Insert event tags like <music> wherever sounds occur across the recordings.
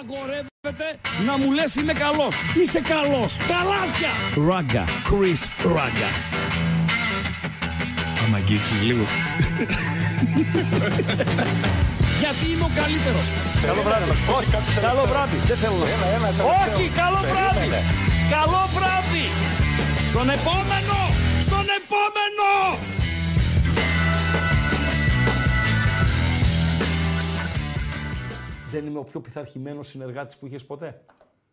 Απαγορεύεται να μου λες είμαι καλός. Είσαι καλός. Καλάθια. Ράγκα. Chris Ράγκα. Άμα αγγίξεις λίγο. <laughs> Γιατί είμαι ο καλύτερος. Καλό βράδυ. Όχι, καλό βράδυ. Δεν θέλω να. Όχι, καλό βράδυ. Καλό βράδυ. Στον επόμενο. Στον επόμενο. Δεν είμαι ο πιο πειθαρχημένος συνεργάτης που είχες ποτέ.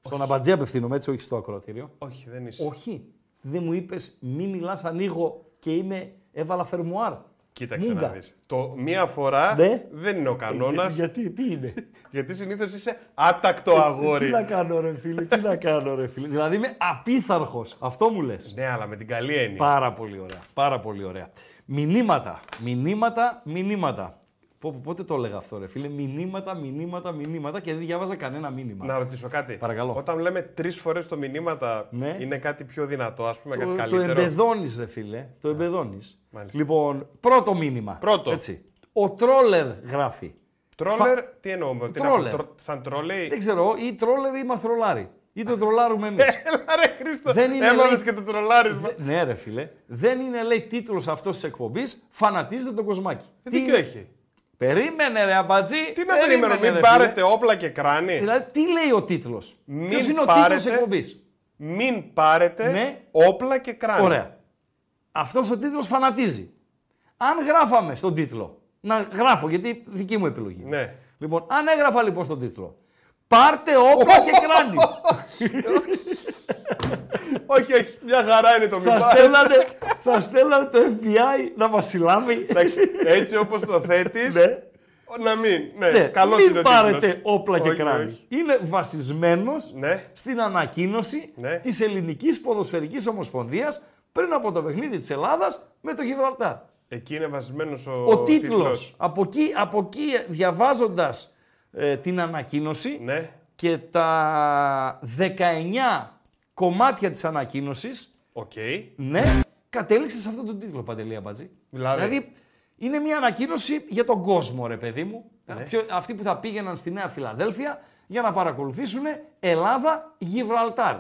Στον αμπατζή απευθύνομαι έτσι, όχι στο ακροατήριο. Όχι, δεν είσαι. Όχι. Δεν μου είπες μη μιλάς, ανοίγω και είμαι. Έβαλα φερμουάρ. Κοίταξε Μούγκα. να δεις. Το μία φορά Ναι. δεν είναι ο κανόνας, Γιατί, τι είναι; γιατί συνήθως είσαι άτακτο αγόρι. Τι να κάνω, ρε φίλε, τι να κάνω, ρε φίλε. Δηλαδή είμαι απίθαρχος. Αυτό μου λες. Ναι, αλλά με την καλή έννοια. Πάρα πολύ ωραία. Πάρα πολύ ωραία. Μηνύματα. Μηνύματα, μηνύματα. Πω, πω, πότε το έλεγα αυτό, ρε φίλε. Μηνύματα, μηνύματα, μηνύματα και δεν διάβαζα κανένα μήνυμα. Να ρωτήσω κάτι. Παρακαλώ. Όταν λέμε τρεις φορές το μηνύματα, Ναι. είναι κάτι πιο δυνατό, ας πούμε, κάτι το, το καλύτερο; εμπεδώνεις, ρε φίλε. Το εμπεδώνεις. Μάλιστα. Λοιπόν, πρώτο μήνυμα. Πρώτο. Έτσι. Ο τρόλερ γράφει. Τρόλερ, τι εννοούμε, ότι είναι Τρόλερ. από τρο- σαν τρόλεϊ; Δεν ξέρω, ή τρόλερ ή μας τρολάρει. Ή το τρολάρουμε εμείς. <laughs> Έλα ρε Χρήστο, Δεν είναι, έμαθες λέει- και το τρολάρισμα. ναι, ρε φίλε. Δεν είναι, λέει, τίτλος αυτός της εκπομπής. Φανατίζεται τον κοσμάκι. Τι δίκιο έχει; Περίμενε, ρε αμπατζή. Τι να περιμένω, μην ρε, πάρετε φίλε. όπλα και κράνη. Δηλαδή, τι λέει ο τίτλος; Μην Ποιος είναι ο πάρετε- τίτλο εκπομπής; Μην πάρετε Ναι. όπλα και κράνη. Ωραία. Αυτός ο τίτλος φανατίζει. Αν γράφαμε στον τίτλο. Να γράφω, γιατί δική μου επιλογή. Ναι. Λοιπόν, αν έγραφα λοιπόν στον τίτλο. Πάρτε όπλα και κράνη. όχι, όχι, μια χαρά είναι το μην θα, πάρετε. στέλνανε, θα στέλνανε το FBI να μας συλλάβει. Εντάξει, έτσι όπως το θέτεις, ναι. να μην. Ναι, Ναι, καλός μην είναι ο πάρετε τίτλος. όπλα και Όχι, κράνη. όχι. Είναι βασισμένος Ναι. στην ανακοίνωση Ναι. της Ελληνικής Ποδοσφαιρικής Ομοσπονδίας πριν από το παιχνίδι της Ελλάδας με το Γιβραλτάρ. Εκεί είναι βασισμένος ο, Ο τίτλος, από εκεί, από εκεί διαβάζοντας ε, την ανακοίνωση Ναι. και τα 19 κομμάτια της ανακοίνωσης, Οκ. ναι, κατέληξε σε αυτόν τον τίτλο, Παντελή Αμπατζή. Δηλαδή; είναι μια ανακοίνωση για τον κόσμο, ρε παιδί μου. Ναι. Ποιο- αυτοί που θα πήγαιναν στη Νέα Φιλαδέλφια για να παρακολουθήσουν Ελλάδα-Γιβραλτάρ.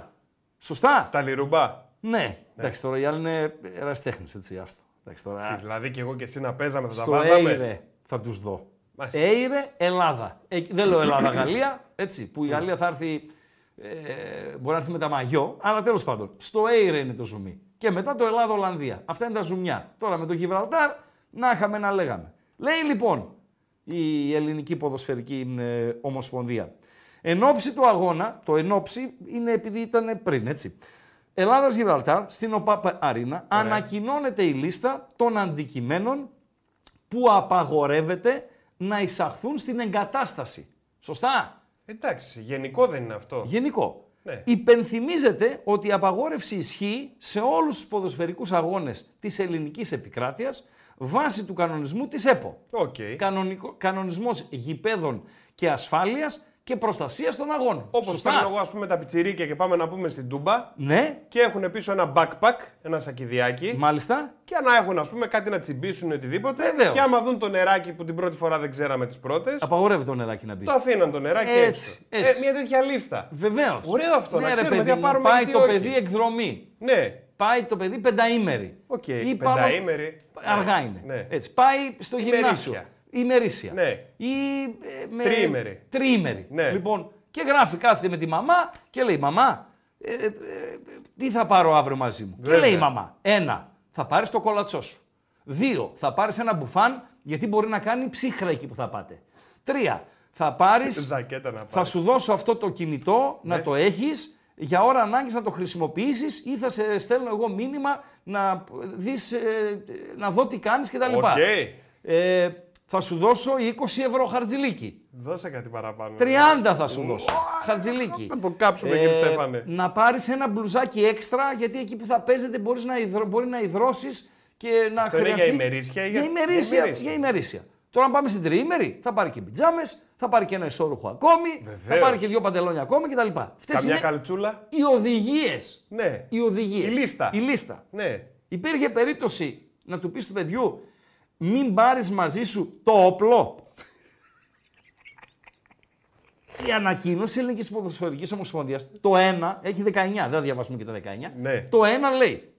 Σωστά; Τα λιρουμπά. Ναι. Εντάξει, τώρα οι άλλοι είναι ερασιτέχνες, έτσι, άστο. Εντάξει, τώρα... Δηλαδή και εγώ και εσύ να παίζαμε θα τα Στο βάζαμε. Έιρε θα τους δω. Μάλιστα. Έιρε Ελλάδα. Ε, δεν λέω Ελλάδα-Γαλλία, έτσι, που η Γαλλία θα έρθει, ε, μπορεί να έρθει με τα μαγιό, αλλά τέλος πάντων, στο Έιρε είναι το ζουμί. Και μετά το Ελλάδα-Ολλανδία. Αυτά είναι τα ζουμιά. Τώρα με το Γιβραλτάρ, να είχαμε να λέγαμε. Λέει λοιπόν η Ελληνική Ποδοσφαιρική ε, Ομοσπονδία. Εν ώψη του αγώνα, το εν ώψη είναι επειδή ήταν πριν, έτσι. Ελλάδας Γιβραλτάρ στην ΟΠΑΠ Αρίνα ανακοινώνεται η λίστα των αντικειμένων που απαγορεύεται να εισαχθούν στην εγκατάσταση. Σωστά; Εντάξει, γενικό δεν είναι αυτό. Γενικό. Ναι. Υπενθυμίζεται ότι η απαγόρευση ισχύει σε όλους τους ποδοσφαιρικούς αγώνες της ελληνικής επικράτειας βάσει του κανονισμού της ΕΠΟ. Οκ. Κανονικό, κανονισμός γηπέδων και ασφάλειας και προστασίας των αγώνων. Όπως Σωστά. παίρνω εγώ, ας πούμε, τα πιτσιρίκια και πάμε να πούμε στην Τούμπα Ναι, και έχουν πίσω ένα backpack, ένα σακιδιάκι. μάλιστα. Και να έχουν, ας πούμε, κάτι να τσιμπήσουν οτιδήποτε. Βεβαίως. Και άμα δουν το νεράκι που την πρώτη φορά δεν ξέραμε τις πρώτες, Απαγορεύεται το νεράκι να μπει. το αφήναν το νεράκι Έτσι, έξω. έτσι. Ε, μια τέτοια λίστα. Βεβαίως. Ωραίο αυτό, να ναι, ρε, ξέρουμε παιδί τι μου, θα πάρουμε Πάει και τι το όχι. παιδί εκδρομή. Ναι, Πάει το παιδί πενταήμερη. οκ. Ή πάνω- Πενταήμερη. Αργά Ναι, είναι. Ναι. Έτσι. Πάει στο Ημερήσια. γυμνάσιο. Ημερήσια. Ναι. Ή ε, με... Τριήμερη. Τριήμερη. Ναι. Λοιπόν, και γράφει κάθεται με τη μαμά και λέει Μαμά, ε, ε, ε, τι θα πάρω αύριο μαζί μου; Βέβαια. Και λέει η μαμά, ένα, θα πάρεις το κολατσό σου. Δύο, θα πάρεις ένα μπουφάν γιατί μπορεί να κάνει ψύχρα εκεί που θα πάτε. Τρία, θα πάρεις Ζακέτα να θα πάρεις. σου δώσω αυτό το κινητό να Ναι. το έχεις για ώρα ανάγκης να το χρησιμοποιήσεις ή θα σε στέλνω εγώ μήνυμα να, δεις, ε, να δω τι κάνεις κτλ. Οκ. Ε, θα σου δώσω 20 ευρώ χαρτζιλίκι. Δώσε κάτι παραπάνω. 30 θα σου δώσω. Χαρτζιλίκι. Να το κάψουμε, κύριε Στέφανε. Να πάρεις ένα μπλουζάκι έξτρα γιατί εκεί που θα παίζετε μπορείς να υδρω, μπορεί να υδρώσεις και να Αυτό είναι χρειαστεί... για ημερήσια ή για για- ημερήσια. ημερήσια. Για ημερήσια. Τώρα, αν πάμε στην τριήμερη, θα πάρει και πιτζάμες, θα πάρει και ένα εσώρουχο ακόμη, θα Βεβαίως. πάρει και δύο παντελόνια ακόμη κτλ. Αυτές Καμιά είναι καλτσούλα. οι οδηγίες. Ναι. Οι οδηγίες. Η λίστα. Η λίστα. Ναι. Υπήρχε περίπτωση να του πεις του παιδιού, μην πάρεις μαζί σου το όπλο. η ανακοίνωση τη Ελληνικής Ποδοσφαιρικής Ομοσπονδίας, το 1, έχει 19, δεν θα διαβάσουμε και τα 19. Ναι. Το 1 λέει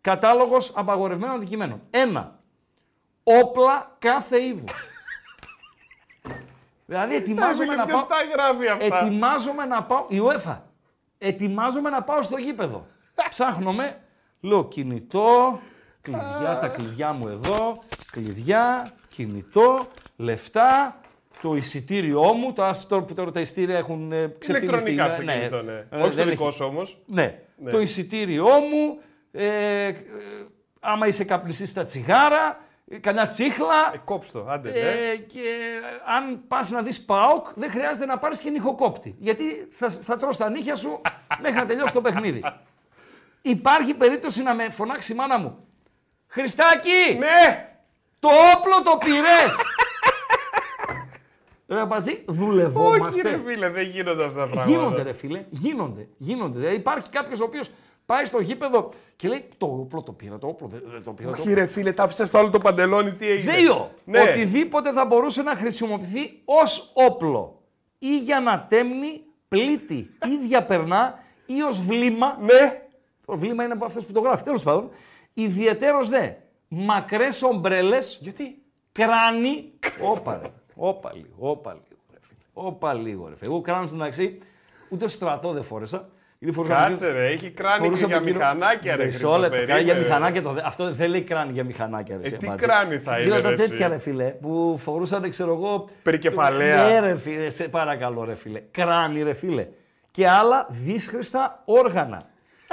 Κατάλογος απαγορευμένων αντικειμένων. 1. Όπλα κάθε είδους. <laughs> δηλαδή ετοιμάζομαι να πάω. Ποιος τα γράφει αυτά. Ετοιμάζομαι να πάω. Η UEFA. Ετοιμάζομαι να πάω στο γήπεδο. <laughs> Ψάχνομαι. Λέω κινητό. Κλειδιά, τα κλειδιά μου εδώ. Κλειδιά, κινητό, λεφτά, το εισιτήριό μου. Το άστρο που τώρα τα εισιτήρια έχουν ε, ξεφτυλιστεί. Ηλεκτρονικά στο κινητό, ναι. Ε, Όχι στο δεν δικό έχει- σου όμως. ναι. Ναι. Το εισιτήριό μου, ε, ε, άμα είσαι καπνιστής στα τσιγάρα, ε, κανένα τσίχλα. Ε, κόψ' το, άντε. ναι. Ε, και αν πας να δεις ΠΑΟΚ, δεν χρειάζεται να πάρεις και νυχοκόπτη. Γιατί θα, θα τρως τα νύχια σου μέχρι να τελειώσει το παιχνίδι. <laughs> Υπάρχει περίπτωση να με φωνάξει η μάνα μου. Χριστάκη, Ναι! το όπλο το πήρες. <laughs> Ρε πατζή, Όχι δουλευόμαστε. ρε φίλε, δεν γίνονται αυτά τα πράγματα. Γίνονται, ρε φίλε. Γίνονται. γίνονται. Δηλαδή υπάρχει κάποιος ο οποίος πάει στο γήπεδο και λέει Το όπλο το πήρα, το όπλο δεν, δεν το πήρα. Το Όχι όπλο. ρε φίλε, τα άφησες στο άλλο το παντελόνι, τι έγινε; Δύο. Ναι. Οτιδήποτε θα μπορούσε να χρησιμοποιηθεί ως όπλο ή για να τέμνει, πλήττει ή διαπερνά ή ως βλήμα. Ναι. Το βλήμα είναι από αυτό που το γράφει. Τέλος πάντων. Ιδιαιτέρω δε μακρές ομπρέλες, Γιατί; κράνη. Όπα ρε. Όπα λίγο, όπα λίγο. Ρε, φίλε. Όπα λίγο, ρε. φίλε. Εγώ κράνο στην ταξί ούτε στρατό δεν φόρεσα. Γιατί φορούσα Κάτσε ρε, έχει κράνη και Φορούσα για από εκείνο- μηχανάκια ρε. Μισό λεπτό, Χριστό, κάνει για περίμενε. μηχανάκια το δε- Αυτό δεν λέει κράνη για μηχανάκια. Ρε, Ε, σε τι μπάτζι. κράνη θα είναι, Γίνονταν ρε, τέτοια εσύ; ρε φίλε που φορούσαν, ξέρω εγώ. Περικεφαλαία. Ναι, ρε φίλε, σε παρακαλώ ρε φίλε. Κράνη ρε φίλε. Και άλλα δύσχρηστα όργανα.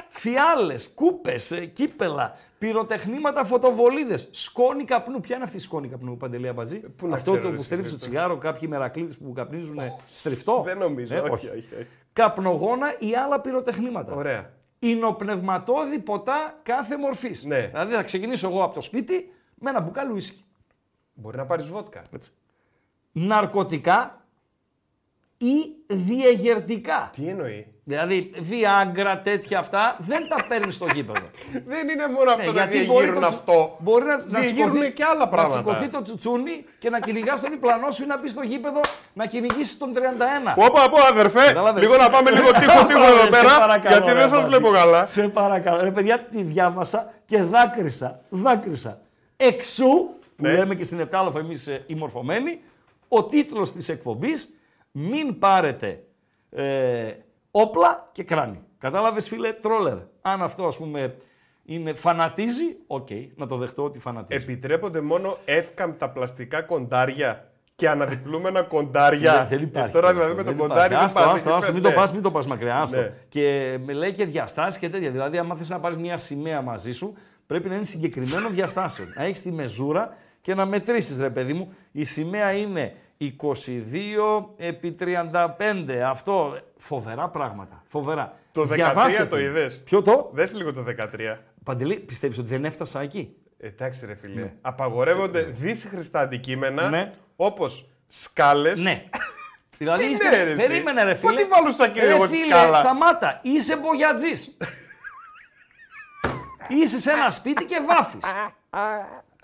Φιάλες, κούπες, κύπελα, πυροτεχνήματα, φωτοβολίδες, σκόνη καπνού. Ποια είναι αυτή η σκόνη καπνού, Παντελή Αμπατζή; να Αυτό ξέρω, το ρε, που εσύ, στρίβει στο αυτό. τσιγάρο, κάποιοι μερακλείδες που καπνίζουν στριφτό; Δεν νομίζω, Ε, όχι, όχι, όχι. Καπνογόνα ή άλλα πυροτεχνήματα. Ωραία. Ινοπνευματόδη ποτά κάθε μορφής. Ναι. Δηλαδή θα ξεκινήσω εγώ από το σπίτι με ένα μπουκάλι ουίσκι. Μπορεί να πάρεις βότκα. Ναρκωτικά ή διεγερτικά. Τι εννοεί; Δηλαδή, βιάγκρα, τέτοια αυτά δεν τα παίρνεις στο γήπεδο. <laughs> Δεν είναι μόνο αυτό Ναι, να διεγείρουν το- αυτό. Μπορεί να, να Διεγείρουν σηκωθεί- και άλλα πράγματα. Να σηκωθεί το τσουτσούνι και να κυνηγά τον διπλανό σου ή να μπει στο γήπεδο να κυνηγήσει τον 31. Όπα, πω αδερφέ, Κατάλαβες. λίγο να πάμε λίγο τείχο τείχο εδώ <laughs> Σε πέρα, παρακαλώ, γιατί ρε, δεν σας Βάτη. βλέπω καλά. Σε παρακαλώ. Ρε παιδιά, τη διάβασα και δάκρυσα. Δάκρυσα. Εξού, που Ναι. λέμε και στην Επτάλοφα εμείς ε, οι μορφωμένοι, ο τίτλος της εκπομπής «Μην πάρετε ε, όπλα και κράνη». Κατάλαβες φίλε, troller. Αν αυτό ας πούμε είναι, φανατίζει, οκ, να το δεχτώ ότι φανατίζει. Επιτρέπονται μόνο εύκαμπτα πλαστικά κοντάρια και αναδιπλούμενα κοντάρια. Δεν, δεν υπάρχει. Και τώρα αυτό, δηλαδή με δεν το υπάρχει. κοντάρι δεν Άστο, πας άστο, εκεί άστο, πέρα. μην το Ναι. πας, μην το πας μακριά, άστο. Ναι. Και με λέει και διαστάσεις και τέτοια. Δηλαδή, άμα θες να πάρεις μια σημαία μαζί σου, πρέπει να είναι συγκεκριμένο διαστάσεων. να έχεις τη μεζούρα και να μετρήσεις, ρε παιδί μου. Η σημαία είναι 22 επί 35. Αυτό, φοβερά πράγματα. Φοβερά. Το 13 Διαβάστε το είδες; Ποιο το; Δες λίγο το 13. Παντελή, πιστεύεις ότι δεν έφτασα εκεί; Εντάξει ρε φίλε. Απαγορεύονται δύσχρηστα αντικείμενα Ναι. όπως σκάλες. Ναι. δηλαδή, Τι είστε... ναι, ρε, εσύ. περίμενε ρε Πού φίλε. τη βάλω στα κύριε Ρε εγώ τη φίλε, σκάλα; σταμάτα. Είσαι μπογιατζής. <laughs> Είσαι σε ένα σπίτι και βάφεις. <laughs>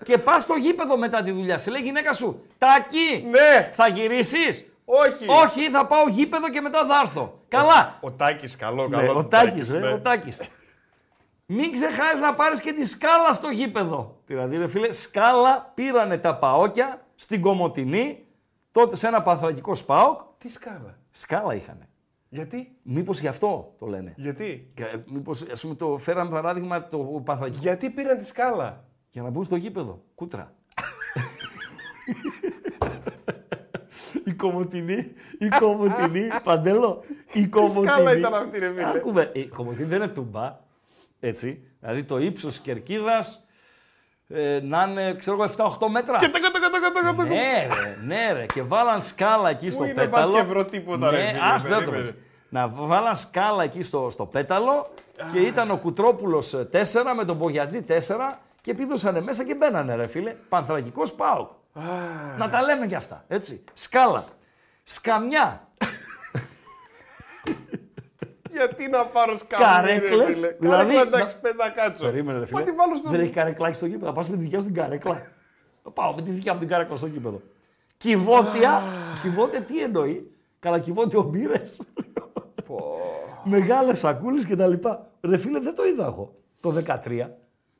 και πας στο γήπεδο μετά τη δουλειά. Σε λέει η γυναίκα σου, Τάκη, Ναι. θα γυρίσεις; Όχι. Όχι, θα πάω γήπεδο και μετά θα έρθω. Καλά. Ο Τάκης, καλό, Ναι, καλό. ο το Τάκης, ρε, ναι. ο Τάκης. Μην ξεχάσεις να πάρεις και τη σκάλα στο γήπεδο. Δηλαδή, ρε φίλε, σκάλα πήρανε τα παόκια στην Κομωτινή, τότε σε ένα πανθρακικό σπάοκ, Τι σκάλα; σκάλα είχανε. Γιατί; Μήπως γι' αυτό το λένε. Γιατί; Και, ε, Μήπως, ας πούμε, το φέραμε παράδειγμα το πανθρακικό Γιατί πήραν τη σκάλα; Για να μπουν στο γήπεδο. Κούτρα. <laughs> η Κομωτινή, η Κομωτινή, Παντέλο, η Κομωτινή. σκάλα ήταν αυτή, ρε φίλε. Άκουμε, η Κομωτινή δεν είναι τούμπα, έτσι. Δηλαδή το ύψος κερκίδας ε, να είναι, ξέρω εγώ, 7-8 μέτρα. Και τακα, τακα, τακα, τακα, τακα. Ναι, ρε, ναι, ρε. Και βάλαν σκάλα εκεί στο είναι, πέταλο. πας και βρω τίποτα, ρε, ναι, φίλε, ας, δεν το περίμενε. πες. Να βάλαν σκάλα εκεί στο, στο πέταλο και ήταν ο Κουτρόπουλος 4 με τον Μπογιατζή 4 και πηδούσανε μέσα και μπαίνανε, ρε φίλε. Πανθρακικός ΠΑΟΚ. Να τα λέμε κι αυτά, έτσι. Σκάλα. Σκαμιά. Γιατί να πάρω σκάλα. Καρέκλες, Δηλαδή. δηλαδή, εντάξει, πέντα κάτσο. Περίμενε, ρε φίλε. Μα τι βάλω στο. Δεν έχει καρεκλάκι στο γήπεδο. Θα πας με τη δικιά σου την καρέκλα. Θα πάω με τη δικιά μου την καρέκλα στο γήπεδο. Κυβότια. Κυβότια τι εννοεί; καλακιβώτιο μπύρες. Μεγάλες σακούλες κτλ. Ρε φίλε, δεν το είδα εγώ το 13.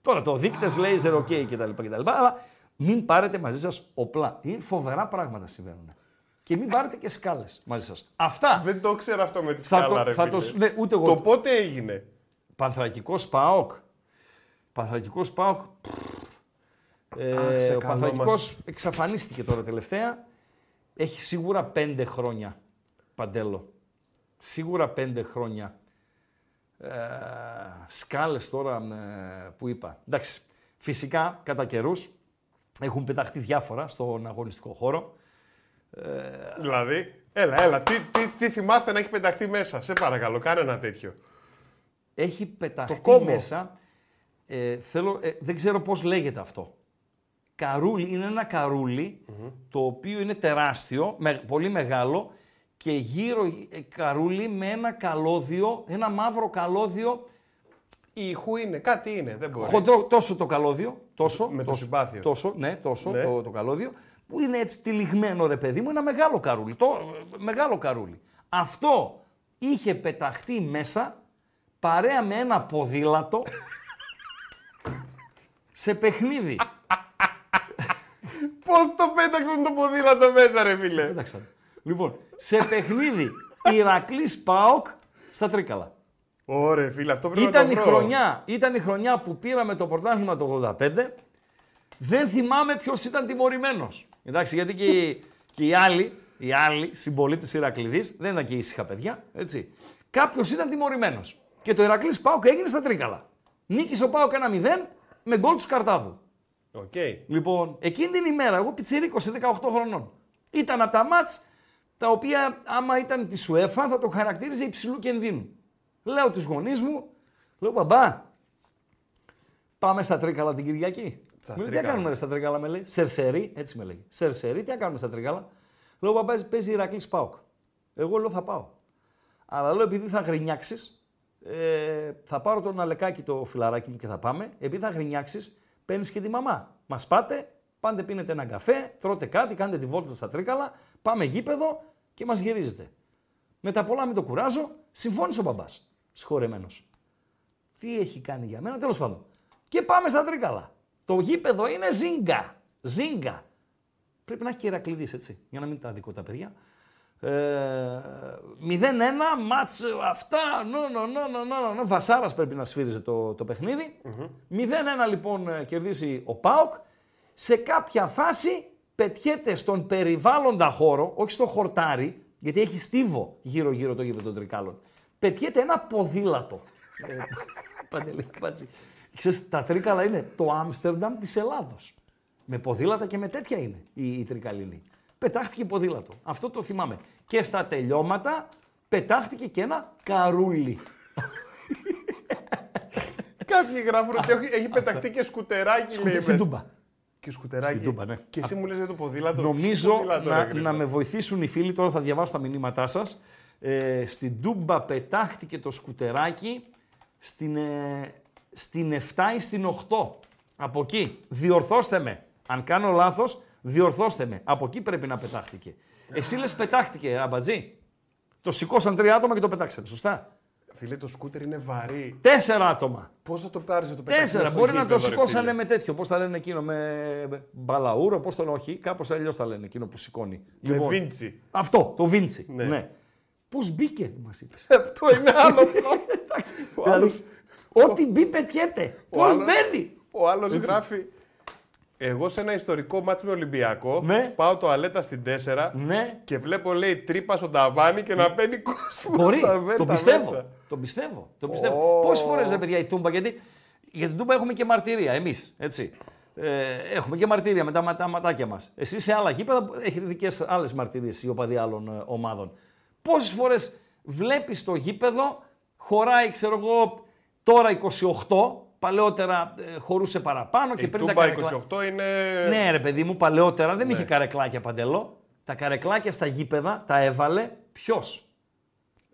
Τώρα το δείκτες laser, OK κτλ. κτλ. Αλλά μην πάρετε μαζί σας οπλά. Είναι φοβερά πράγματα συμβαίνουν. Και μην πάρετε και σκάλες μαζί σας. Αυτά. Δεν το ξέρω αυτό με τη Θα σκάλα, το- ρε θα το φίλε. σ- ναι, ούτε εγώ. Το πότε έγινε; Πανθρακικός ΠΑΟΚ. Πανθρακικός ΠΑΟΚ. Ε, σε ο καλό Πανθρακικός μας. εξαφανίστηκε τώρα τελευταία. Έχει σίγουρα πέντε χρόνια παντέλο. Σίγουρα πέντε χρόνια. Ε, σκάλες τώρα ε, που είπα. Εντάξει, φυσικά κατά καιρούς έχουν πεταχτεί διάφορα στον αγωνιστικό χώρο. Δηλαδή, έλα, έλα. Τι, τι, τι θυμάστε να έχει πεταχτεί μέσα; Σε παρακαλώ, κάνε ένα τέτοιο. Έχει πεταχτεί κόμμο. μέσα. Ε, θέλω, ε, δεν ξέρω πώς λέγεται αυτό. Καρούλι, είναι ένα καρούλι, το οποίο είναι τεράστιο, με, πολύ μεγάλο και γύρω ε, καρούλι με ένα καλώδιο, ένα μαύρο καλώδιο, Η ηχού είναι, κάτι είναι, δεν μπορεί. χοντρό, τόσο το καλώδιο, τόσο, Με το τόσο, συμπάθειο. τόσο, ναι, τόσο Ναι. Το, το καλώδιο, που είναι έτσι τυλιγμένο ρε παιδί μου, ένα μεγάλο καρούλι, το, ε, μεγάλο καρούλι. Αυτό είχε πεταχτεί μέσα παρέα με ένα ποδήλατο <laughs> σε παιχνίδι. Πώς το πέταξαν το ποδήλατο μέσα, ρε φίλε; Πέταξα. Λοιπόν, σε παιχνίδι Ηρακλής ΠΑΟΚ στα Τρίκαλα. Ωραία, φίλε, αυτό πρέπει Ήταν να η, το βρω. χρονιά, ήταν η χρονιά που πήραμε το πρωτάθλημα το 85. Δεν θυμάμαι ποιος ήταν τιμωρημένος. Εντάξει, γιατί και, οι- και οι άλλοι, οι άλλοι συμπολίτες Ηρακλειδείς δεν ήταν και ήσυχα παιδιά. Έτσι. Κάποιος ήταν τιμωρημένος. Και το Ηρακλής ΠΑΟΚ έγινε στα Τρίκαλα. Νίκησε ο ΠΑΟΚ 1-0 με γκολ του Καρτάδου. Οκ. Λοιπόν, εκείνη την ημέρα, εγώ πιτσιρίκος σε 18 χρονών. Ήταν από τα μάτς τα οποία άμα ήταν της UEFA θα το χαρακτήριζε υψηλού κινδύνου. Λέω τους γονείς μου, λέω μπαμπά, πάμε στα Τρίκαλα την Κυριακή. Στα Μου λέει, τι Τρίκαλα. κάνουμε ρε, στα Τρίκαλα, με λέει. Σερσερί, έτσι με λέει. Σερσερί, τι κάνουμε στα Τρίκαλα. Λέω μπαμπά, παίζει Ηρακλής Πάοκ. Εγώ λέω θα πάω. Αλλά λέω επειδή θα γρινιάξεις, ε, θα πάρω τον Αλεκάκι το φιλαράκι μου και θα πάμε. Επειδή θα γρινιάξεις, παίρνεις και τη μαμά. Μας πάτε, πάντε πίνετε έναν καφέ, τρώτε κάτι, κάνετε τη βόλτα στα τρίκαλα, πάμε γήπεδο και μας γυρίζετε. Με τα πολλά μην το κουράζω, συμφώνησε ο μπαμπάς. Συγχωρεμένος. Τι έχει κάνει για μένα, τέλος πάντων. Και πάμε στα τρίκαλα. Το γήπεδο είναι ζίγκα. Ζίγκα. Πρέπει να έχει και Ηρακλήδης, έτσι, για να μην τα δικό τα παιδιά. Ε, 0-1, μάτς ε, αυτά, νο, νο, νο, νο, νο, νο, νο. Βασάρας πρέπει να σφύριζε το, το παιχνιδι 0-1 λοιπόν ε, κερδίσει ο ΠΑΟΚ. Σε κάποια φάση πετιέται στον περιβάλλοντα χώρο, όχι στο χορτάρι, γιατί έχει στίβο γύρω-γύρω το γήπεδο των Τρικάλων. Πετιέται ένα ποδήλατο. Ε, Παντελή, κάτσε. Ξέρεις, τα Τρίκαλα είναι το Άμστερνταμ της Ελλάδος. Με ποδήλατα και με τέτοια είναι η, η Τρικαλινή. Πετάχτηκε ποδήλατο. Αυτό το θυμάμαι. Και στα τελειώματα πετάχτηκε και ένα καρούλι. Κάποιοι γράφουν ότι έχει, έχει πεταχτεί και σκουτεράκι, λέει. Στην με- Τούμπα. Και σκουτεράκι. Στην Τούμπα, ναι. Και εσύ μου λες για το ποδήλατο. Νομίζω Ποδήλατο, ρε να, Χρήστο; να με βοηθήσουν οι φίλοι, τώρα θα διαβάσω τα μηνύματά σας. Ε, στην Τούμπα πετάχτηκε το σκουτεράκι στην, ε, στην 7 ή στην 8. Από εκεί. Διορθώστε με. Αν κάνω λάθος, διορθώστε με. Από εκεί πρέπει να πετάχτηκε. Εσύ λες πετάχτηκε, αμπατζή. Το σηκώσαν τρία άτομα και το πετάξανε, σωστά. Φίλε, το σκούτερ είναι βαρύ. Τέσσερα άτομα. Πώς θα το πάρεις να το πετάξει. Τέσσερα. Μπορεί να το σηκώσανε με τέτοιο. Πώς τα λένε εκείνο, με μπαλαούρο, πώς τον όχι. Κάπως αλλιώς τα λένε εκείνο που σηκώνει. Με Βίντσι. Αυτό, το Βίντσι. Ναι. Ναι. Πώς μπήκε, μας είπες. <laughs> Αυτό είναι άλλο. <laughs> Ο δηλαδή, άλλος- ό,τι μπει πετιέται. Πώς άλλος- μπαίνει. Ο άλλος γράφει. Εγώ σε ένα ιστορικό μάτσο με Ολυμπιακό Ναι. πάω τουαλέτα στην 4 Ναι, και βλέπω λέει τρύπα στο ταβάνι και να μπαίνει κόσμο. μπορεί. σαν βέλτα Το πιστεύω. μέσα. Το πιστεύω. Το πιστεύω. Ω. Πόσες φορές, ρε παιδιά, η Τούμπα, γιατί για την Τούμπα έχουμε και μαρτυρία εμείς. Έτσι. Ε, έχουμε και μαρτυρία με τα, με τα ματάκια μας. Εσεί σε άλλα γήπεδα έχετε δικές άλλες μαρτυρίες οι οπαδοί άλλων ε, ομάδων. Πόσες φορές βλέπεις το γήπεδο, χωράει, ξέρω εγώ, τώρα 28, παλαιότερα ε, χωρούσε παραπάνω και Η πριν τα Τούμπα καρεκλά- 28 είναι. Ναι, ρε παιδί μου, παλαιότερα δεν Ναι. είχε καρεκλάκια παντελώ. Τα καρεκλάκια στα γήπεδα τα έβαλε ποιος;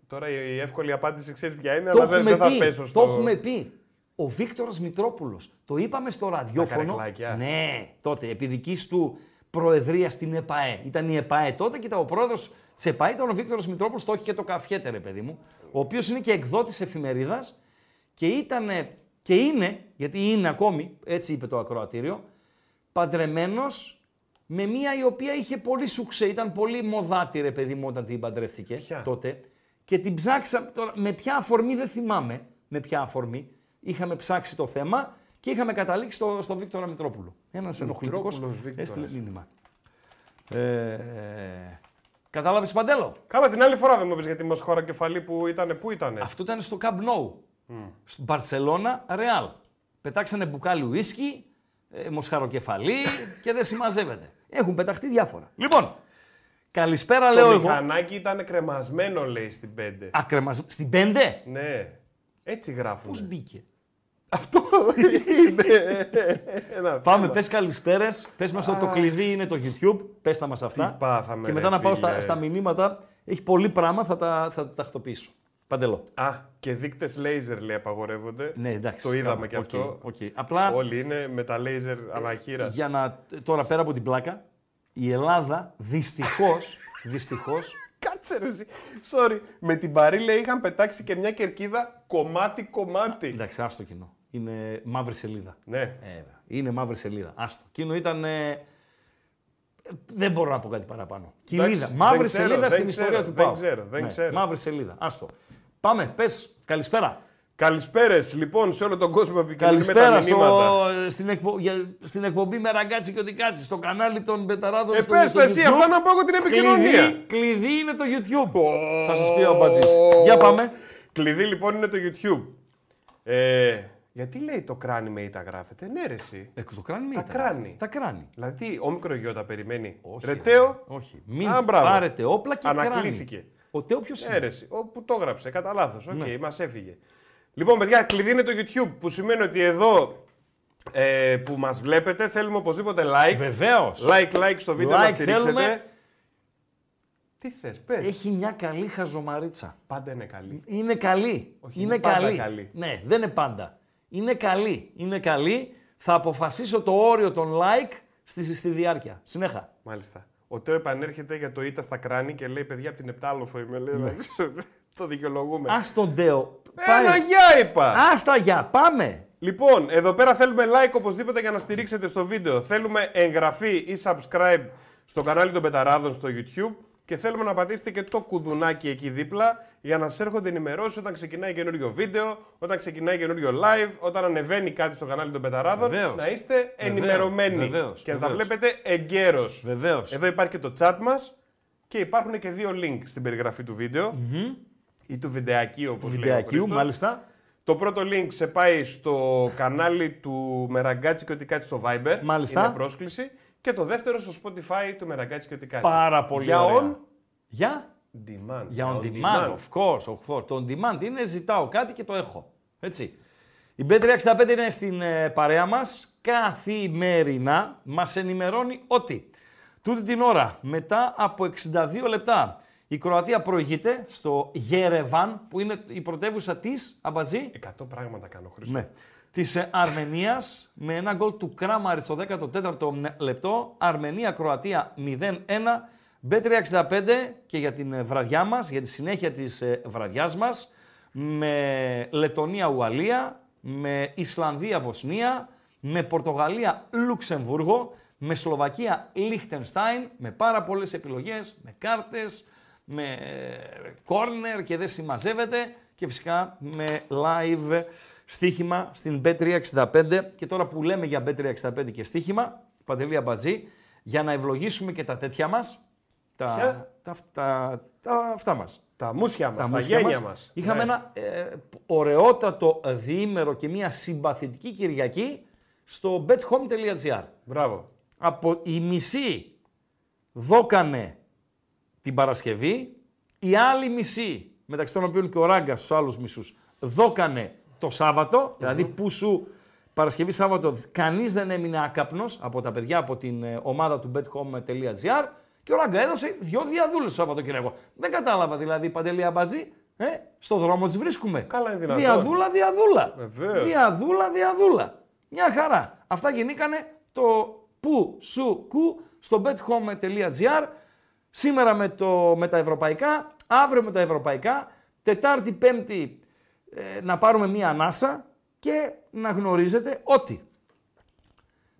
Τώρα η εύκολη απάντηση ξέρεις ποια είναι, Το αλλά δεν, έχουμε δεν θα πει. πέσω στο. Το έχουμε πει. Ο Βίκτορας Μητρόπουλος. Το είπαμε στο ραδιόφωνο. καρεκλάκια. Ναι, τότε, επί δικής του προεδρίας στην ΕΠΑΕ. Ήταν η ΕΠΑΕ τότε και ήταν ο πρόεδρος Τσεπά ήταν ο Βίκτορας Μητρόπουλος, το έχει και το καφιέτε, ρε παιδί μου, ο οποίος είναι και εκδότης εφημερίδας και ήταν και είναι, γιατί είναι ακόμη, έτσι είπε το ακροατήριο, παντρεμένος με μία η οποία είχε πολύ σουξέ, ήταν πολύ μοδάτη ρε παιδί μου όταν την παντρεύτηκε Ποια; τότε. Και την ψάξα, τώρα, με ποια αφορμή δεν θυμάμαι, με ποια αφορμή. Είχαμε ψάξει το θέμα και είχαμε καταλήξει στο, στο Βίκτορα Μητρόπουλο. Ένας ενοχλητικός Μητρόπουλος Βίκτορας. έστειλε μήνυμα. Ε, κατάλαβες Παντέλο; Καλά, την άλλη φορά δεν μου είπες για τη Μοσχώρα κεφαλή που ήταν, πού ήταν. Αυτό ήταν στο Camp Nou. Στην Μπαρσελόνα, Ρεάλ. Πετάξανε μπουκάλι ουίσκι, ε, μοσχαροκεφαλή <laughs> και δεν συμμαζεύεται. Έχουν πεταχτεί διάφορα. Λοιπόν, καλησπέρα Το λέω εγώ. μηχανάκι ήταν κρεμασμένο, λέει στην 5. Ακρεμασ... Στην 5. Ναι. Έτσι γράφουν. Πώς μπήκε; Αυτό <laughs> είναι. Ένα Πάμε, θέμα. πες καλησπέρες, πες μας ότι το κλειδί είναι το YouTube, πες τα μας αυτά. Τι πάθαμε, και μετά ρε να πάω στα, φίλε. στα μηνύματα, έχει πολύ πράγμα, θα τα, θα τα τακτοποιήσω. Παντελή. Α, και δείκτες λέιζερ λέει απαγορεύονται. Ναι, εντάξει. Το είδαμε καλά, και οκ, αυτό. οκ. Απλά Όλοι είναι με τα λέιζερ ανά χείρας. για να, τώρα πέρα από την πλάκα, η Ελλάδα δυστυχώς, <laughs> δυστυχώς, Κάτσε ρε εσύ. Sorry. Με την παρήλα είχαν πετάξει και μια κερκίδα κομμάτι-κομμάτι. εντάξει, άστο κοινό. Είναι μαύρη σελίδα. Ναι. Ε, βέβαια. είναι μαύρη σελίδα. Άστο. Εκείνο ήταν. ε, δεν μπορώ να πω κάτι παραπάνω. Κοιλίδα. δεν Μαύρη ξέρω, σελίδα δεν στην ξέρω, ιστορία του δεν Πάου. ξέρω, δεν Ναι, ξέρω. Μαύρη σελίδα. Άστο. Πάμε, πες. Καλησπέρα. Καλησπέρες λοιπόν σε όλο τον κόσμο που επικοινωνεί με τα Καλησπέρα μηνύματα. στο, στην, εκπο, για, στην εκπομπή με Ραγκάτση και ό,τι κάτσει στο κανάλι των Μπεταράδων. Ε, στο, πες στο το εσύ, YouTube. αυτό να πω εγώ την επικοινωνία. Κλειδί, κλειδί είναι το YouTube. Θα σας πει ο Μπατζή. Για πάμε. Κλειδί λοιπόν είναι το YouTube. Ε, γιατί λέει το κράνη με ήτα γράφεται; Ναι ρε εσύ. Ε, το κράνη με Τα ήτα. κράνη. Τα κράνη. Δηλαδή, όμικρον γιώτα περιμένει. Όχι, ρε ρε. Τέο, Όχι. Μην Α, μπράβο. πάρετε όπλα και Ανακλήθηκε. κράνη. Ο Τέο ποιος είναι; αίρεση. Ο που το έγραψε, κατά λάθος. Οκ, Ναι. μας έφυγε. Λοιπόν, παιδιά, κλειδί είναι το YouTube, που σημαίνει ότι εδώ ε, που μας βλέπετε θέλουμε οπωσδήποτε like. Βεβαίως. Like, like στο βίντεο να Like στηρίξετε. θέλουμε. Τι θες, πες. Έχει μια καλή χαζομαρίτσα. Πάντα είναι καλή. Είναι καλή. Όχι, είναι είναι πάντα καλή. καλή. Ναι, δεν είναι πάντα. Είναι καλή. Είναι καλή. Θα αποφασίσω το όριο των like στη, στη διάρκεια. Συνέχα. Μάλιστα. Ο Τέο επανέρχεται για το ήττα στα κράνη και λέει: Παιδιά, από την Επτάλοφο είμαι. Λέει, «Εντάξει, <laughs> το δικαιολογούμε. Α τον Τέο. Ένα γεια είπα! Άστα για. Πάμε. Λοιπόν, εδώ πέρα θέλουμε like οπωσδήποτε για να στηρίξετε στο βίντεο. Θέλουμε εγγραφή ή subscribe στο κανάλι των Μπεταράδων στο YouTube και θέλουμε να πατήσετε και το κουδουνάκι εκεί δίπλα για να σας έρχονται ενημερώσεις όταν ξεκινάει καινούριο βίντεο, όταν ξεκινάει καινούριο live, όταν ανεβαίνει κάτι στο κανάλι των Μπεταράδων. Βεβαίως. Να είστε ενημερωμένοι βεβαίως, και να τα βεβαίως. βλέπετε εγκαίρως. Βεβαίως. Εδώ υπάρχει και το chat μας και υπάρχουν και δύο link στην περιγραφή του βίντεο. Ή του βιντεακίου, όπως λέει. ο Βιντεακίου, Χρήστος. μάλιστα. Το πρώτο link σε πάει στο κανάλι του Με Ραγκάτση κι ό,τι κάτσει στο Viber. Μάλιστα. Είναι πρόσκληση. Και το δεύτερο στο Spotify του Μεραγκάτσι και ότι κάτι. Πάρα πολύ Για ωραία. on Για; demand. Για on demand, of course, of course. Το on demand είναι ζητάω κάτι και το έχω. Έτσι. Η B365 είναι στην ε, παρέα μας καθημερινά. Μας ενημερώνει ότι τούτη την ώρα, μετά από 62 λεπτά, η Κροατία προηγείται στο Γερεβάν, που είναι η πρωτεύουσα της, Αμπατζή, 100 πράγματα κάνω, Χρήστο. ναι. Της Αρμενίας με ένα γκολ του Κράμαρη στο 14ο λεπτό. Αρμενία-Κροατία 0-1. B365 και για την ε, βραδιά μας, για τη συνέχεια της ε, βραδιάς μας, με Λετωνία-Ουαλία, με Ισλανδία-Βοσνία, με Πορτογαλία-Λουξεμβούργο, με Σλοβακία-Λίχτενστάιν, με πάρα πολλές επιλογές, με κάρτες, με κόρνερ και δεν συμμαζεύεται και φυσικά με live στοίχημα στην Bet365 και τώρα που λέμε για Bet365 και στοίχημα, Παντελή Αμπατζή, για να ευλογήσουμε και τα τέτοια μας, τα, Ποια; τα, τα, τα αυτά μας. Τα μουσια μας, τα, μουσια γένια μας. μας. Είχαμε ένα ε, ωραιότατο διήμερο και μια συμπαθητική Κυριακή στο bethome.gr. Μπράβο. Από η μισή δόκανε την Παρασκευή, η άλλη μισή, μεταξύ των οποίων και ο Ράγκα στους άλλους μισούς, δόκανε το σαββατο δηλαδή που σου Παρασκευή Σάββατο κανείς δεν έμεινε άκαπνος από τα παιδιά από την ε, ομάδα του bethome.gr και ο Ράγκα έδωσε δυο διαδούλες το Σαββατοκύριακο. Δεν κατάλαβα δηλαδή Παντελή Αμπατζή, ε, στο δρόμο τις βρίσκουμε. Καλά είναι δυνατόν. Διαδούλα, διαδούλα. Βεβαίως. Διαδούλα, διαδούλα. Μια χαρά. Αυτά γεννήκανε το που σου κου στο bethome.gr Σήμερα με, το, με τα ευρωπαϊκά, αύριο με τα ευρωπαϊκά, Τετάρτη, Πέμπτη ε, να πάρουμε μία ανάσα και να γνωρίζετε ότι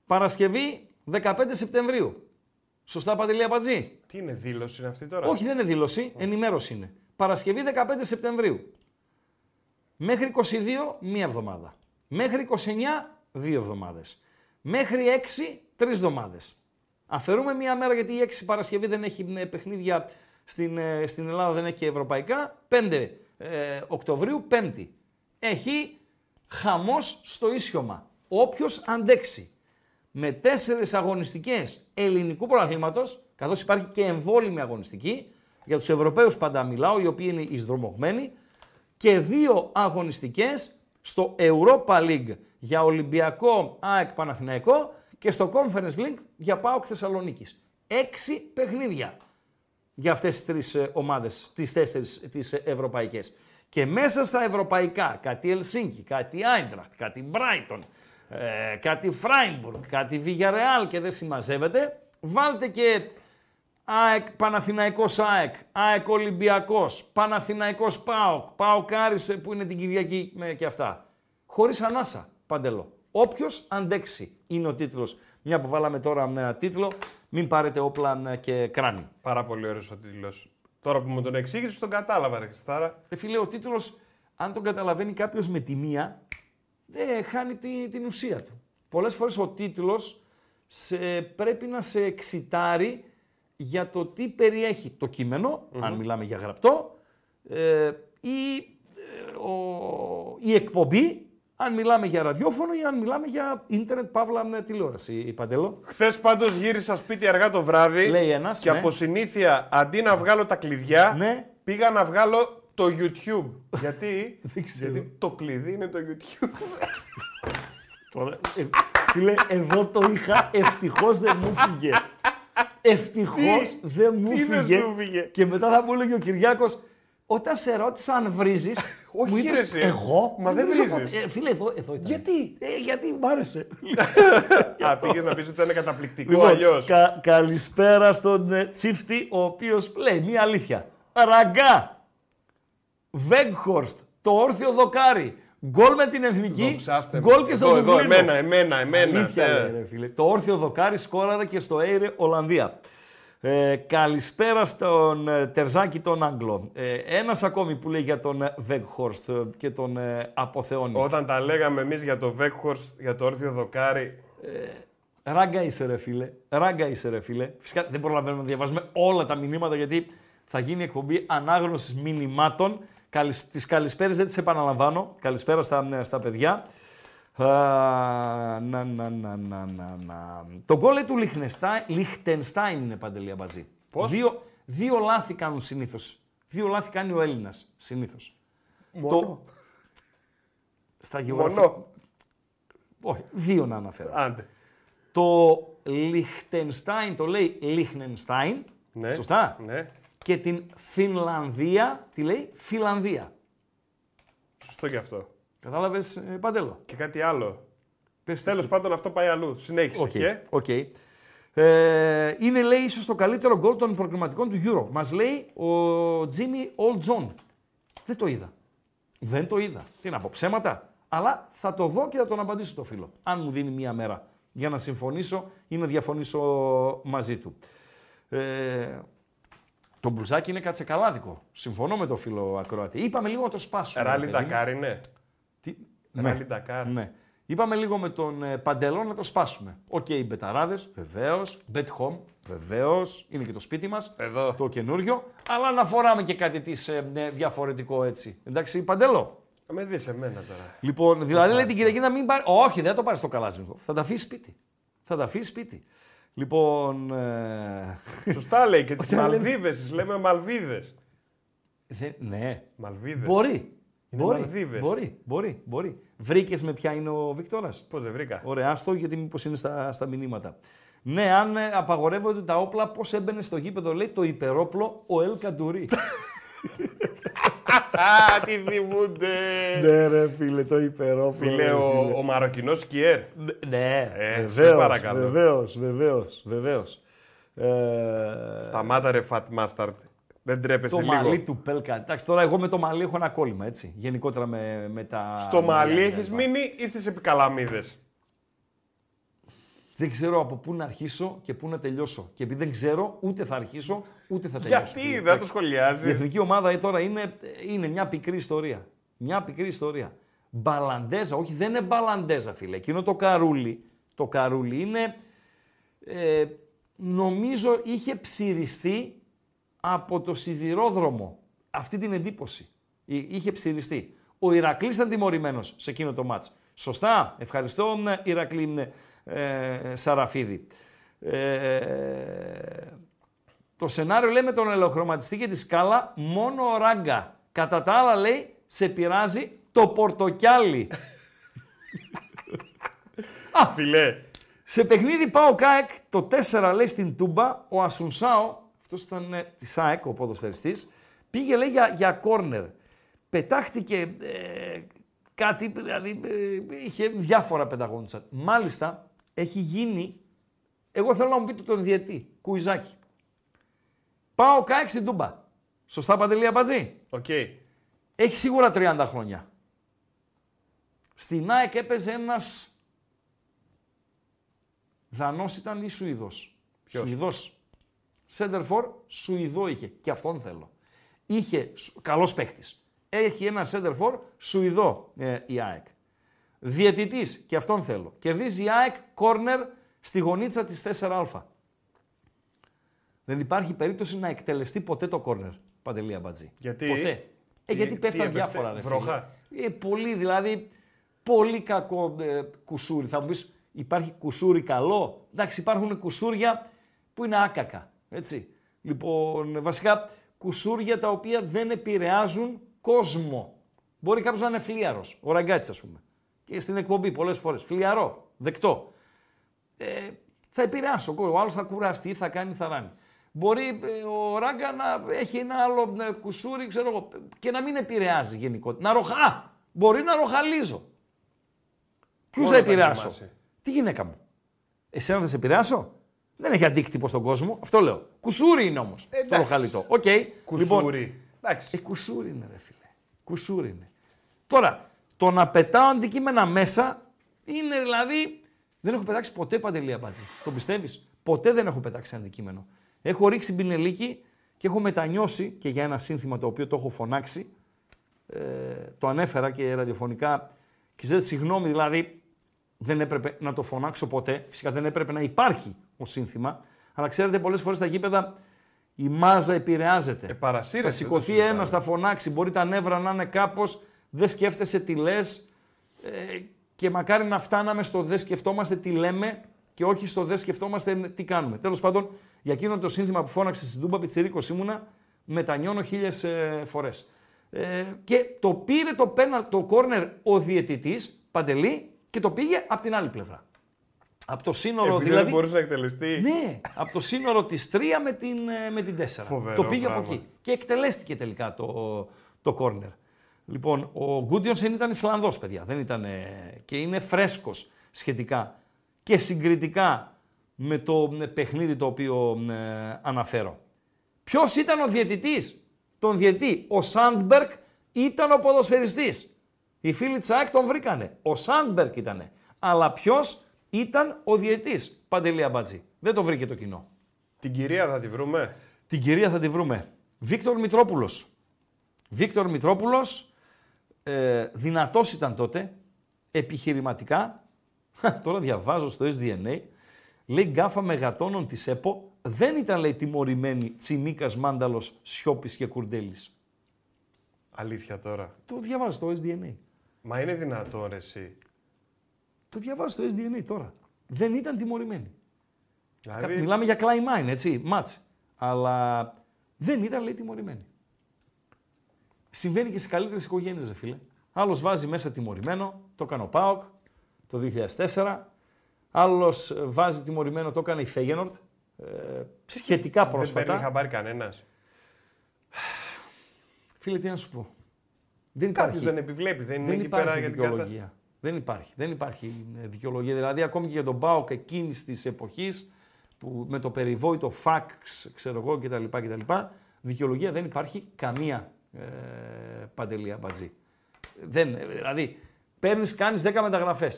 Παρασκευή 15 Σεπτεμβρίου. Σωστά Παντελία Πατζή; Τι είναι δήλωση είναι αυτή τώρα; Όχι δεν είναι δήλωση, ενημέρωση είναι. Παρασκευή 15 Σεπτεμβρίου. Μέχρι 22 μία εβδομάδα. Μέχρι 29 δύο εβδομάδες. Μέχρι 6 τρεις εβδομάδες. Αφαιρούμε μία μέρα γιατί η 6 Παρασκευή δεν έχει ε, παιχνίδια στην, ε, στην Ελλάδα, δεν έχει και ευρωπαϊκά. 5 ε, Οκτωβρίου, Πέμπτη. Έχει χαμός στο ίσιωμα. Όποιος αντέξει με τέσσερις αγωνιστικές ελληνικού πρωταθλήματος, καθώς υπάρχει και εμβόλυμη αγωνιστική, για τους Ευρωπαίους πάντα μιλάω, οι οποίοι είναι εισδρομωγμένοι, και δύο αγωνιστικές στο Europa League για Ολυμπιακό ΑΕΚ Παναθηναϊκό και στο Conference League για ΠΑΟΚ Θεσσαλονίκης. Έξι παιχνίδια για αυτές τις τρεις ε, ομάδες, τις τέσσερις τις ευρωπαϊκές. Και μέσα στα ευρωπαϊκά, κάτι Ελσίνκι, κάτι Άιντραχτ, κάτι Μπράιτον, ε, κάτι Φράιμπουργκ, κάτι Βιγιαρεάλ και δεν συμμαζεύεται, βάλτε και ΑΕΚ, Παναθηναϊκός ΑΕΚ, ΑΕΚ Ολυμπιακός, Παναθηναϊκός ΠΑΟΚ, ΠΑΟΚ Άρισε που είναι την Κυριακή και αυτά. Χωρίς ανάσα, παντελώ. Όποιος αντέξει είναι ο τίτλος. Μια που βάλαμε τώρα ένα τίτλο, μην πάρετε όπλα και κράνη. Πάρα πολύ ωραίος ο τίτλος. Τώρα που μου τον εξήγησες, τον κατάλαβα, ρε Χριστάρα. Ε, φίλε, ο τίτλος, αν τον καταλαβαίνει κάποιος με τη μία, δεν χάνει την ουσία του. Πολλές φορές ο τίτλος σε, πρέπει να σε εξητάρει για το τι περιέχει το κειμενο αν μιλάμε για γραπτό, ε, ή ε, ο, η εκπομπή, αν μιλάμε για ραδιόφωνο ή αν μιλάμε για ίντερνετ, παύλα με τηλεόραση, η Παντέλο. Χθες πάντως γύρισα σπίτι αργά το βράδυ Λέει ένας, και ναι. από συνήθεια αντί να βγάλω τα κλειδιά, Ναι. πήγα να βγάλω το YouTube. Γιατί, <laughs> Δεν ξέρω. Γιατί το κλειδί είναι το YouTube. <laughs> Τώρα, ε, φίλε, εδώ το είχα, ευτυχώς δεν μου φύγε. Ευτυχώς Τι; δεν μου Τι δεν φύγε. σου φύγε; Και μετά θα μου έλεγε ο Κυριάκος, όταν σε ρώτησα αν βρίζεις, <laughs> Όχι, μου είπες, ρε, εσύ. εγώ; Μα δεν βρίζω βρίζεις. ποτέ». Ε, φίλε, εδώ, εδώ ήταν. Γιατί; Ε, γιατί μ' άρεσε. <laughs> Α, πήγες να πεις ότι ήταν καταπληκτικό Λοιπόν, αλλιώς. κα- καλησπέρα στον ε, Τσίφτη, ο οποίος λέει μία αλήθεια. Ραγκά, Βέγχορστ, το όρθιο δοκάρι, γκολ με την εθνική, Δοξάστε μου. γκολ και στο εδώ, εδώ, Δουβλίνο. εμένα, εμένα, εμένα. Αλήθεια, ε. λέει, ρε φίλε. Το όρθιο δοκάρι σκόραρε και στο Έιρε Ολλανδία. Ε, καλησπέρα στον ε, Τερζάκη τον Άγγλο. Ε, ένας ακόμη που λέει για τον ε, Βέγχορστ ε, και τον ε, αποθεώνει. Όταν τα λέγαμε εμείς για το Βέκχορστ, για το όρθιο δοκάρι. Ράγκα είσαι ρε φίλε. Ράγκα είσαι ρε φίλε. Φυσικά δεν προλαβαίνουμε να διαβάζουμε όλα τα μηνύματα γιατί θα γίνει εκπομπή ανάγνωσης μηνυμάτων. Καλησ... Τις καλησπέρες δεν τις επαναλαμβάνω. Καλησπέρα στα, ε, στα παιδιά. Α, να, να, να, να, να, να. Το γκολ λέει του Λιχτενστάιν, Λιχτενστάιν είναι παντελή αμπατζή. Πώς; Δύο, δύο λάθη κάνουν συνήθως. Δύο λάθη κάνει ο Έλληνας συνήθως. Μόνο; Στα γεωγραφικά. Μόνο; Όχι, δύο να αναφέρω. Άντε. Το Λιχτενστάιν το λέει Λιχνενστάιν. Ναι. Σωστά; Ναι. Και την Φινλανδία τη λέει Φιλανδία. Σωστό και αυτό. Κατάλαβες, ε, Παντέλο; Και κάτι άλλο. Πες Τέλος πάντων, αυτό πάει αλλού. Συνέχισε. Οκ. Και. οκ. Ε, είναι, λέει, ίσως το καλύτερο γκολ των προκριματικών του Euro. Μας λέει ο Jimmy Old John. Δεν το είδα. Δεν το είδα. Τι να πω, ψέματα. Αλλά θα το δω και θα τον απαντήσω το φίλο. Αν μου δίνει μία μέρα για να συμφωνήσω ή να διαφωνήσω μαζί του. Ε, το μπλουζάκι είναι κατσεκαλάδικο. Συμφωνώ με το φίλο Ακροατή. Είπαμε λίγο να το σπάσουμε. Ράλι ρε παιδί μου. Ντακάρ είναι. Τι... Ράλι Ντακάρ. Ναι. Είπαμε λίγο με τον ε, Παντελό να το σπάσουμε. Οκ, οι μπεταράδες, βεβαίως. Bet home, βεβαίως. Είναι και το σπίτι μας. Εδώ. Το καινούριο. Αλλά να φοράμε και κάτι της, ε, ναι, διαφορετικό έτσι. Εντάξει, Παντελό. Θα με δεις εμένα τώρα. Λοιπόν, δηλαδή λέει την Κυριακή να μην πάρει. Όχι, δεν θα το πάρεις το καλάσνικοφ. Θα τα αφήσεις σπίτι. Θα τα αφήσεις σπίτι. Λοιπόν. Ε... Σωστά λέει και <laughs> τις Όταν λέμε- Μαλδίβες. Τις λέμε Μαλβίδε. δε- ναι. Μαλβίδες. Μπορεί. Είναι Μπορεί, Μαλδίβες. μπορεί, μπορεί, μπορεί. Βρήκες με ποια είναι ο Βίκτορας; Πώς δεν βρήκα. Ωραία, άστο γιατί μήπως είναι στα, στα μηνύματα. Ναι, αν ε, απαγορεύονται τα όπλα, πώς έμπαινε στο γήπεδο, λέει το υπερόπλο ο Ελ Καντουρί. Α, τι θυμούνται. ναι, ρε φίλε, το υπερόπλο. Φίλε, ρε, ο, φίλε. ο Μαροκινός σκιέρ. Ναι, Ε, σε βεβαίως, παρακαλώ. Βεβαίως, βεβαίως, βεβαίως. Ε, Σταμάτα ρε Fat Mustard. Δεν τρέπεσαι το λίγο. μαλλί του Πέλκα. Εντάξει, τώρα εγώ με το μαλλί έχω ένα κόλλημα, έτσι. Γενικότερα με, με τα. Στο μαλλί μαλλιά έχεις κτλ. μείνει ή στις επικαλαμίδες; Δεν ξέρω από πού να αρχίσω και πού να τελειώσω. Και επειδή δεν ξέρω, ούτε θα αρχίσω, ούτε θα τελειώσω. Γιατί φίλε. δεν το Εντάξει. Η σχολιάζει. εθνική ομάδα ε, τώρα είναι, είναι μια πικρή ιστορία. Μια πικρή ιστορία. Μπαλαντέζα, όχι δεν είναι μπαλαντέζα φίλε. Εκείνο το καρούλι, το καρούλι είναι, ε, νομίζω είχε ψηριστεί από το σιδηρόδρομο. Αυτή την εντύπωση. Εί- Είχε ψηριστεί. Ο Ηρακλής ήταν τιμωρημένος σε εκείνο το μάτς. Σωστά. Ευχαριστώ ε, Ηρακλή ε, Σαραφίδη. Ε, το σενάριο λέει με τον ελεοχρωματιστή και τη σκάλα μόνο ο Ράγκα. Κατά τα άλλα λέει σε πειράζει το πορτοκιάλι. Φιλέ. σε παιχνίδι ΠΑΟΚ-ΑΕΚ το 4 λέει στην Τούμπα ο Ασουνσάο, αυτός ήταν ε, της ΑΕΚ ο ποδοσφαιριστής, πήγε λέει για, για κόρνερ. Πετάχτηκε ε, κάτι, δηλαδή ε, είχε διάφορα πεταγόντουσαν. Μάλιστα έχει γίνει, εγώ θέλω να μου πείτε τον διαιτητή, κουιζάκι. Πάω ΚΑΕΚ στην Τούμπα. Σωστά Παντελή Αμπατζή. Οκ. Έχει σίγουρα 30 χρόνια. Στην ΑΕΚ έπαιζε ένας Δανός ήταν ή Σουηδός; Ποιος; Σουηδός. Σέντερφορ, Σουηδό είχε. Και αυτόν θέλω. Είχε, Σου- καλός παίχτης. Έχει ένα Σέντερφορ, Σουηδό ε, η ΑΕΚ. Διαιτητής, και αυτόν θέλω. Κερδίζει η ΑΕΚ κόρνερ στη γωνίτσα της 4α. Δεν υπάρχει περίπτωση να εκτελεστεί ποτέ το κόρνερ, Παντελία Μπατζή. Γιατί; Ποτέ. Ε, Τι- γιατί τι πέφτουν έπεφτε, διάφορα, ρε βροχά; φίλε. Ε, πολύ, δηλαδή, πολύ κακό ε, κουσούρι. Θα μου πεις, υπάρχει κουσούρι καλό; Εντάξει, υπάρχουν κουσούρια που είναι άκακα, έτσι. Λοιπόν, βασικά, κουσούρια τα οποία δεν επηρεάζουν κόσμο. Μπορεί κάποιος να είναι φλίαρος, ο Ραγκάτσης, ας πούμε. Και στην εκπομπή πολλές φορές. Φλιαρό, δεκτό ε, θα επηρεάσει ο κόσμος. Ο άλλος θα κουραστεί, θα κάνει, θα ράνει. Μπορεί ε, ο Ράγκα να έχει ένα άλλο ε, κουσούρι, ξέρω εγώ, και να μην επηρεάζει γενικότερα. Να ροχά. Μπορεί να ροχαλίζω. Ποιους Μόνο θα τα επηρεάσω; θυμάσαι. Τη γυναίκα μου. Εσένα θα σε επηρεάσω; Δεν έχει αντίκτυπο στον κόσμο. Αυτό λέω. Κουσούρι είναι όμως. Το εντάξει. ροχαλιτό. Οκ. Λοιπόν, Κουσούρι. Εντάξει. ε, κουσούρι είναι, ρε φίλε. Κουσούρι είναι. Τώρα, το να πετάω αντικείμενα μέσα είναι δηλαδή. Δεν έχω πετάξει ποτέ παντελή αμπάτζη. Το πιστεύεις; Ποτέ δεν έχω πετάξει αντικείμενο. Έχω ρίξει πινελίκι και έχω μετανιώσει και για ένα σύνθημα το οποίο το έχω φωνάξει. Ε, το ανέφερα και ραδιοφωνικά. Και ζητάτε συγγνώμη, δηλαδή δεν έπρεπε να το φωνάξω ποτέ. Φυσικά δεν έπρεπε να υπάρχει ο σύνθημα. Αλλά ξέρετε, πολλές φορές στα γήπεδα η μάζα επηρεάζεται. Ε, παρασύρεσαι, Θα δεν το σηκωθεί συζητάμε. ένας, θα φωνάξει. Μπορεί τα νεύρα να είναι κάπως. Δεν σκέφτεσαι τι λες. Ε, και μακάρι να φτάναμε στο δεν σκεφτόμαστε τι λέμε και όχι στο δεν σκεφτόμαστε τι κάνουμε. Τέλος πάντων, για εκείνο το σύνθημα που φώναξε στην Τούμπα Πιτσυρίκο ήμουνα, μετανιώνω χίλιες ε, φορές. Ε, και το πήρε το, πέναλ, το κόρνερ ο διαιτητής Παντελή και το πήγε από την άλλη πλευρά. Από το σύνορο Επειδή δηλαδή. δεν μπορούσε να εκτελεστεί. Ναι, από το σύνορο της 3 με την, ε, με την 4. Φοβερό το πήγε πράγμα. από εκεί. Και εκτελέστηκε τελικά το, το κόρνερ. Λοιπόν, ο Γκούντιονσεν ήταν Ισλανδός, παιδιά. Δεν ήταν, ε, και είναι φρέσκος σχετικά και συγκριτικά με το ε, παιχνίδι το οποίο ε, αναφέρω. Ποιος ήταν ο διαιτητής, τον διαιτή. Ο Σάντμπεργκ ήταν ο ποδοσφαιριστής. Οι φίλοι Τσάκ τον βρήκανε. Ο Σάντμπεργκ ήτανε. Αλλά ποιος ήταν ο διαιτής, Παντελή Αμπατζή; Δεν το βρήκε το κοινό. Την κυρία θα τη βρούμε. Την κυρία θα τη βρούμε. Βίκτορ Μητρόπουλος. Βίκτορ Μητρόπουλος, ε, δυνατός ήταν τότε, επιχειρηματικά. Τώρα διαβάζω στο SDNA. Λέει γκάφα μεγατόνων της ΕΠΟ. Δεν ήταν λέει τιμωρημένοι Τσιμίκας, Μάνταλος, Σιώπης και Κουρντέλης. Αλήθεια τώρα. Το διαβάζω στο SDNA. Μα είναι δυνατόν ρε εσύ. Το διαβάζω στο SDNA τώρα. Δεν ήταν τιμωρημένοι. Δηλαδή, Μιλάμε για Klein Mine, έτσι, μάτς. Αλλά δεν ήταν, λέει, τιμωρημένοι. Συμβαίνει και στι καλύτερες οικογένειες, ρε φίλε. Άλλος βάζει μέσα τιμωρημένο, το έκανε ο Πάοκ το 2004. Άλλος βάζει τιμωρημένο, το έκανε η Φέγενορτ. Ε, σχετικά δεν παίρνει πρόσφατα. χαμπάρι κανένας. Φίλε, τι να σου πω. Δεν Κάποιος υπάρχει, δεν επιβλέπει. Δεν είναι δεν εκεί πέρα υπάρχει για την κατάσταση. δικαιολογία. Δεν υπάρχει. Δεν υπάρχει ε, δικαιολογία. Δηλαδή, ακόμη και για τον Πάοκ εκείνης της εποχής, που, με το περιβόητο φαξ, ξέρω εγώ κτλ. κτλ δικαιολογία δεν υπάρχει καμία ε, παντελή αμπατζή. Δεν, δηλαδή, παίρνεις, κάνεις 10 μεταγραφε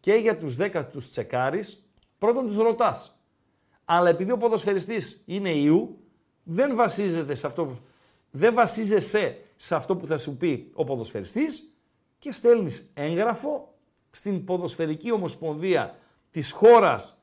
Και για τους 10 τους τσεκάρεις, πρώτον τους ρωτάς. Αλλά επειδή ο ποδοσφαιριστής είναι ιού, δεν βασίζεται σε αυτό, δεν βασίζεσαι σε αυτό που θα σου πει ο ποδοσφαιριστής και στέλνεις έγγραφο στην ποδοσφαιρική ομοσπονδία της χώρας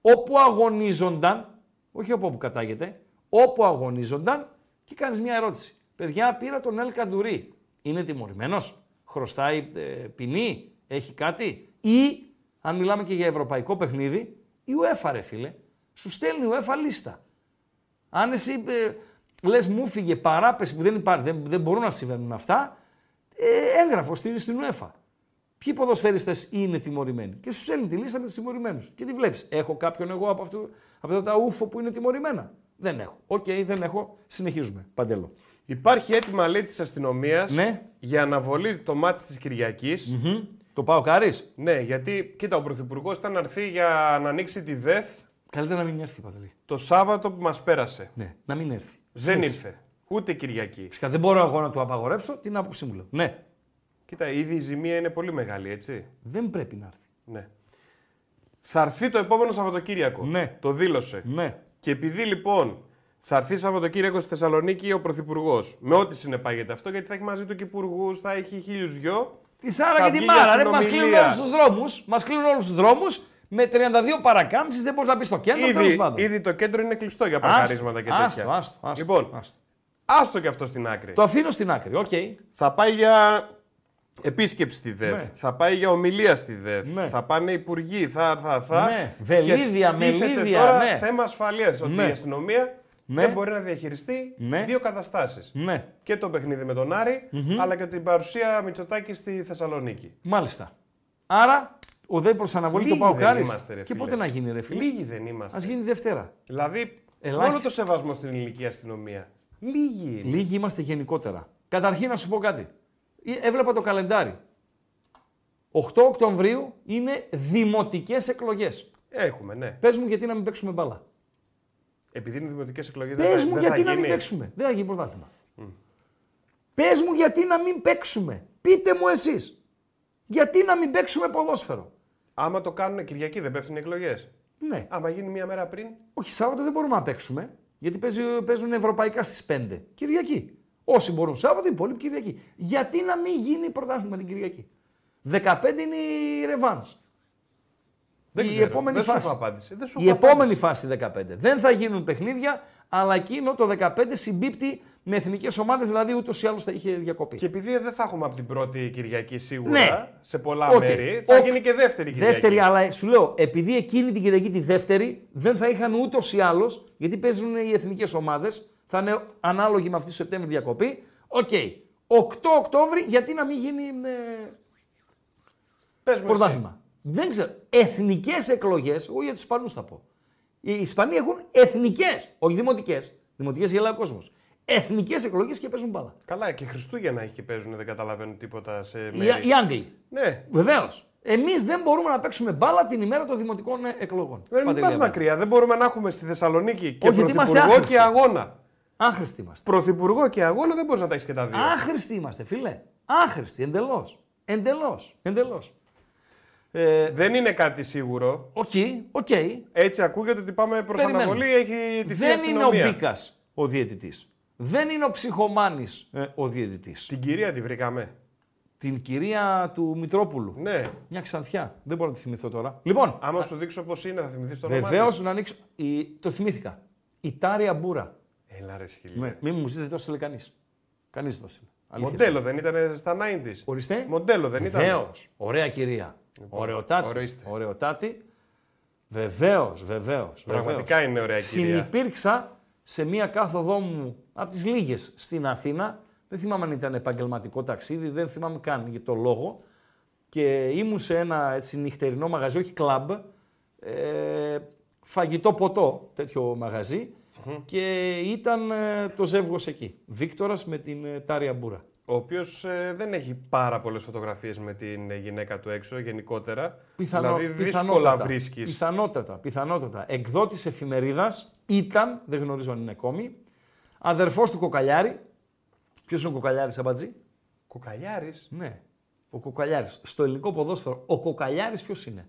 όπου αγωνίζονταν, όχι όπου κατάγεται, όπου αγωνίζονταν και κάνεις μια ερώτηση. Παιδιά, πήρα τον Ελ Καντουρί. Είναι τιμωρημένος, χρωστάει ε, ποινή, έχει κάτι; Ή, αν μιλάμε και για ευρωπαϊκό παιχνίδι, η UEFA ρε φίλε, σου στέλνει η UEFA λίστα. Αν εσύ ε, λες μου φύγε παράπεση που δεν, υπάρχει, δεν, δεν μπορούν να συμβαίνουν αυτά, ε, έγγραφο στην, στην UEFA. Ποιοι ποδοσφαιριστές είναι τιμωρημένοι; Και σου στέλνει τη λίστα με τους τιμωρημένους. Και τι βλέπεις. Έχω κάποιον εγώ από, αυτού, από αυτά τα ούφο που είναι τιμωρημένα; Δεν έχω. OK, okay, δεν έχω. Συνεχίζουμε. Παντέλο. Υπάρχει αίτημα λέει της αστυνομίας ναι. για αναβολή το ματς της Κυριακής. Mm-hmm. Το ΠΑΟΚ-Άρης; Ναι, γιατί κοίτα, ο Πρωθυπουργός ήταν να έρθει για να ανοίξει τη ΔΕΘ. Καλύτερα να μην έρθει, Παντελή. Το Σάββατο που μας πέρασε. Ναι, να μην έρθει. Δεν ήρθε. Ούτε Κυριακή. Φυσικά δεν μπορώ εγώ να του απαγορέψω την άποψή μου. Λέω. Ναι. Κοίτα, ήδη η ζημία είναι πολύ μεγάλη, έτσι. Δεν πρέπει να έρθει. Ναι. Θα έρθει το επόμενο Σαββατοκύριακο. Ναι. Το δήλωσε. Ναι. Και επειδή λοιπόν θα έρθει Σαββατοκύριακο στη Θεσσαλονίκη ο Πρωθυπουργός. Με ό,τι συνεπάγεται αυτό, γιατί θα έχει μαζί του και υπουργούς, θα έχει χίλιους δυο. Τη Σάρα και τη Μάρα. Μας κλείνουν όλους τους δρόμους. Μας κλείνουν όλους τους δρόμους. Με 32 παρακάμψεις δεν μπορείς να μπεις στο κέντρο. Ήδη, ήδη το κέντρο είναι κλειστό για παρκαρίσματα και τέτοια. Άστο, άστο, άστο, λοιπόν, άστο. άστο και αυτό στην άκρη. Το αφήνω στην άκρη. Okay. Θα πάει για επίσκεψη στη ΔΕΘ. Ναι. Θα πάει για ομιλία στη ΔΕΘ. Ναι. Θα πάνε υπουργοί. Θα, θα, θα. Ναι. Βελίδια, μελίδια. τώρα ναι. θέμα ασφαλείας. Ότι Ναι. η αστυνομία Ναι. δεν μπορεί να διαχειριστεί Ναι. δύο καταστάσεις. Ναι. Και το παιχνίδι με τον αρη αλλά και την παρουσία Μητσοτάκη στη Θεσσαλονίκη. Μάλιστα. Άρα ο ΔΕ προς αναβολή το Λίγοι πάω δεν κάρις. είμαστε, ρε Και φίλε. πότε να γίνει, ρε φίλε; Λίγοι δεν είμαστε. Α γίνει Δευτέρα. Δηλαδή, Ελάχιστοι. μόνο το σεβασμό στην ελληνική αστυνομία. Λίγοι είναι. Λίγοι είμαστε γενικότερα. Καταρχήν να σου πω κάτι. Ε, Έβλεπα το καλεντάρι. 8 Οκτωβρίου είναι δημοτικές εκλογές. Έχουμε, ναι. Πες μου γιατί να μην παίξουμε μπάλα. Επειδή είναι δημοτικές εκλογές, Πες μου γιατί να μην παίξουμε. Δεν θα γίνει πρωτάθλημα. Πες μου γιατί να μην παίξουμε. Πείτε μου εσείς. Γιατί να μην παίξουμε ποδόσφαιρο. Άμα το κάνουν Κυριακή, δεν πέφτουν οι εκλογές. Ναι. Άμα γίνει μία μέρα πριν. Όχι, Σάββατο δεν μπορούμε να παίξουμε. Γιατί παίζει- παίζουν ευρωπαϊκά στις 5. Κυριακή. Όσοι μπορούν Σάββατο, οι υπόλοιποι Κυριακή. Γιατί να μην γίνει πρωτάθλημα την Κυριακή; 15 είναι η ρεβάνς. Δεν η ξέρω. επόμενη δεν σου φάση. έχω απάντηση. Δεν σου Η έχω επόμενη απάντηση. φάση 15. Δεν θα γίνουν παιχνίδια, αλλά εκείνο το 15 συμπίπτει με εθνικές ομάδες, δηλαδή ούτως ή άλλως θα είχε διακοπεί. Και επειδή δεν θα έχουμε από την πρώτη Κυριακή σίγουρα Ναι. σε πολλά Οκ. μέρη, θα Οκ. γίνει και δεύτερη Κυριακή. Δεύτερη, αλλά σου λέω, επειδή εκείνη την Κυριακή τη δεύτερη δεν θα είχαν ούτως ή άλλως, γιατί παίζουν οι εθνικές ομάδες, θα είναι ανάλογη με αυτή τη Σεπτέμβρη διακοπή. Οκ. 8 Οκτώβρη, γιατί να μην γίνει ε, Πες μου εσύ. πρωτάθλημα. Δεν ξέρω. Εθνικές εκλογές, εγώ για τους Ισπανούς θα πω. Οι Ισπανοί έχουν εθνικές, όχι δημοτικές. Δημοτικές γελάει ο κόσμος. Εθνικές εκλογές και παίζουν μπάλα. Καλά, και Χριστούγεννα έχει και παίζουν, δεν καταλαβαίνουν τίποτα σε Οι, μέρη. οι Άγγλοι. Ναι. Βεβαίως. Εμείς δεν μπορούμε να παίξουμε μπάλα την ημέρα των δημοτικών ε, εκλογών. Δεν Παντελή πας Αμπάτζη. μακριά. Δεν μπορούμε να έχουμε στη Θεσσαλονίκη και Όχι, γιατί είμαστε πρωθυπουργό άχρηστοι. και αγώνα. Άχρηστοι είμαστε. Πρωθυπουργό και αγώνα δεν μπορείς να τα έχεις και τα δύο. Άχρηστοι είμαστε, φίλε. Άχρηστοι, εντελώς. Εντελώς. Εντελώς. Ε, Δεν είναι κάτι σίγουρο. OK, OK. Έτσι ακούγεται ότι πάμε προς Περιμένουμε. αναβολή, έχει αιτηθεί η Δεν είναι ο αστυνομία. Μπίκας ο διαιτητής. Δεν είναι ο Ψυχομάνης ο διαιτητής. Την κυρία τη βρήκαμε. Την κυρία του Μητρόπουλου. Ναι. Μια ξανθιά. Δεν μπορώ να τη θυμηθώ τώρα. Λοιπόν, Άμα σου δείξω πώς είναι, θα θυμηθείς το όνομα. βεβαίως της. να ανοίξω. Η... Το θυμήθηκα. Η Τάρια Μπούρα. Έλα ρε σκυλί. Ναι. Μην μου ζητήσετε, δεν το έστειλε κανείς. Κανείς δεν το έστειλε. Αλήθεια Μοντέλο δεν ήταν στα 90s. Ορίστε. Μοντέλο δεν ήταν. Βεβαίως. Ωραία κυρία. Ωραιοτάτη. ορίστε. Ωραιοτάτη. Βεβαίως, βεβαίως. Πραγματικά είναι ωραία κυρία. Συνυπήρξα σε μία κάθοδό μου από τις λίγες στην Αθήνα. Δεν θυμάμαι αν ήταν επαγγελματικό ταξίδι, δεν θυμάμαι καν για το λόγο. Και ήμουν σε ένα έτσι, νυχτερινό μαγαζί, όχι κλαμπ, ε, φαγητό ποτό, τέτοιο μαγαζί, και ήταν ε, το ζεύγος εκεί. Βίκτορας με την ε, Τάρια Μπούρα. Ο οποίος δεν έχει πάρα πολλές φωτογραφίες με την ε, γυναίκα του έξω γενικότερα. Πιθανό, δηλαδή δύσκολα βρίσκεις. Πιθανότατα, πιθανότατα. Εκδότης εφημερίδας ήταν, δεν γνωρίζω αν είναι ακόμη, αδερφός του Κοκαλιάρη. Ποιος είναι ο Κοκαλιάρης, Αμπατζή; Κοκαλιάρης. Ναι. Ο Κοκαλιάρης. Στο ελληνικό ποδόσφαιρο, ο Κοκαλιάρης ποιος είναι;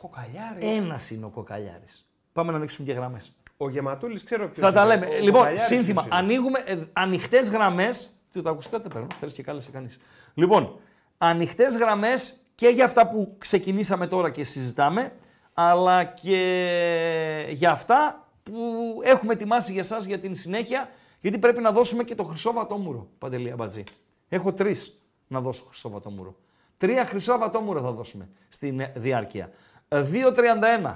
Κοκαλιάρης. Ένας είναι ο Κοκαλιάρης. Πάμε να ανοίξουμε και γραμμές. Ο Γεματούλης ξέρω ποιος Θα τα είναι. λέμε. Ο λοιπόν, Κοκαλιάρης σύνθημα. ποιος είναι. Ανοίγουμε ε, ανοιχτές γραμμές. Τι τα ακουστικά δεν παίρνω. Θες και κάλεσε κανείς. Λοιπόν, ανοιχτές γραμμές και για αυτά που ξεκινήσαμε τώρα και συζητάμε, αλλά και για αυτά που έχουμε ετοιμάσει για εσά για την συνέχεια, γιατί πρέπει να δώσουμε και το χρυσό βατόμουρο, Παντελή Αμπατζή. Έχω τρεις να δώσω χρυσό βατόμουρο. Τρία χρυσό βατόμουρο θα δώσουμε στην ε, διάρκεια. Ε, 2.31.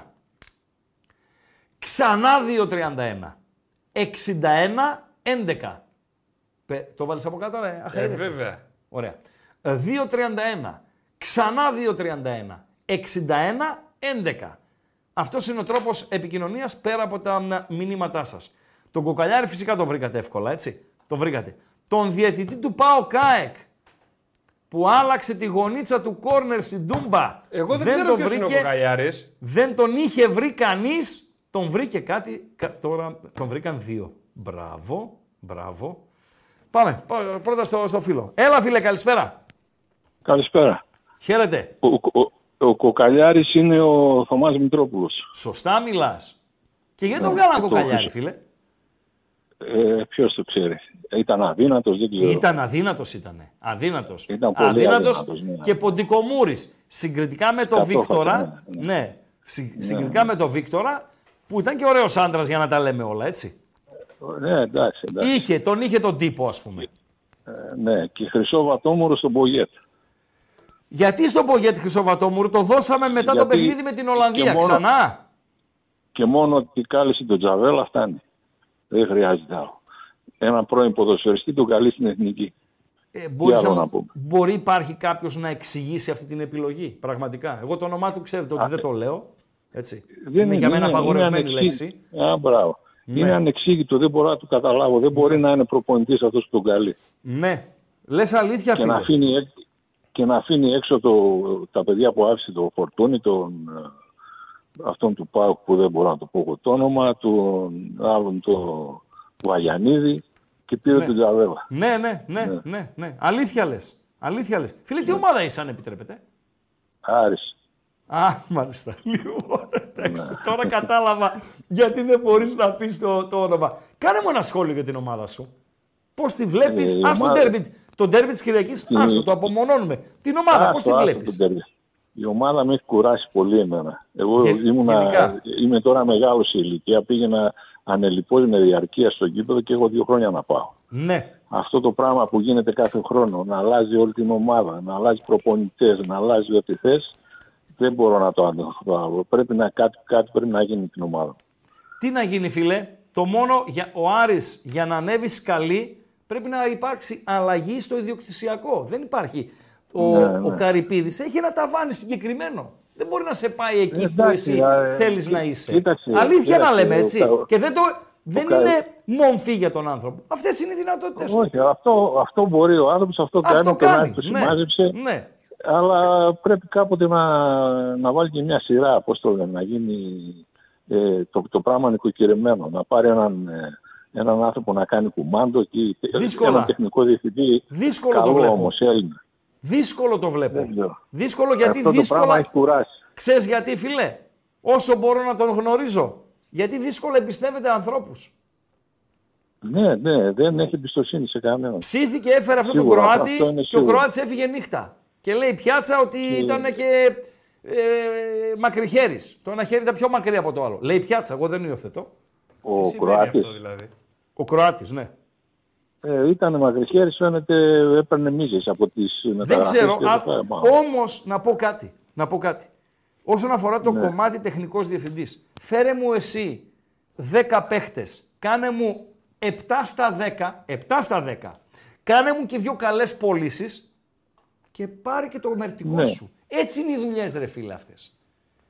Ξανά 2.31. 61-11. Πε- Το βάλεις από κάτω, ρε. Ε, αχαήρευτο. βέβαια. Ωραία. Ε, 2.31. Ξανά 2.31. 61-11. Αυτός είναι ο τρόπος επικοινωνίας πέρα από τα μ, μηνύματά σας. Τον κοκαλιάρη φυσικά το βρήκατε εύκολα, έτσι. Το βρήκατε. Τον διαιτητή του Πάο Κάεκ που άλλαξε τη γωνίτσα του κόρνερ στην Τούμπα. Εγώ δεν, δεν ξέρω τον ποιος είναι ο βρήκε, Κοκαλιάρης. δεν τον είχε βρει κανείς. Τον βρήκε κάτι. κα- Τώρα τον βρήκαν δύο. Μπράβο, μπράβο. Πάμε πά- πρώτα στο, στο φίλο. Έλα, φίλε, καλησπέρα. Καλησπέρα. Χαίρετε. Ο, ο, ο Κοκαλιάρης είναι ο Θωμάς Μητρόπουλος. Σωστά μιλάς. Και γιατί τον Ναι, βγάλαν και το κοκαλιάρι, έχω. φίλε; Ε, ποιος το ξέρει. Ήταν αδύνατος, δεν ξέρω. Ήταν αδύνατος, ήταν. Αδύνατος. Ήταν πολύ αδύνατος, ναι. και ποντικομούρης. Συγκριτικά με τον Αυτό Βίκτορα. φαίνεται, Ναι, ναι, Συ- συγκριτικά με τον Βίκτορα, που ήταν και ωραίος άντρας για να τα λέμε όλα, έτσι. Ναι, εντάξει, εντάξει. Είχε, τον είχε τον τύπο, ας πούμε. Ε, ναι, και χρυσό βατόμουρο στον Πογέτ. Γιατί στον Πογέτη Χρυσοβατόμουρου το δώσαμε μετά το Γιατί παιχνίδι με την Ολλανδία. και μόνο- Ξανά. Και μόνο ότι κάλεσε τον Τζαβέλα φτάνει. Δεν χρειάζεται άλλο. Ένα πρώην ποδοσφαιριστή τον καλεί στην εθνική. Ε, μπορείς άλλο να- να πούμε. Μπορεί υπάρχει κάποιος να εξηγήσει αυτή την επιλογή. Πραγματικά. Εγώ το όνομά του ξέρετε ότι δεν το λέω. Έτσι. είναι για μένα απαγορευμένη λέξη. Α, μπράβο. Ναι. Είναι ανεξήγητο, δεν μπορώ να το καταλάβω. Δεν μπορεί να είναι προπονητής αυτός που τον καλεί. Ναι. Λες αλήθεια, και να, φίλε. αφήνει, έκ- και να αφήνει έξω το, τα παιδιά που άφησε το Φορτούνι, τον, ε, αυτόν του Πάουκ που δεν μπορώ να το πω εγώ το όνομα, τον άλλον το Βαγιανίδη και πήρε Ναι. τον Τζαβέλα. Ναι, ναι, ναι, ναι, ναι, ναι. Αλήθεια λες. Αλήθεια λες. Φίλε, τι ομάδα είσαι, αν επιτρέπετε; Άρης. Α, μάλιστα. Λοιπόν, εντάξει. Ναι. Τώρα κατάλαβα γιατί δεν μπορείς να πεις το, το όνομα. Κάνε μου ένα σχόλιο για την ομάδα σου. Πώς τη βλέπεις, Ε, η ας το ομάδα- ντέρμπι. Το ντέρμπι της Κυριακής, Η- άστο, το απομονώνουμε. Την ομάδα, πώς Άστο, τη άστο βλέπεις; τον τέρμι. Η ομάδα με έχει κουράσει πολύ εμένα. Εγώ Γε- ήμουνα, γενικά. είμαι τώρα μεγάλος σε ηλικία. Πήγαινα ανελιπώς με διαρκεία στο γήπεδο και έχω δύο χρόνια να πάω. Ναι, Αυτό το πράγμα που γίνεται κάθε χρόνο, να αλλάζει όλη την ομάδα, να αλλάζει προπονητές, να αλλάζει ό,τι θες, δεν μπορώ να το αντιλαμβάνω. Πρέπει να, κάτι, κάτι πρέπει να γίνει με την ομάδα. Τι να γίνει, φίλε; Το μόνο για ο Άρης για να ανέβει σκαλή πρέπει να υπάρξει αλλαγή στο ιδιοκτησιακό. Δεν υπάρχει. Ο, Ναι, ναι. ο Καρυπίδης έχει ένα ταβάνι συγκεκριμένο. Δεν μπορεί να σε πάει εκεί που Εντάξει, εσύ α, ε, θέλεις κοί- να είσαι. κοίταξε, Αλήθεια να κοίταξε, λέμε ο έτσι. Κα- Και δεν, το, δεν Κα- είναι μομφή για τον άνθρωπο. Αυτές είναι οι δυνατότητες του. Όχι, αυτό, αυτό μπορεί ο άνθρωπος, αυτό, Αυτό κάνει, κάνει. το Ναι, συμμάζεψε. ναι. Αλλά πρέπει κάποτε να, να βάλει και μια σειρά, πώς το λένε, να γίνει ε, το, το πράγμα νοικοκυρεμένο. Να πάρει έναν, ε, έναν άνθρωπο να κάνει κουμάντο και Δύσκολα. έναν τεχνικό διευθυντή. Δύσκολο το καλό βλέπω. όμως, Έλληνα. Δύσκολο το βλέπω. Δεν ξέρω. Δύσκολο γιατί Αυτό το πράγμα δύσκολα... έχει κουράσει. Ξέρεις γιατί φίλε; Όσο μπορώ να τον γνωρίζω. Γιατί δύσκολα εμπιστεύεται ανθρώπους. Ναι, ναι, δεν έχει εμπιστοσύνη σε κανέναν. Ψήθηκε, έφερε αυτόν τον Σίγουρα, Κροάτι αυτό είναι και ο σίγουρο. Κροάτης έφυγε νύχτα. Και λέει πιάτσα ότι ήταν και ε, μακριχέρης. Το ένα χέρι ήταν πιο μακρύ από το άλλο. Λέει πιάτσα, εγώ δεν υιοθετώ. Ο Τι σημαίνει Κροάτης αυτό δηλαδή; Ο Κροάτης, ναι. ε, ήταν μακριχέρης, φαίνεται έπαιρνε μίζες από τις Δεν μεταγραφές. ξέρω. και Α, τα λοιπά. όμως, να πω κάτι. Να πω κάτι. Όσον αφορά το Ναι. κομμάτι τεχνικός διευθυντής, φέρε μου εσύ 10 παίχτες, κάνε μου 7 στα 10, 7 στα 10, κάνε μου και δύο καλές πωλήσεις και πάρε και το μερτικό Ναι. σου. Έτσι είναι οι δουλειές ρε φίλε αυτές.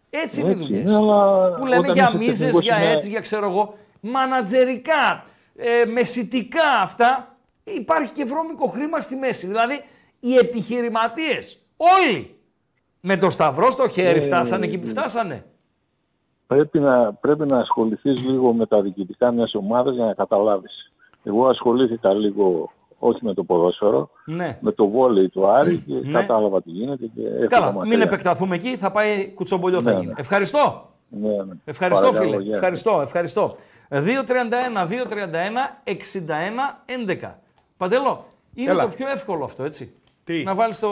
Έτσι είναι οι Έτσι δουλειές. είναι, αλλά Που λέμε όταν για είσαι μίζες, τεχνικός για είναι- έτσι, για ξέρω εγώ, μανατζερικά, ε, μεσητικά αυτά, υπάρχει και βρώμικο χρήμα στη μέση. Δηλαδή οι επιχειρηματίες, όλοι με το σταυρό στο χέρι Ε, φτάσανε εκεί που φτάσανε. Πρέπει να, πρέπει να ασχοληθείς λίγο με τα διοικητικά μιας ομάδας για να καταλάβεις. Εγώ ασχολήθηκα λίγο, όχι με το ποδόσφαιρο, Ναι. με το βόλεϊ του Άρη και Ναι. κατάλαβα τι γίνεται και έφυγα Καλά, μην μακριά. επεκταθούμε εκεί, θα πάει κουτσομπολιό θα Ναι, γίνει. ναι. Ευχαριστώ. Ναι, ναι. Ευχαριστώ Παρακαλώ, φίλε. γεια. Ευχαριστώ, ευχαριστώ. 2-31, 2-31, 61, 11. Παντελό, είναι Έλα. το πιο εύκολο αυτό, έτσι. Τι; Να βάλεις το,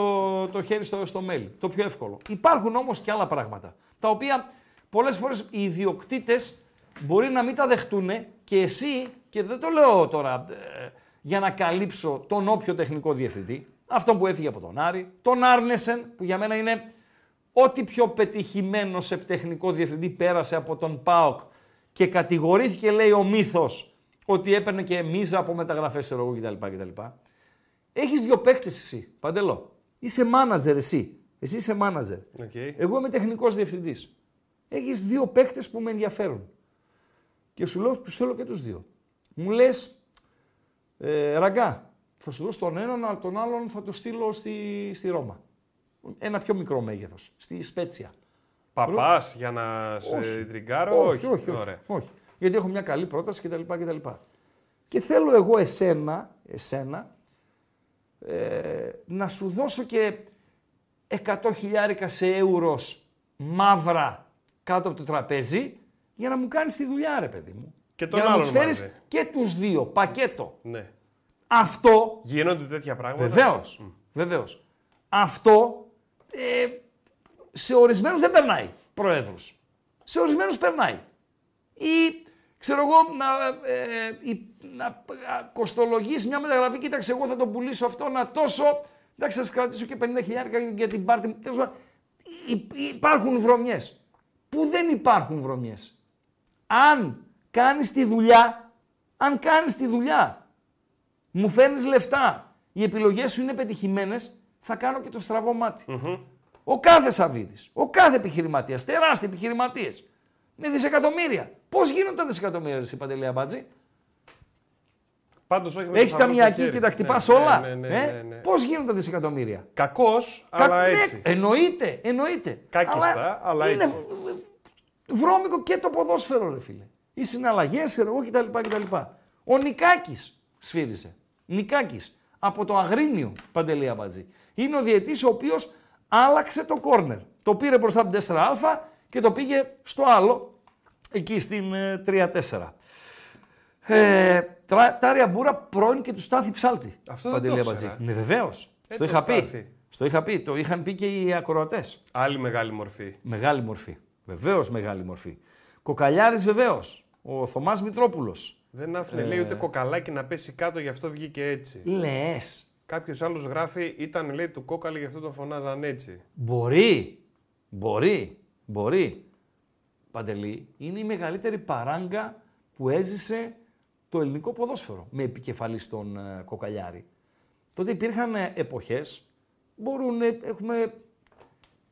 το χέρι στο, στο mail. Το πιο εύκολο. Υπάρχουν όμως και άλλα πράγματα, τα οποία πολλές φορές οι ιδιοκτήτες μπορεί να μην τα δεχτούν και εσύ, και δεν το λέω τώρα ε, για να καλύψω τον όποιο τεχνικό διευθυντή, αυτόν που έφυγε από τον Άρη, τον Άρνεσεν, που για μένα είναι ό,τι πιο πετυχημένος σε τεχνικό διευθυντή πέρασε από τον ΠΑΟΚ και κατηγορήθηκε, λέει ο μύθος, ότι έπαιρνε και μίζα από μεταγραφές εγώ κτλ. κτλ. Έχεις δύο παίκτες εσύ, Παντέλο. Είσαι μάνατζερ εσύ. Εσύ είσαι μάνατζερ. Οκ. Εγώ είμαι τεχνικός διευθυντής. Έχεις δύο παίκτες που με ενδιαφέρουν. Και σου λέω, τους θέλω και τους δύο. Μου λες, ε, ραγκά, θα σου δώσω τον έναν, αλλά τον άλλον θα το στείλω στη, στη Ρώμα. Ένα πιο μικρό μέγεθος, στη Σπέτσια. Παπάς για να σε Όχι. τριγκάρω; όχι, όχι, όχι, Ωραία. όχι. Γιατί έχω μια καλή πρόταση κτλ. κτλ. Και θέλω εγώ εσένα, εσένα ε, να σου δώσω και 100 χιλιάρικα σε εύρος μαύρα κάτω από το τραπέζι για να μου κάνεις τη δουλειά ρε παιδί μου. Και τον για να μου άλλον τους φέρεις μαζί. και τους δύο, πακέτο. Ναι. Αυτό Γίνονται τέτοια πράγματα; Βεβαίως. Βεβαίως. Αυτό ε, σε ορισμένους δεν περνάει προέδρου. Σε ορισμένους περνάει. Ή ξέρω εγώ να, ε, ή, να α, κοστολογείς μια μεταγραφή. Κοίταξε, εγώ θα τον πουλήσω αυτό να τόσο. Εντάξει, θα σας κρατήσω και 50 χιλιάρικα για την πάρτι μου. Τέλος πάντων, υ- Υπάρχουν βρωμιές. Πού δεν υπάρχουν βρωμιές. Αν κάνεις τη δουλειά, αν κάνεις τη δουλειά, μου φέρνεις λεφτά, οι επιλογές σου είναι πετυχημένες, θα κάνω και το στραβό μάτι. Ο κάθε Σαββίδης, ο κάθε επιχειρηματίας, τεράστιοι επιχειρηματίες, με δισεκατομμύρια. Πώς γίνονται τα δισεκατομμύρια, εσύ Παντελή Αμπάτζη; Πάντως όχι με το Έχεις σταυρό στο ταμιακή χέρι. και τα χτυπάς Ναι, όλα; Ναι, ναι, ε; ναι, ναι. Πώς γίνονται τα δισεκατομμύρια; Κακός, Κα- αλλά ναι, έτσι. εννοείται, εννοείται. Κάκιστα, αλλά είναι έτσι. βρώμικο και το ποδόσφαιρο, ρε φίλε. Οι συναλλαγές, εγώ κτλ. κτλ. Ο Νικάκης σφύριζε. Νικάκης από το Αγρίνιο Παντελή Αμπατζή. Είναι ο διαιτής ο οποίος άλλαξε το κόρνερ. Το πήρε μπροστά από την 4α και το πήγε στο άλλο, εκεί στην ε, 3-4. Ε, τρα- Τάρια Μπούρα πρώην και του Στάθη Ψάλτη. Αυτό δεν Παντελή το Αμπατζή. ήξερα. Ναι, βεβαίως. Ε, Στο το είχα πει. Στάθη. Στο είχα πει. Το είχαν πει και οι ακροατές. Άλλη μεγάλη μορφή. Μεγάλη μορφή. Βεβαίως μεγάλη μορφή. Κοκαλιάρης βεβαίως. Ο Θωμάς Μητρόπουλος. Δεν άφηνε, Ε. λέει, ούτε κοκαλάκι να πέσει κάτω, γι' αυτό βγήκε έτσι. Λες. Κάποιος άλλος γράφει, ήταν λέει του κόκαλη, γι' αυτό τον φωνάζαν έτσι. Μπορεί. Μπορεί. Μπορεί. Παντελή, είναι η μεγαλύτερη παράγκα που έζησε το ελληνικό ποδόσφαιρο με επικεφαλής στον ε, Κοκαλιάρη. Τότε υπήρχαν ε, εποχές, μπορούν, ε, έχουμε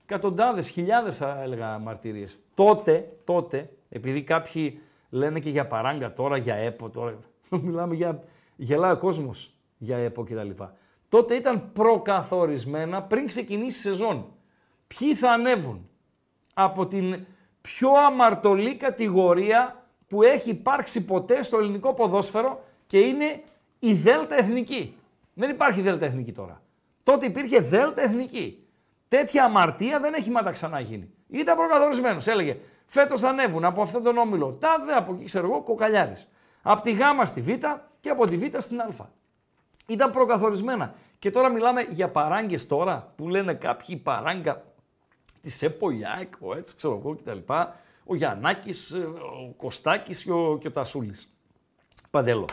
εκατοντάδες, χιλιάδες θα έλεγα μαρτυρίες. Τότε, τότε, επειδή κάποιοι λένε και για παράγκα τώρα, για ΕΠΟ, τώρα <laughs> μιλάμε για, γελάει ο κόσμος για ΕΠΟ κτλ. Τότε ήταν προκαθορισμένα πριν ξεκινήσει η σεζόν. Ποιοι θα ανέβουν από την πιο αμαρτωλή κατηγορία που έχει υπάρξει ποτέ στο ελληνικό ποδόσφαιρο και είναι η Δέλτα Εθνική. Δεν υπάρχει Δέλτα Εθνική τώρα. Τότε υπήρχε Δέλτα Εθνική. Τέτοια αμαρτία δεν έχει μάτα ξανά γίνει. Ήταν προκαθορισμένος. Έλεγε φέτος θα ανέβουν από αυτόν τον όμιλο. Τάδε από εκεί ξέρω εγώ κοκαλιάρη. Από τη Γ στη Β και από τη Β στην Α. Ήταν προκαθορισμένα. Και τώρα μιλάμε για παράγκες τώρα που λένε κάποιοι παράγκα της Επολιάκ, ο έτσι ξέρω εγώ κτλ. Ο Γιαννάκης, ο Κωστάκης και ο, και ο Τασούλης. Παντέλο.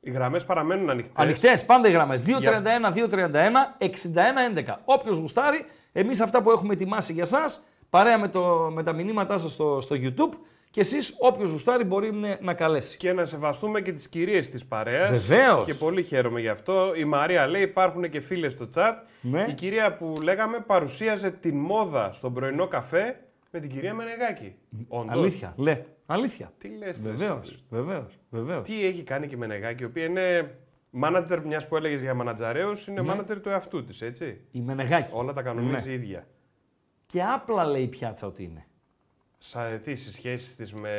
Οι γραμμές παραμένουν ανοιχτές. Ανοιχτές, πάντα οι γραμμές. 2-31-2-31, 61-11. Όποιος γουστάρει, εμείς αυτά που έχουμε ετοιμάσει για εσά, παρέα με, το, με τα μηνύματά σας στο, στο YouTube, και εσείς, όποιος γουστάρει, μπορεί να- να καλέσει. Και να σεβαστούμε και τις κυρίες της παρέας. Βεβαίως. Και πολύ χαίρομαι γι' αυτό. Η Μαρία λέει: Υπάρχουν και φίλες στο chat. Ναι. Η κυρία που λέγαμε παρουσίαζε την μόδα στον πρωινό καφέ με την κυρία Μενεγάκη. Όντως. Αλήθεια. Λε. Αλήθεια. Τι λες, ρε, Βεβαίως. εσύ. Βεβαίως. Βεβαίως. Τι έχει κάνει και η Μενεγάκη, η οποία είναι μάνατζερ μιας που έλεγες για μανατζαρέου, είναι Ναι. μάνατζερ του εαυτού της, έτσι. Η Μενεγάκη. Όλα τα κανονίζει Ναι. η ίδια. Και απλά λέει η πιάτσα ότι είναι. Σα, τι, στι σχέσεις της με.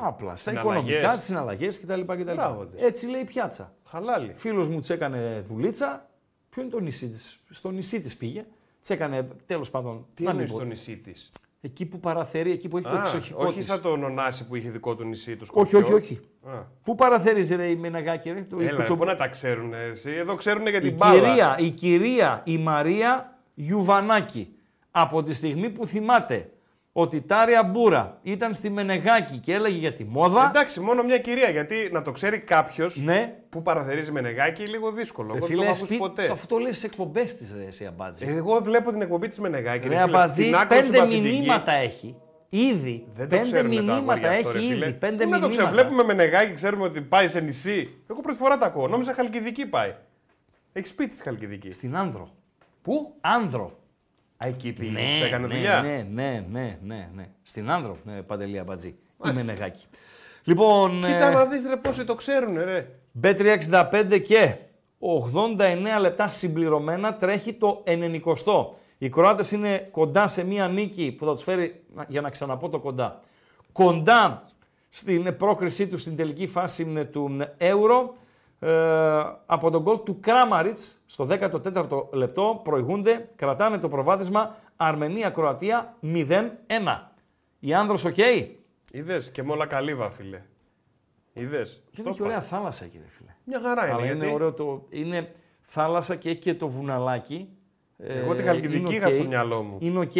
Απλά. Στα συναλλαγές. οικονομικά, τις συναλλαγές κτλ. κτλ. Μπράβο της. Έτσι λέει η πιάτσα. Χαλάλι. Φίλος μου τη έκανε δουλίτσα. Ποιο είναι το νησί της; Στο νησί της πήγε. Τη έκανε τέλος πάντων. Τι να είναι μην πω, στο νησί της; Εκεί που παραθερεί, εκεί που έχει το Α, εξοχικό όχι της. σαν τον Ωνάση που είχε δικό του νησί του Όχι, όχι, όχι. Α. Πού παραθέριζε ρε η Μενεγάκη, ρε, το η Έλα, κουτσο- πού να τα ξέρουν εσύ. Εδώ ξέρουν για η την μπάλα. κυρία, η κυρία, η Μαρία Γιουβανάκη, από τη στιγμή που θυμάται ότι η Τάρια Μπούρα ήταν στη Μενεγάκη και έλεγε για τη μόδα, Εντάξει, μόνο μια κυρία. Γιατί να το ξέρει κάποιος ναι, που παραθερίζει με νεγάκι λίγο δύσκολο. ρε Εγώ δεν το φίλε, έχω ακούσει σπί- ποτέ. αυτό το λέει σε εκπομπές της ρε εσύ Αμπάτζη. Εγώ βλέπω την εκπομπή της Μενεγάκη. ρε φίλε, Αμπάτζη, την άκρο πέντε συμπαθητική. μηνύματα έχει. Ήδη. Δεν το πέντε ξέρουν τα μηνύματα αγόρια αυτό, έχει ρε φίλε. ήδη. Πέντε Πού να το μηνύματα. ξέρω, βλέπουμε με νεγάκι, ξέρουμε ότι πάει σε νησί. Εγώ πρώτη φορά τα ακούω. Νόμιζα Χαλκιδική πάει. Έχει σπίτι στη Χαλκιδική. Στην Άνδρο. Πού; Άνδρο. Α, εκεί πήγε. Ναι, της έκανε ναι, δουλειά. ναι, ναι, ναι, ναι, ναι. Στην Άνδρο, ναι, Παντελή Αμπατζή. Η Μάλιστα. Μενεγάκη. Λοιπόν, Κοίτα ε, να δεις ρε πόσοι το ξέρουν ρε. B365 και 89 λεπτά συμπληρωμένα τρέχει το 90. Οι Κροάτες είναι κοντά σε μία νίκη που θα τους φέρει, να- για να ξαναπώ το κοντά, κοντά στην πρόκρισή τους στην τελική φάση ε, του Euro ε, από τον γκολ του Κράμαριτς στο 14ο λεπτό προηγούνται, κρατάνε το προβάδισμα Αρμενία-Κροατία 0-1. Η άνδρος οκ; Είδες και με όλα καλύβα, φίλε. Είδες. Και έχει ωραία θάλασσα κύριε φίλε. Μια χαρά είναι. Αλλά γιατί... είναι ωραίο το. Είναι θάλασσα και έχει και το βουναλάκι. Εγώ τη Ε, Χαλκιδική είναι είχα οκ. στο μυαλό μου. Είναι οκ.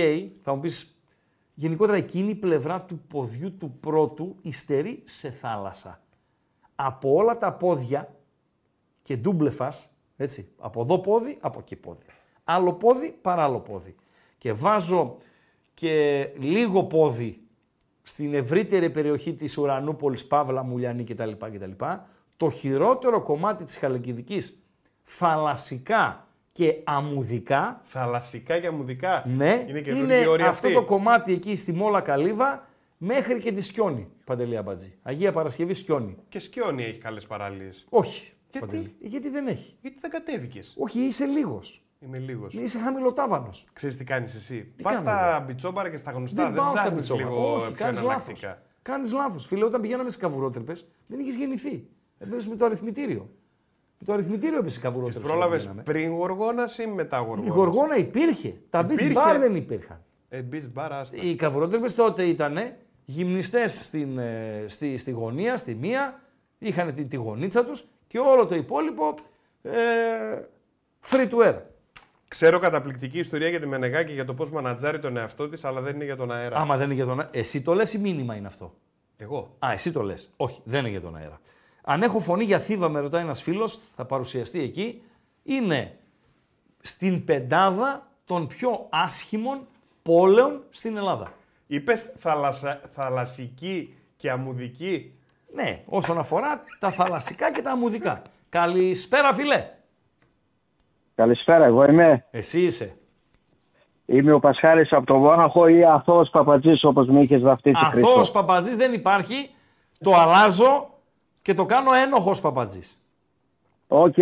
Θα μου πεις. Γενικότερα εκείνη η πλευρά του ποδιού του πρώτου υστερεί σε θάλασσα. Από όλα τα πόδια και ντούμπλεφας, έτσι, από εδώ πόδι, από εκεί πόδι. Άλλο πόδι, παράλλο πόδι. Και βάζω και λίγο πόδι στην ευρύτερη περιοχή της Ουρανούπολης, Παύλα, Μουλιανή κτλ. κτλ. Το χειρότερο κομμάτι της Χαλκιδικής, θαλασσικά και αμμουδικά, Θαλασσικά και αμμουδικά. ναι, Είναι και είναι όρια αυτό αυτή. το κομμάτι εκεί στη Μόλα Καλύβα μέχρι και τη Σκιόνη, Παντελή Αμπατζή. Αγία Παρασκευή Σκιόνη. Και σκιόνι έχει καλές παραλίες. Όχι. Γιατί; Παντελή. Γιατί δεν έχει; Γιατί δεν κατέβηκες; Όχι, είσαι λίγος. Είμαι λίγος. Είσαι χαμηλοτάβανος. Ξέρεις τι κάνεις εσύ; Τι Πας κάνω, στα μπιτσόμπαρα και στα γνωστά. Δεν Δεν, πάω στα ψάχνεις μπιτσόβαρα. λίγο Όχι, πιο κάνεις λάθος. εναλλακτικά. Κάνεις λάθος. Φίλε, όταν πηγαίναμε στις καβουρότρεπες, δεν είχες γεννηθεί. Εδώ με το αριθμητήριο. Με το αριθμητήριο έπεσε Τις καβουρότρεπες. πρόλαβες όταν πηγαίναμε. πριν γοργόνας ή μετά Η γοργόνας; γοργόνα υπήρχε. Τα beach Υπήρχε. bar δεν υπήρχαν. Ε, μπιτ μπαρ, άστα. Οι καβουρότρεπες τότε ήταν γυμνιστές στην, ε, στη, στη γωνία, στη μία, είχαν τη, τη γωνίτσα τους και όλο το υπόλοιπο ε, free to air. Ξέρω καταπληκτική ιστορία για τη Μενεγάκη για το πώς μανατζάρει τον εαυτό της, αλλά δεν είναι για τον αέρα. Άμα δεν είναι για τον αέρα. Εσύ το λες ή μήνυμα είναι αυτό; Εγώ. Α, εσύ το λες. Όχι, δεν είναι για τον αέρα. Αν έχω φωνή για θύβα, με ρωτάει ένας φίλος, θα παρουσιαστεί εκεί, είναι στην πεντάδα των πιο άσχημων πόλεων στην Ελλάδα. Είπες θαλασσική και αμμουδική. Ναι, όσον αφορά τα θαλασσικά και τα αμμουδικά. Καλησπέρα, φίλε. Καλησπέρα, εγώ είμαι. Εσύ είσαι. Είμαι ο Πασχάλης από το Μόναχο ή αθώος Παπατζής όπως με είχες βαφτίσει Αθώος Χρήστο. παπατζής δεν υπάρχει. Το αλλάζω και το κάνω ένοχος παπατζής. Οκ,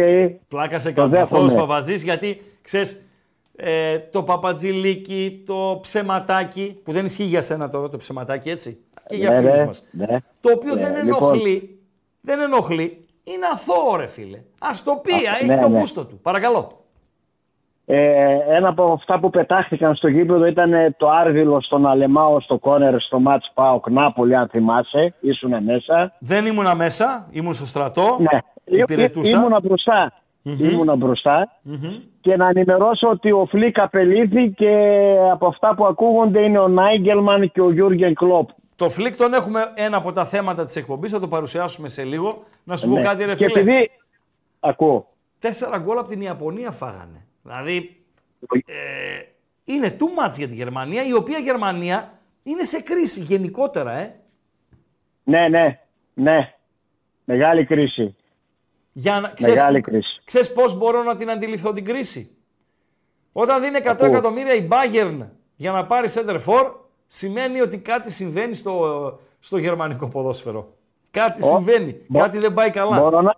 Πλάκα σε Το κάνω. δέχομαι. Αθώος παπατζής γιατί, ξέρεις, ε, το παπατζηλίκι, το ψεματάκι, που δεν ισχύει για σένα τώρα το ψεματάκι, έτσι, και για Ναι, φίλους ναι, μας. ναι. Το οποίο Ναι, δεν λοιπόν. ενοχλεί, δεν ενοχλεί, είναι αθώο ρε φίλε. Ας το πει, Α, έχει ναι, το ναι. γούστο του. Παρακαλώ. ε, ένα από αυτά που πετάχτηκαν στο γήπεδο ήταν ε, το άρβυλο στον Αλεμάο στο κόρνερ στο ματς ΠΑΟΚ Νάπολη αν θυμάσαι, ήσουν μέσα. Δεν ήμουνα μέσα, ήμουν στο στρατό, Ναι, υπηρετούσα. Ή- ήμουνα μπροστά. Ήμουνα μπροστά. Και να ενημερώσω ότι ο Φλικ απολύθηκε και από αυτά που ακούγονται είναι ο Νάγκελσμαν και ο Γιούργεν Κλόπ. Τον Φλικ τον έχουμε ένα από τα θέματα της εκπομπής, θα το παρουσιάσουμε σε λίγο. Να σου πω Ναι. κάτι ρε και φίλε. επειδή... Ακούω. Τέσσερα γκολ από την Ιαπωνία φάγανε. Δηλαδή, ε, είναι too much για τη Γερμανία, η οποία Γερμανία είναι σε κρίση γενικότερα, ε. Ναι, ναι, ναι. Μεγάλη κρίση. Για να, ξέρεις, Μεγάλη κρίση. Ξέρεις πώς μπορώ να την αντιληφθώ την κρίση; Όταν δίνει 100 Ακούω. εκατομμύρια η Bayern για να πάρει center for, σημαίνει ότι κάτι συμβαίνει στο, στο γερμανικό ποδόσφαιρο. Κάτι συμβαίνει, μπο- κάτι δεν πάει καλά. Μπορώ να,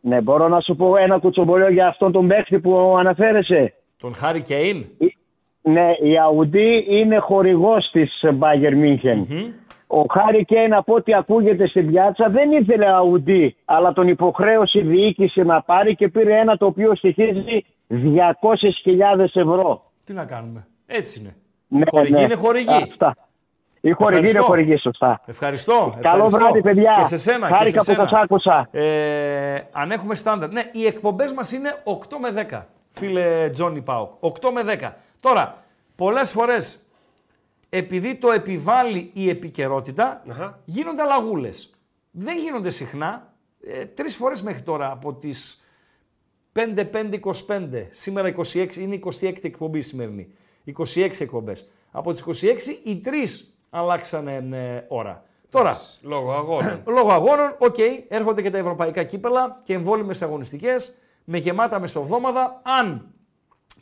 ναι, μπορώ να σου πω ένα κουτσομπολιό για αυτόν τον παίχτη που αναφέρεσαι. Τον Χάρη Κέιν; Η- Ναι, η Audi είναι χορηγός της Bayern München. Ο Χάρη Κέιν από ό,τι ακούγεται στην πιάτσα δεν ήθελε Audi, αλλά τον υποχρέωσε η διοίκηση να πάρει και πήρε ένα το οποίο στοιχίζει 200.000 ευρώ. Τι να κάνουμε. Έτσι είναι. Ναι, χορηγή ναι. είναι χορηγή. Αυτά. Η χορηγή είναι Ευχαριστώ. χορηγή, σωστά. Ευχαριστώ. Καλό ευχαριστώ. βράδυ, παιδιά. Και σε σένα. και Χάρηκα σε που σένα. σας άκουσα. Ε, αν έχουμε στάνταρ. Ναι, οι εκπομπές μας είναι 8 με 10. Φίλε Τζόνι Πάοκ. 8 με 10. Τώρα, πολλές φορές επειδή το επιβάλλει η επικαιρότητα, Αχα. γίνονται αλλαγούλες. Δεν γίνονται συχνά. Ε, Τρεις φορές μέχρι τώρα από τις 5-5-25. Σήμερα 26, είναι η 26η εκπομπή η σημερινή. 26 εκπομπές. Από τις 26 οι τρεις αλλάξανε ε, ώρα. Τώρα, Λόγω αγώνων. <clears throat> λόγω αγώνων, οκ, έρχονται και τα ευρωπαϊκά κύπελα και εμβόλιμες αγωνιστικές με γεμάτα μεσοβδόμαδα. Αν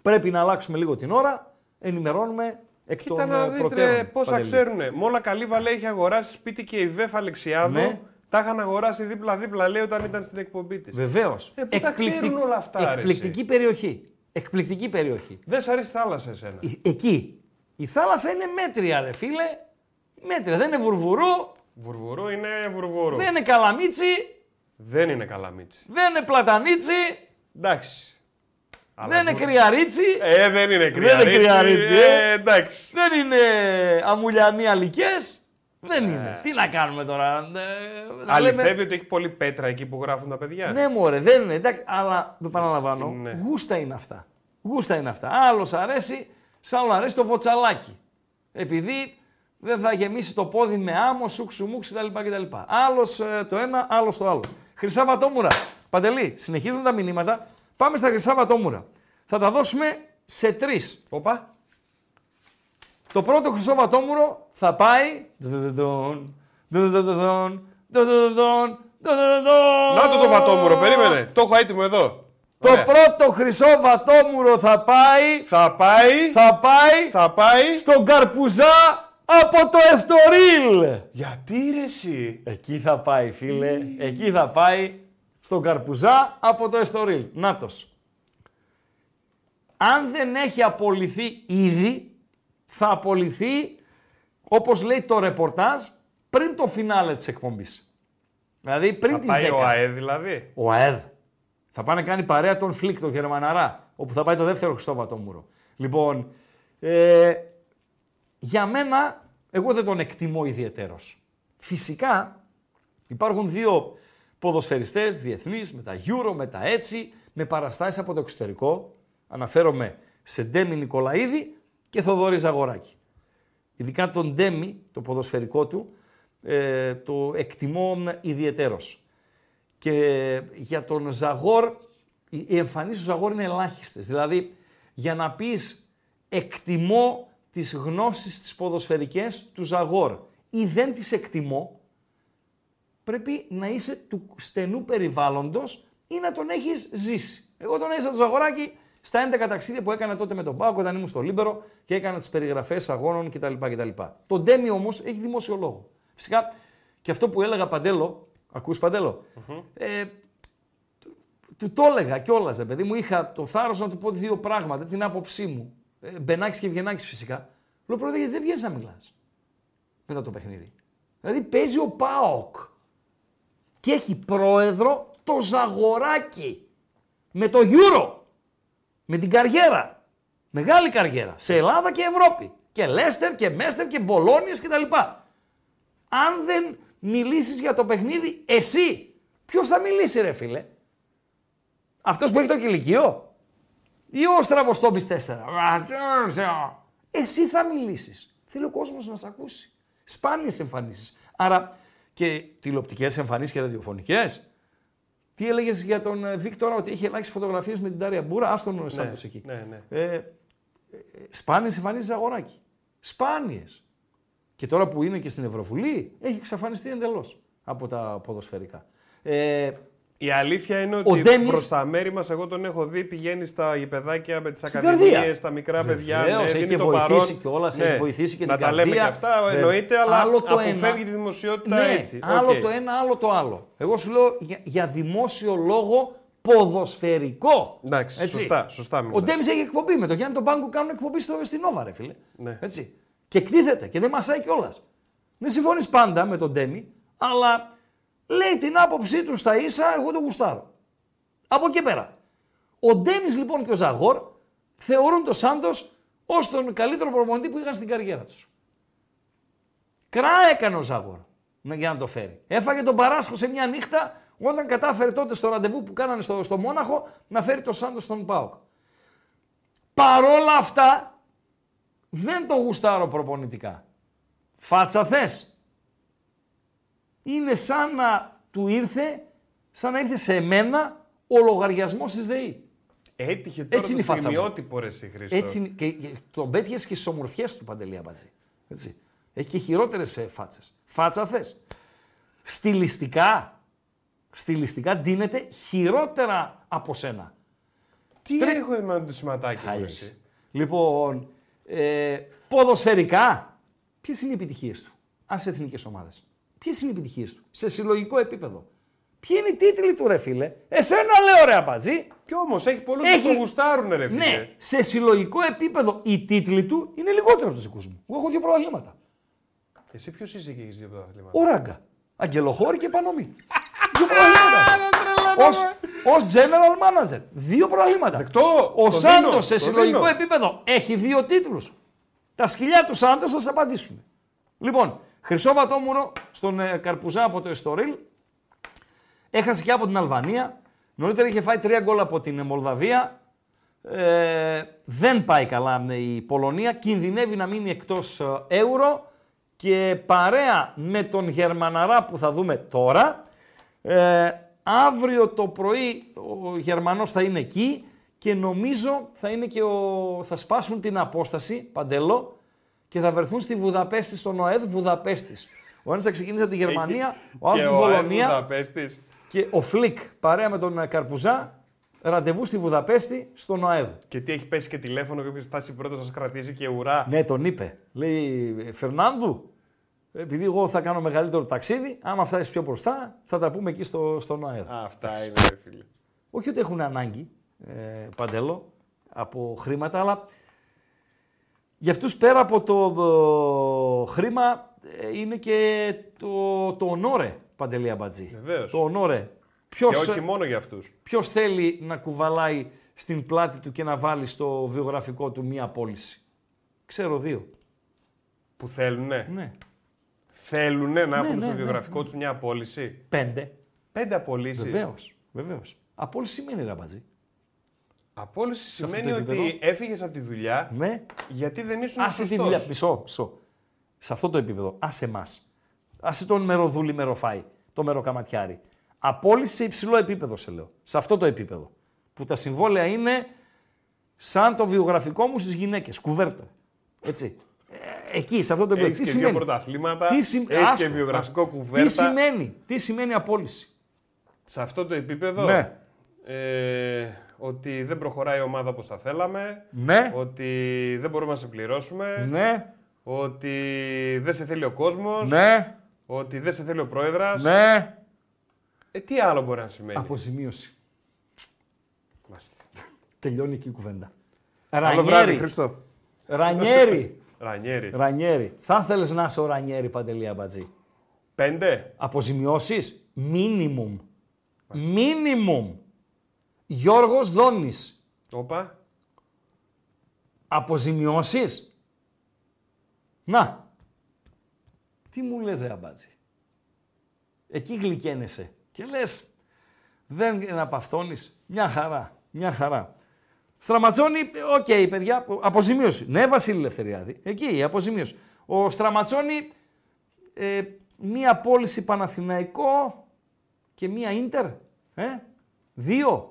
πρέπει να αλλάξουμε λίγο την ώρα, ενημερώνουμε εκ Κοίτα των να ε, δεις προτέρων. ρε πόσα Παντελή. ξέρουνε. Με όλα καλή βαλέ έχει αγοράσει σπίτι και η Βέφ Αλεξιάδου. Ναι. Τα είχαν αγοράσει δίπλα-δίπλα, λέει, όταν ήταν στην εκπομπή της. Βεβαίως. Ε, πού τα ξέρουν όλα αυτά, ρε, Εκπληκτική περιοχή. Εκπληκτική περιοχή. Δεν σ' αρέσει θάλασσα εσένα. Ε, Εκεί. Η θάλασσα είναι μέτρια, ρε φίλε. Μέτρια. Δεν είναι βουρβουρού, Βουρβουρού είναι βουρβουρού. δεν είναι καλαμίτσι, Δεν είναι καλαμίτσι. δεν είναι πλατανίτσι, Εντάξει. Αλλά δεν είναι βουρ- κρυαρίτσι, Ε, δεν είναι κρυαρίτσι. είναι κρυαρίτσι, Ε, ε. εντάξει. δεν είναι αμουλιανοί αλικές. Δεν είναι. Τι να κάνουμε τώρα. ε, να λέμε- Αληθεύει ότι έχει πολύ πέτρα εκεί που γράφουν τα παιδιά. Ναι, μωρέ, δεν είναι. Εντάξει, αλλά δεν επαναλαμβάνω. Ναι. Γούστα είναι αυτά. Γούστα είναι αυτά. Άλλος αρέσει, σ' άλλο αρέσει το βοτσαλάκι. Επειδή δεν θα γεμίσει το πόδι με άμμο, σούξου μουξ κτλ. κτλ. Άλλος το ένα, άλλος το άλλο. Χρυσά βατόμουρα. Παντελή, συνεχίζουν τα μηνύματα. Πάμε στα χρυσά βατόμουρα. Θα τα δώσουμε σε τρεις. Όπα. Το πρώτο χρυσό βατόμουρο θα πάει. Δοδοδον, δοδοδον, δοδοδον, δοδοδον. Να το το βατόμουρο, περίμενε. Το έχω έτοιμο εδώ. Το Ωραία. πρώτο χρυσό βατόμουρο θα πάει, Θα πάει. θα πάει Θα πάει. στον Καρπουζά από το Εστορίλ. Γιατί ρε εσύ. Εκεί θα πάει φίλε, εκεί θα πάει στον Καρπουζά από το Εστορίλ. Νάτος. Αν δεν έχει απολυθεί ήδη, θα απολυθεί, όπως λέει το ρεπορτάζ, πριν το φινάλε της εκπομπής. Δηλαδή πριν Θα τις πάει 10. ο ΑΕΔ δηλαδή. Ο ΑΕΔ. Θα πάνε να κάνει παρέα τον Φλικ, τον Γερμαναρά, όπου θα πάει το δεύτερο Χριστό Βατόμουρο. Λοιπόν, ε, για μένα, εγώ δεν τον εκτιμώ ιδιαιτέρως. Φυσικά, υπάρχουν δύο ποδοσφαιριστές διεθνείς, με τα Euro, με τα έτσι, με παραστάσεις από το εξωτερικό. Αναφέρομαι σε Ντέμι Νικολαίδη και Θοδωρής Ζαγοράκη. Ειδικά τον Ντέμι, το ποδοσφαιρικό του, ε, το εκτιμώ ιδιαιτέρως. Και για τον Ζαγόρ, οι οι εμφανίσεις του Ζαγόρ είναι ελάχιστες. Δηλαδή, για να πεις εκτιμώ τις γνώσεις τις ποδοσφαιρικές του Ζαγόρ ή δεν τις εκτιμώ, πρέπει να είσαι του στενού περιβάλλοντος ή να τον έχεις ζήσει. Εγώ τον έζησα τον Ζαγοράκη στα 11 ταξίδια που έκανα τότε με τον ΠΑΟΚ όταν ήμουν στο Λίμπερο και έκανα τις περιγραφές αγώνων κτλ. κτλ. Ο Ντέμης όμως έχει δημόσιο λόγο. Φυσικά και αυτό που έλεγα Παντελή, ακούς Παντελή, ε, του- του το έλεγα κιόλας, ρε παιδί μου. Είχα το θάρρος να του πω δύο πράγματα, την άποψή μου. Ε, Μπενάκη και Ευγενάκης φυσικά. Λέω πρώτα γιατί δεν βγαίνεις να μιλάς μετά το παιχνίδι. Δηλαδή παίζει ο Πάοκ και έχει πρόεδρο το Ζαγοράκι με το Euro. Με την καριέρα. Μεγάλη καριέρα. Σε Ελλάδα και Ευρώπη. Και Λέστερ και Μέστερ και Μπολόνιες κτλ. Αν δεν μιλήσεις για το παιχνίδι, εσύ, ποιος θα μιλήσει ρε φίλε; Αυτός που έχει το κηλικείο; Ή ο στραβοστόμπης 4. Εσύ θα μιλήσεις. Θέλει ο κόσμος να σε ακούσει. Σπάνιες εμφανίσεις. Άρα και τηλεοπτικές εμφανίσεις και ραδιοφωνικές. Τι έλεγες για τον ε, Βίκτορα, ότι έχει ελάχιστε φωτογραφίες με την Τάρια Μπούρα, άστον ο Σάντος εκεί. ναι, ναι. Ε, ε, σπάνιες εμφανίσεις Ζαγοράκη. Σπάνιες. Και τώρα που είναι και στην Ευρωβουλή, έχει εξαφανιστεί εντελώς από τα ποδοσφαιρικά. Ε, Η αλήθεια είναι Ο ότι Ντέμις- προς τα μέρη μας, εγώ τον έχω δει, πηγαίνει στα γηπεδάκια με τις Στην ακαδημίες, Καρδία. στα μικρά παιδιά. Βεβαίως, ναι, έχει δίνει το βοηθήσει παρόν. κιόλας, Ναι, έχει βοηθήσει και να την τα λέμε και Καρδία. αυτά, Βέβαια. εννοείται, αλλά Άλλο το αποφεύγει ένα. τη δημοσιότητα ναι, έτσι. Άλλο Οκέι. το ένα, άλλο το άλλο. Εγώ σου λέω για, για δημόσιο λόγο ποδοσφαιρικό. Εντάξει, σωστά, σωστά Ο μιλάς. Ντέμι έχει εκπομπή με το Γιάννη τον Πάγκο κάνουν εκπομπή στο, στην Νόβα, ρε φίλε. Ναι. Έτσι. Και εκτίθεται και δεν μασάει κιόλας. Δεν συμφωνείς πάντα με τον Ντέμι, αλλά λέει την άποψή τους στα ίσα, εγώ τον γουστάρω. Από εκεί πέρα. Ο Ντέμις λοιπόν και ο Ζαγόρ θεωρούν τον Σάντος ως τον καλύτερο προπονητή που είχαν στην καριέρα τους. Κρά έκανε ο Ζαγόρ να- για να το φέρει. Έφαγε τον Παράσχο σε μια νύχτα όταν κατάφερε τότε στο ραντεβού που κάνανε στο, στο Μόναχο να φέρει τον Σάντο στον Πάοκ. Παρόλα αυτά δεν το γουστάρω προπονητικά. Φάτσα θες. Είναι σαν να του ήρθε, σαν να ήρθε σε μένα ο λογαριασμός της ΔΕΗ. Έτυχε τώρα Έτσι είναι η το φάτσα μου. στιγμιότυπο ρε εσύ Χρήστο. Έτσι είναι, και, και τον πέτυχε και στι ομορφιέ του παντελή Αμπατζή. Έτσι. Έχει και χειρότερες φάτσες. Φάτσα θες. Στιλιστικά, στιλιστικά ντύνεται χειρότερα από σένα. Τι Τρε- έχω με το σηματάκι μου, ρε Χάλιες. εσύ; Λοιπόν, ε, ποδοσφαιρικά, ποιες είναι οι επιτυχίες του. Αν σε εθνικές ομάδες; Ποιες είναι οι επιτυχίες του; Σε συλλογικό επίπεδο. Ποιοι είναι οι τίτλοι του, ρε φίλε; Εσένα λέω, ρε Αμπατζή. Κι όμως έχει πολλούς Έχει- που το γουστάρουν, ρε φίλε. Ναι, σε συλλογικό επίπεδο οι τίτλοι του είναι λιγότερο από τους δικούς μου. Εγώ έχω δύο πρωταθλήματα. Εσύ ποιος είσαι και έχεις δύο πρωταθλήματα; Ο Ράγκα. Αγγελοχώρη και Πανομή. δύο πρωταθλήματα. Ω general manager. Δύο πρωταθλήματα. Δεκτό. Ο Το Σάντος δίνω, σε το συλλογικό δίνω. επίπεδο έχει δύο τίτλους. Τα σκυλιά του Σάντο θα σας απαντήσουν. Λοιπόν, Χρυσό Βατόμουρο στον ε, Καρπουζά από το Εστορίλ. Έχασε και από την Αλβανία. Νωρίτερα είχε φάει τρία γκολ από την Μολδαβία. Ε, δεν πάει καλά ε, η Πολωνία. Κινδυνεύει να μείνει εκτός ε, ευρώ. Και παρέα με τον Γερμαναρά που θα δούμε τώρα, ε, αύριο το πρωί ο Γερμανός θα είναι εκεί και νομίζω θα, είναι και ο, θα σπάσουν την απόσταση, Παντελό, και θα βρεθούν στη Βουδαπέστη, στον ΟΕΔ Βουδαπέστης. Ο ένας θα ξεκινήσει από τη Γερμανία, ο άλλος Και την ο Αε Πολωνία Βουδαπέστης. και ο Φλικ παρέα με τον ε, Καρπουζά ραντεβού στη Βουδαπέστη στον ΟΕΔ. Και τι έχει πέσει και τηλέφωνο και όποιος φτάσει πρώτος σας κρατήσει και ουρά. Ναι, τον είπε. Λέει Φερνάνδου, επειδή εγώ θα κάνω μεγαλύτερο ταξίδι, άμα φτάσεις πιο μπροστά, θα τα πούμε εκεί στο, στον ΟΕΔ. Α, Αυτά είναι, ρε φίλε. Όχι ότι έχουν ανάγκη, ε, Παντέλο, από χρήματα, αλλά για αυτούς πέρα από το ε, χρήμα ε, είναι και το, το ονόρε, Παντελή Αμπατζή. Βεβαίως. Το ονόρε. Και Ποιος, όχι μόνο για αυτούς. ποιος θέλει να κουβαλάει στην πλάτη του και να βάλει στο βιογραφικό του μία πώληση; Ξέρω δύο. Που θέλουνε; Ναι. Θέλουνε να έχουν ναι, στο ναι, βιογραφικό τους μια απόλυση. Πέντε. Πέντε απολύσεις. Βεβαίως. Βεβαίως. Απόλυση σημαίνει ρε Αμπατζή. Απόλυση αυτό σημαίνει το επίπεδο. ότι έφυγες από τη δουλειά Ναι. γιατί δεν ήσουν Άσε τη σωστός. δουλειά. Μισό, μισό. Σε αυτό το επίπεδο, άσε εμά. Άσε τον μεροδούλη μεροφάι, το μεροκαματιάρι. Απόλυση σε υψηλό επίπεδο, σε λέω. Σε αυτό το επίπεδο. Που τα συμβόλαια είναι σαν το βιογραφικό μου στις γυναίκες. Κουβέρτο. Έτσι. Ε, εκεί, σε αυτό το επίπεδο. Έχεις Τι και δύο σημαίνει; πρωταθλήματα, Τι σημ- έχεις και άστο, βιογραφικό άστο. κουβέρτα. Τι σημαίνει, τι σημαίνει απόλυση; Σε αυτό το επίπεδο, Ναι. ε, ότι δεν προχωράει η ομάδα όπως θα θέλαμε, Ναι. ότι δεν μπορούμε να σε πληρώσουμε, Ναι, ότι δεν σε θέλει ο κόσμος, ναι, ότι δεν σε θέλει ο πρόεδρας. ναι. Ε, τι άλλο μπορεί να σημαίνει; Αποζημίωση. Μάλιστα. Τελειώνει εκεί η κουβέντα. Καλό βράδυ, Ρανιέρι. Χριστό. Ρανιέρι. Ρανιέρη. Ρανιέρι. Θα ήθελε να είσαι ο Ρανιέρι Παντελή Αμπατζή; Πέντε. Αποζημιώσεις; Μίνιμουμ. Μίνιμουμ. Γιώργος Δόνης. Όπα. Αποζημιώσεις. Να. Τι μου λες ρε Αμπάτζη; Εκεί γλυκαίνεσαι. Και λες, δεν αναπαυτώνεις. Μια χαρά. Μια χαρά. Στραματσόνη, οκ παιδιά, αποζημίωση. Ναι, Βασίλη Λευθεριάδη. Εκεί η αποζημίωση. Ο Στραματσόνη, ε, μία πώληση Παναθηναϊκό και μία Ίντερ. Ε, δύο.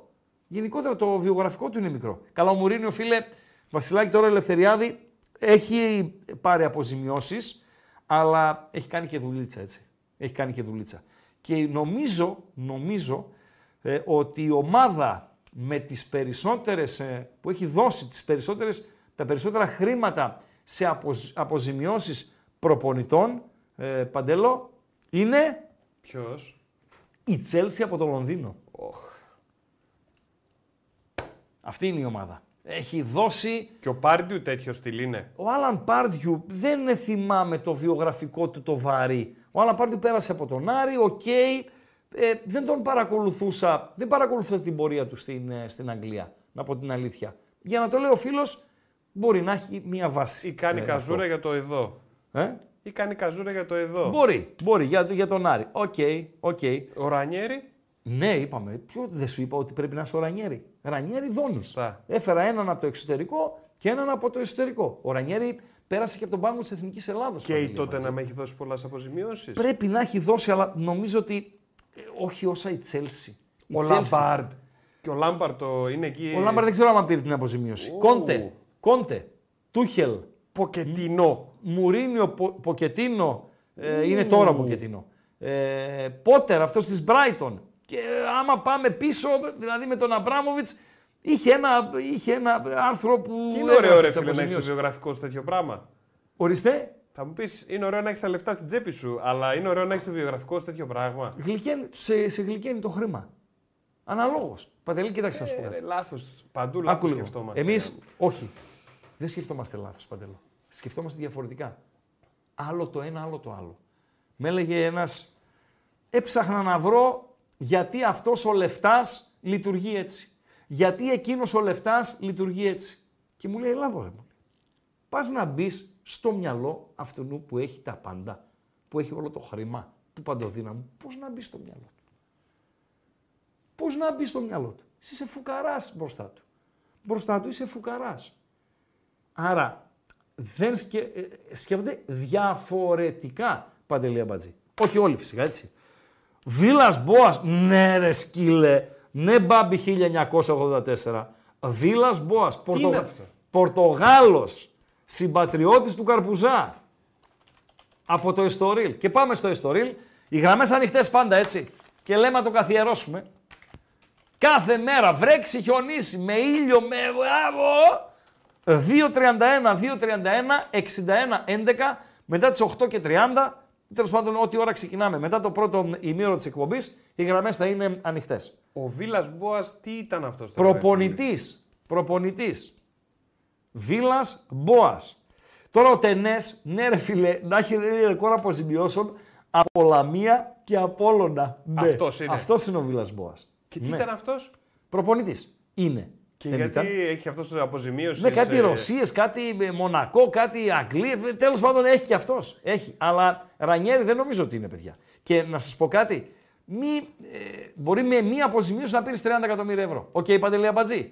Γενικότερα το βιογραφικό του είναι μικρό. Καλά, ο Μουρίνιο, φίλε, Βασιλάκη τώρα Ελευθεριάδη έχει πάρει αποζημιώσεις, αλλά έχει κάνει και δουλίτσα, έτσι. Έχει κάνει και δουλίτσα. Και νομίζω, νομίζω, ε, ότι η ομάδα με τις περισσότερες, ε, που έχει δώσει τις περισσότερες, τα περισσότερα χρήματα σε αποζ, αποζημιώσεις προπονητών, ε, Παντέλο, είναι Ποιος; η Τσέλσι από το Λονδίνο. Αυτή είναι η ομάδα. Έχει δώσει Και ο Πάρντιου τέτοιο στυλ είναι. Ο Άλαν Πάρντιου δεν θυμάμαι το βιογραφικό του το βαρύ. Ο Άλαν Πάρντιου πέρασε από τον Άρη, οκέι. Ε, δεν τον παρακολουθούσα, δεν παρακολουθούσα την πορεία του στην, ε, στην Αγγλία, να πω την αλήθεια. Για να το λέω ο φίλος, μπορεί να έχει μία βάση. Ή κάνει ε, καζούρα αυτό. για το εδώ. Ε; Ή κάνει καζούρα για το εδώ. Μπορεί, μπορεί, για, για τον Άρη. Οκέι, οκέι. Ο Ρανιέρη; Ναι, είπαμε. Ποιο δεν σου είπα ότι πρέπει να είσαι ο Ρανιέρη; Ρανιέρη δόνει. Σωστά. Έφερα έναν από το εξωτερικό και έναν από το εσωτερικό. Ο Ρανιέρη πέρασε και από τον πάγκο της Εθνικής Ελλάδος. Και η τότε να με έχει δώσει πολλές αποζημιώσεις. Πρέπει να έχει δώσει, αλλά νομίζω ότι ε, όχι όσα η Τσέλσι. Η Ο Chelsea- Λαμπάρντ. Και ο Λάμπαρντ το είναι εκεί. Ο Λάμπαρ δεν ξέρω αν πήρε την αποζημίωση. Ου. Κόντε, Κόντε, Τούχελ, Ποκετινό. Μουρίνιο, Πο, Ποκετίνο, ε, είναι τώρα ο Ποκετίνο. Ε, Πότερ, αυτός της Brighton. Και ε, άμα πάμε πίσω, δηλαδή με τον Αμπράμοβιτς, είχε ένα, είχε ένα άρθρο που Και είναι έγραφε ωραίο ρε τις φίλε να έχεις το αποζημιώσεις. βιογραφικό σου τέτοιο πράγμα. Ορίστε, Θα μου πεις, είναι ωραίο να έχεις τα λεφτά στην τσέπη σου, αλλά είναι ωραίο να έχεις το βιογραφικό σου τέτοιο πράγμα. γλυκαίνει, σε, σε γλυκαίνει το χρήμα. Αναλόγως. Παντελή, κοίταξε να σου πω κάτι. Ε, λάθος. Παντού Άκου λάθος λίγο. σκεφτόμαστε. Εμείς, όχι. Δεν σκεφτόμαστε λάθος, Παντελό. Σκεφτόμαστε διαφορετικά. Άλλο το ένα, άλλο το άλλο. Με έλεγε ένας, έψαχνα να βρω γιατί αυτός ο λεφτάς λειτουργεί έτσι. Γιατί εκείνος ο λεφτάς λειτουργεί έτσι. Και μου λέει, έλα εδώ, ρε, μου λέει. Πας να μπεις στο μυαλό αυτού που έχει τα πάντα, που έχει όλο το χρήμα του παντοδύναμου. Πώς να μπεις στο μυαλό του; Πώς να μπεις στο μυαλό του; Εσύ είσαι φουκαράς μπροστά του. Μπροστά του είσαι φουκαράς. Άρα δεν σκε... ε, σκέφτονται διαφορετικά Παντελή Αμπατζή. Όχι όλοι φυσικά έτσι. Βίλας Μπόας, ναι ρε σκύλε, ναι μπάμπι 1984. Βίλας Μπόας, είναι αυτό; Πορτογάλος, συμπατριώτης του Καρπουζά. Από το Εστορίλ. Και πάμε στο Εστορίλ. Οι γραμμές ανοιχτές πάντα έτσι. Και λέμε να το καθιερώσουμε. Κάθε μέρα βρέξει, χιονίσει, με ήλιο, με... Μπράβο! 2.31, 2.31, 61, 11, μετά τις 8 και 30, τέλος πάντων ό,τι ώρα ξεκινάμε. Μετά το πρώτο ημίωρο της εκπομπής, οι γραμμές θα είναι ανοιχτές. Ο Βίλας Μπόας τι ήταν αυτός το Προπονητής, προπονητής. Βίλας Μπόας. Τώρα ο Τενές, ναι ρε φίλε, να έχει ρεκόρ αποζημιώσεων από Λαμία και Απόλλωνα. Ναι. Αυτός είναι. Αυτός είναι ο Βίλας Μπόας. Και τι Ναι. ήταν αυτός; Προπονητής. Είναι. Και Δεν γιατί ήταν. έχει αυτός αποζημίωσης. Ναι, κάτι σε- Ρωσίες, κάτι ε, Μονακό, κάτι Αγγλία. Τέλος πάντων έχει και αυτός. Έχει. Αλλά Ρανιέρη δεν νομίζω ότι είναι παιδιά. Και να σας πω κάτι. Μη, ε, μπορεί με μία αποζημίωση να πήρες 30 εκατομμύρια ευρώ. Οκέι, οκέι, Παντελή Αμπατζή.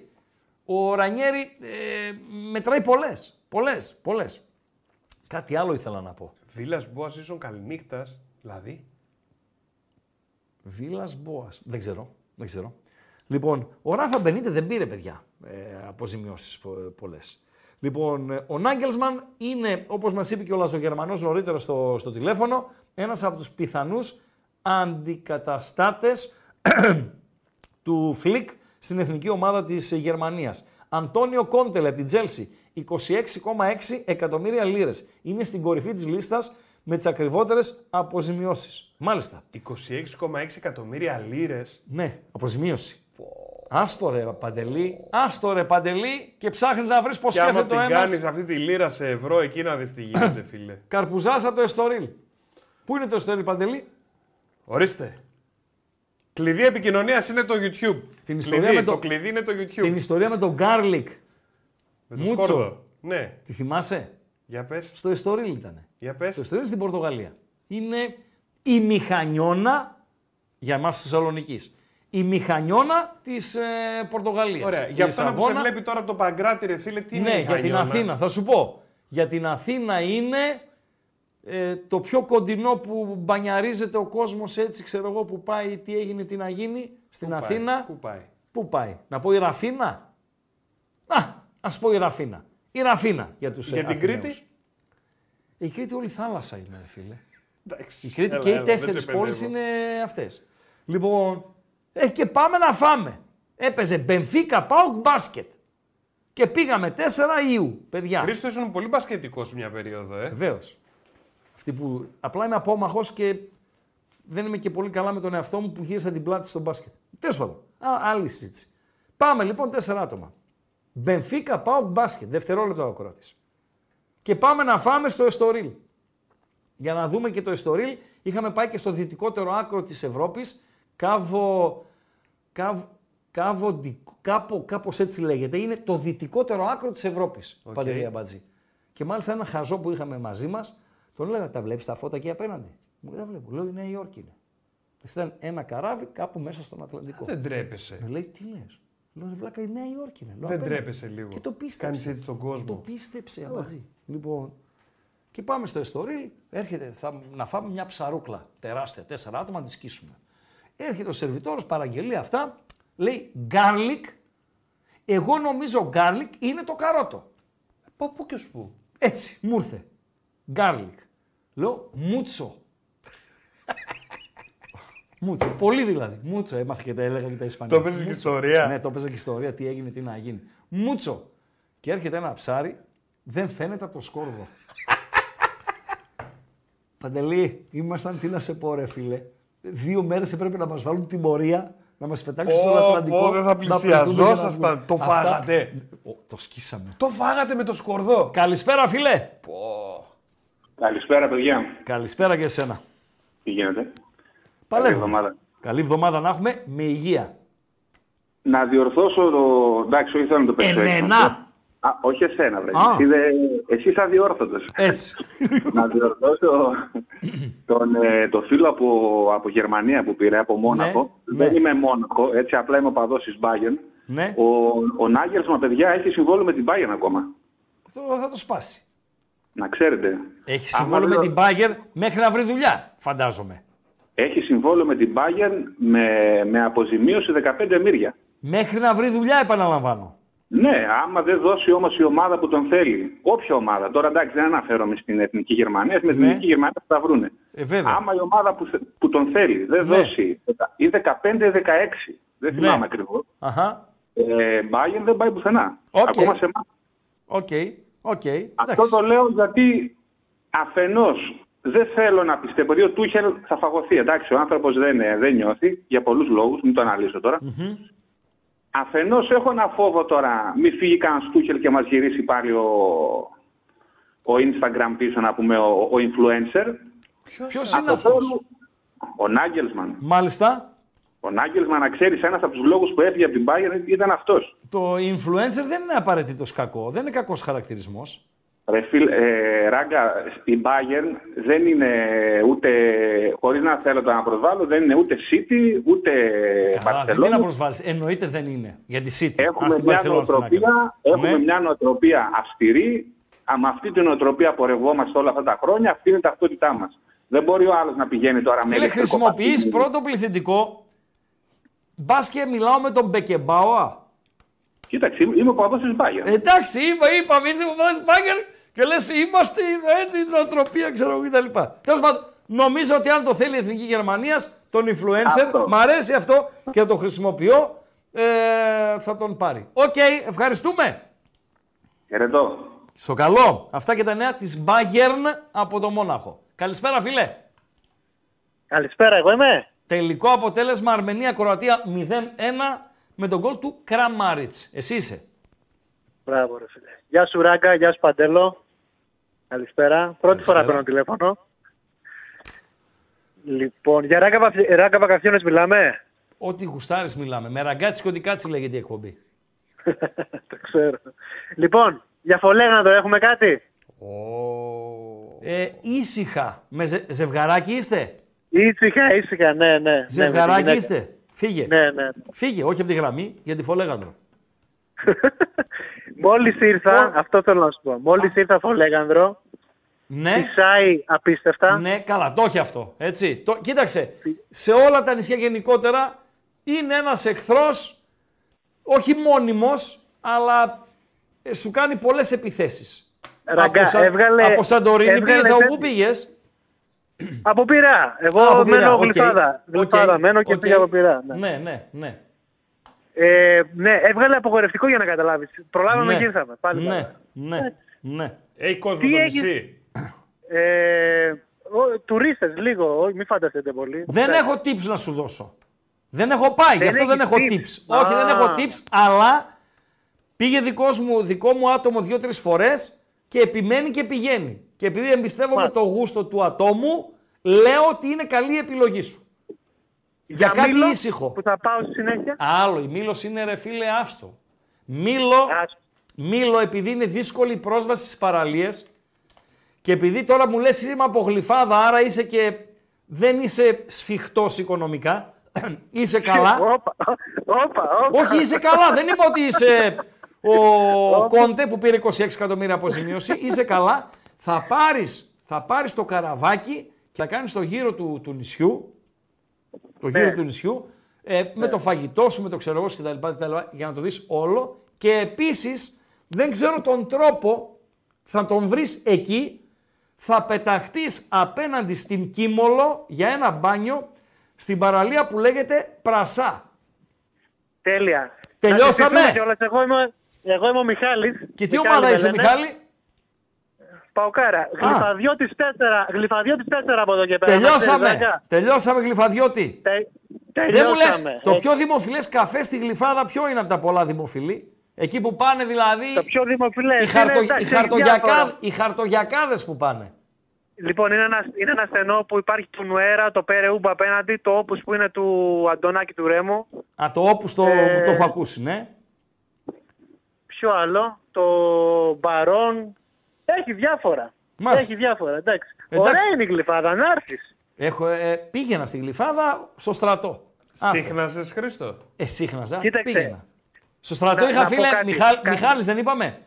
Ο Ρανιέρη ε, μετράει πολλές. Πολλές, πολλές. Κάτι άλλο ήθελα να πω. Βίλας Μπόας ίσον καληνύχτας, δηλαδή. Βίλας Μπόας. Δεν ξέρω. Δεν ξέρω. Λοιπόν, ο Ράφα Μπενίτεθ δεν πήρε παιδιά ε, αποζημιώσεις πολλές. Λοιπόν, ε, ο Νάγκελσμαν είναι, όπως μας είπε και ο Λαζογερμανός νωρίτερα στο, στο τηλέφωνο, ένας από τους πιθανούς αντικαταστάτες <clears throat> του Φλικ στην εθνική ομάδα της Γερμανίας. Αντώνιο Κόντε λέει από την Τσέλσι, 26,6 εκατομμύρια λίρες. Είναι στην κορυφή της λίστας με τις ακριβότερες αποζημιώσεις. Μάλιστα. 26,6 εκατομμύρια λίρες. Ναι, αποζημίωση. Άστο ρε Παντελή, άστο ρε Παντελή και ψάχνεις να βρεις πώς Και άμα σκέφτεται την ο ένας. κάνεις αυτή τη λίρα σε ευρώ, εκεί να δεις τι γίνεται, <clears throat> φίλε. Καρπουζάς από το Εστορίλ. Πού είναι το Εστορίλ Παντελή; Ορίστε. Κλειδί επικοινωνίας είναι το YouTube. Την ιστορία κλειδί, με το- το κλειδί είναι το YouTube. Την ιστορία με τον Garlic. Με το Μούτσο. σκόρδο. Ναι. Τη θυμάσαι; Για πες. Στο Εστορίλ ήταν. Για πες. Το Εστορίλ στην Πορτογαλία. Είναι η μηχανιώνα για εμάς της Θεσσαλονίκης. Η μηχανιώνα της ε, Πορτογαλίας. Ωραία. Η Για αυτό να που σε Λισαβόνα- βλέπει τώρα από το Παγκράτη, ρε φίλε, τι είναι Ναι, η για την Μηχανιώνα; Αθήνα. Θα σου πω. Για την Αθήνα είναι ε, το πιο κοντινό που μπανιαρίζεται ο κόσμος έτσι, ξέρω εγώ, που πάει, τι έγινε, τι να γίνει. Στην Πού πάει, Αθήνα. Πού πάει; Πού πάει; Να πω η Ραφίνα; Α, ας πω η Ραφίνα. Η Ραφίνα για τους Για ε, την Αθηναίους. Κρήτη; Η Κρήτη όλη θάλασσα είναι, ρε φίλε. Εντάξει. Η Κρήτη Έλα, και οι έλα, δεν σε τέσσερις πόλεις παιδεύω. είναι αυτές. Λοιπόν, Ε, και πάμε να φάμε. Έπαιζε Μπενφίκα Πάουκ μπάσκετ. Και πήγαμε 4 Ιου, παιδιά. Χρήστος ήσουν πολύ μπασκετικός μια περίοδο, ε. Βεβαίως. Αυτή που απλά είμαι απόμαχος και δεν είμαι και πολύ καλά με τον εαυτό μου που γύρισα την πλάτη στο μπάσκετ. Τέλος πάντων. Α, άλλη συζήτηση. Πάμε λοιπόν τέσσερα άτομα. Μπενφίκα Πάουκ μπάσκετ. Δευτερόλεπτο ο ακροατής. Και πάμε να φάμε στο Εστορίλ. Για να δούμε και το Εστορίλ, είχαμε πάει και στο δυτικότερο άκρο της Ευρώπης, Κάβο, Κάβο, Κάβο, κάπου, κάπως έτσι λέγεται. Είναι το δυτικότερο άκρο της Ευρώπης, okay. Παντελή Αμπατζή. Και μάλιστα ένα χαζό που είχαμε μαζί μας, τον λέγανε, τα βλέπεις τα φώτα εκεί απέναντι; Μου λέει, τα βλέπω. Λέω, η Νέα Υόρκη είναι. Ήταν ένα καράβι κάπου μέσα στον Ατλαντικό. Δεν τρέπεσαι. Με λέει, τι λες; Λέω, βλάκα, η Νέα Υόρκη είναι. Λέω, Δεν τρέπεσαι λίγο. Και το πίστεψε. Κάνεις έτσι τον κόσμο. Το πίστεψε, Αμπατζή. Λοιπόν, και πάμε στο Εστορίλ, έρχεται θα, να φάμε μια ψαρούκλα τεράστια, τέσσερα άτομα, να τη σκίσουμε. Έρχεται ο σερβιτόρος, παραγγελία αυτά, λέει garlic. Εγώ νομίζω garlic είναι το καρότο. Από πού και ως πού. Έτσι, μου ήρθε. Garlic. Λέω μούτσο. <laughs> μούτσο. Πολύ δηλαδή. Μούτσο. Έμαθα και τα έλεγα και τα Ισπανικά. Το παίζει και ιστορία. Ναι, το παίζα και ιστορία. Τι έγινε, τι να γίνει. Μούτσο. Και έρχεται ένα ψάρι, δεν φαίνεται από το σκόρδο. <laughs> Παντελή, ήμασταν τι να σε πω, ρε φίλε. Δύο μέρες έπρεπε να μας βάλουν τιμωρία, να μας πετάξουν στο Ατλαντικό. Πω, δεν θα πλησιαζόσασταν. Το φάγατε. το σκίσαμε. Το φάγατε με το σκορδό. Καλησπέρα, φίλε. Καλησπέρα, παιδιά. Καλησπέρα και εσένα. Τι γίνεται; Παλεύουμε. εβδομάδα. Καλή εβδομάδα να έχουμε με υγεία. Να διορθώσω το. Εντάξει, όχι θέλω να το πέσω. έξω. Εμένα. Α, όχι εσένα, βρε. Α. Εσύ, δε... Εσύ είσαι αδιόρθωτος. Έτσι. <laughs> να διορθώσω τον, ε, το φίλο από, από Γερμανία που πήρε, από Μόναχο. Ναι, Δεν ναι. είμαι Μόναχο, έτσι απλά είμαι οπαδός της Bayern. ναι, Ο, ο Νάγκελσμα, παιδιά, έχει συμβόλαιο με την Bayern ακόμα. το, θα το σπάσει. Να ξέρετε. Έχει Άμα συμβόλαιο με λέω- την Bayern μέχρι να βρει δουλειά, φαντάζομαι. Έχει συμβόλαιο με την Bayern με, με αποζημίωση 15 μύρια. Μέχρι να βρει δουλειά, επαναλαμβάνω. Ναι, άμα δεν δώσει όμως η ομάδα που τον θέλει, όποια ομάδα, τώρα εντάξει δεν αναφέρομαι στην εθνική Γερμανία, στην Ναι. εθνική Γερμανία θα τα βρούνε. Ε, βέβαια. Άμα η ομάδα που, θε- που τον θέλει δεν Ναι. δώσει ή 15-16, δεν Ναι. θυμάμαι ακριβώς, Αχα. ε, Bayern δεν πάει πουθενά. Οκέι. Ακόμα σε εμάς. Οκέι. Οκέι. Αυτό Εντάξει. το λέω γιατί αφενός δεν θέλω να πιστεύω ότι ο Τούχελ θα φαγωθεί. Εντάξει, ο άνθρωπος δεν, ε, δεν νιώθει για πολλούς λόγους, μην το αναλύσω τώρα. Αφενός έχω ένα φόβο τώρα, μη φύγει κανένα Τούχελ και μας γυρίσει πάλι ο, ο Instagram πίσω, να πούμε, ο, ο influencer. Ποιος είναι αυτός; Αφετέρου, Ο Νάγκελσμαν. Μάλιστα, Ο Νάγκελσμαν, να ξέρεις, ένας από τους λόγους που έφυγε από την Bayern ήταν αυτός. το influencer δεν είναι απαραίτητος κακό. Δεν είναι κακός χαρακτηρισμός. Ρε φίλ, ε, Ράγκα, η Bayern δεν είναι ούτε, χωρίς να θέλω το να προσβάλλω, δεν είναι ούτε City, ούτε Καλά, δεν είναι να Barcelona. προσβάλλεις. Εννοείται δεν είναι. Για τη City. Έχουμε Ας την μια, Barcelona στην άκρη. νοοτροπία, έχουμε Ναι. μια νοοτροπία αυστηρή. Αν με αυτή την νοοτροπία πορευόμαστε όλα αυτά τα χρόνια, αυτή είναι η ταυτότητά μας. Δεν μπορεί ο άλλος να πηγαίνει τώρα με Φίλε, ηλεκτρικό χρησιμοποιείς πατίνι. πρώτο πληθυντικό. Μπας και μιλάω με τον Μπεκεμπάουα. Κοίταξε, είμαι- είμαι ο παδός της Bayern. Εντάξει, είπα, είπαμε, είσαι ο Βάζη Μπάγκερ και λες, είμαστε έτσι, νοοτροπία, ξέρω εγώ κτλ. Τέλος πάντων, νομίζω ότι αν το θέλει η Εθνική Γερμανίας, τον influencer, Αυτό. μ' αρέσει αυτό και το χρησιμοποιώ, ε, θα τον πάρει. Οκ, ευχαριστούμε. Χαιρετώ. Στο καλό. Αυτά και τα νέα της Bayern από το Μόναχο. Καλησπέρα, φίλε. Καλησπέρα, εγώ είμαι. Τελικό αποτέλεσμα Αρμενία-Κροατία 0-1 με τον γκολ του Κραμάριτς. Εσύ είσαι. Μπράβο, ρε φίλε. Γεια σου, Ράγκα, γεια σου, Παντέλο. Καλησπέρα. Πρώτη φορά παίρνω τηλέφωνο. Λοιπόν, για Ράγκα, Βαφ- Ράγκα Βακαθιώνες μιλάμε; Ό,τι γουστάρεις μιλάμε. Με ραγκάτσι και ό,τι κάτσει λέγεται η εκπομπή. <laughs> Το ξέρω. Λοιπόν, για Φολέγναντο έχουμε κάτι; Ε, ήσυχα. Με ζε- ζευγαράκι είστε; Ήσυχα, ήσυχα, ναι, ναι. ναι. Ζευγαράκι με τη γυναίκα. είστε; Φύγε. Ναι, ναι. Φύγε, όχι από τη γραμμή, γιατί φολέγανδρο. <laughs> Μόλις ήρθα, αυτό θέλω να σου πω. Μόλις ήρθα Φολέγανδρο, Ναι. φυσάει απίστευτα. Ναι, καλά, το έχει αυτό. Έτσι. Το, κοίταξε, σε όλα τα νησιά γενικότερα είναι ένας εχθρός, όχι μόνιμος, αλλά ε, σου κάνει πολλές επιθέσεις. Ραγκά, από, Σα- έβγαλε- από Σαντορίνη έβγαλε πήγες, από τέτοιο. πού πήγες; Από Πειραιά. Εγώ Α, από Πειραιά, μένω οκ. Γλυφάδα. Οκέι, Γλυφάδα μένω και οκ. πήγα από Πειραιά. Ναι. Ναι, ναι, ναι. Ε, ναι, έβγαλε απαγορευτικό για να καταλάβεις. Προλάβαμε ναι. και ήρθαμε. Πάλι ναι, καλά. ναι, ναι. Έχει κόσμο Τι το έχεις- νησί. Ε, ο- τουρίστες λίγο, όχι, μην φανταστείτε πολύ. Δεν Ναι. έχω tips να σου δώσω. Δεν έχω πάει, γι' Δεν αυτό δεν έχεις έχω tips. tips. Όχι, δεν Α. έχω tips, αλλά πήγε δικός μου, δικό μου άτομο δύο-τρεις φορές και επιμένει και πηγαίνει. Και επειδή εμπιστεύομαι Μάλιστα. το γούστο του ατόμου, λέω ότι είναι καλή η επιλογή σου. Για κάτι Μήλο, ήσυχο. Που θα πάω στη συνέχεια. Άλλο, η Μήλος είναι ρε φίλε άστο. Μήλο, Ας- Μήλο επειδή είναι δύσκολη η πρόσβαση στις παραλίες και επειδή τώρα μου λες είμαι από γλυφάδα, άρα είσαι και δεν είσαι σφιχτός οικονομικά, <clears throat> είσαι καλά. <laughs> Όπα, όπα, όπα. Όχι, είσαι καλά. Δεν είπα ότι είσαι ο Κόντε που πήρε 26 εκατομμύρια αποζημίωση. Είσαι καλά. Θα πάρεις, θα πάρεις το καραβάκι και θα κάνεις το γύρο του, του νησιού. Το γύρο Ναι. του νησιού. Ε, Με το φαγητό σου, με το ξέρω εγώ κτλ, κτλ, Για να το δεις όλο. Και επίσης δεν ξέρω τον τρόπο θα τον βρεις εκεί. Θα πεταχτείς απέναντι στην Κίμολο για ένα μπάνιο στην παραλία που λέγεται Πρασά. Τέλεια. Τελειώσαμε. Να συστηθούμε κιόλας. Εγώ είμαι, εγώ είμαι ο Μιχάλης. Και τι Μιχάλη ομάδα με είσαι, λένε. Μιχάλη; Παοκάρα. Γλυφαδιώτης 4. Γλυφαδιώτης 4 από εδώ και πέρα. Τελειώσαμε. Να ξέρεις, Τελειώσαμε, Γλυφαδιώτη. Τε, Δεν μου λες, τελειώσαμε. το Ε, πιο δημοφιλές καφέ στη Γλυφάδα ποιο είναι από τα πολλά δημοφιλή; Εκεί που πάνε δηλαδή Το πιο δημοφιλές. οι, είναι, χαρτο, εντάξει, οι, έχει χαρτογιακά, διάφορα. οι χαρτογιακάδες που πάνε. Λοιπόν, είναι ένα, είναι ένας στενό που υπάρχει του Νουέρα, το Πέρε Ούμπα απέναντι, το Όπους που είναι του Αντωνάκη του Ρέμου. Α, το όπους το, Ε, το έχω ακούσει, ναι. Ποιο άλλο, το Μπαρόν. Έχει διάφορα. Μάλιστα. Έχει διάφορα, εντάξει. Εντάξει. Ωραία είναι η γλυφάδα, να έρθεις. Έχω, ε, πήγαινα στη Γλυφάδα στο στρατό. Άστα. Σύχνασες, Χρήστο; Ε, σύχναζα. Κοίταξε. Πήγαινα. Στο στρατό Να- είχα να πω φίλε, κάτι, Μιχάλη, κάτι. Μιχάλης δεν είπαμε;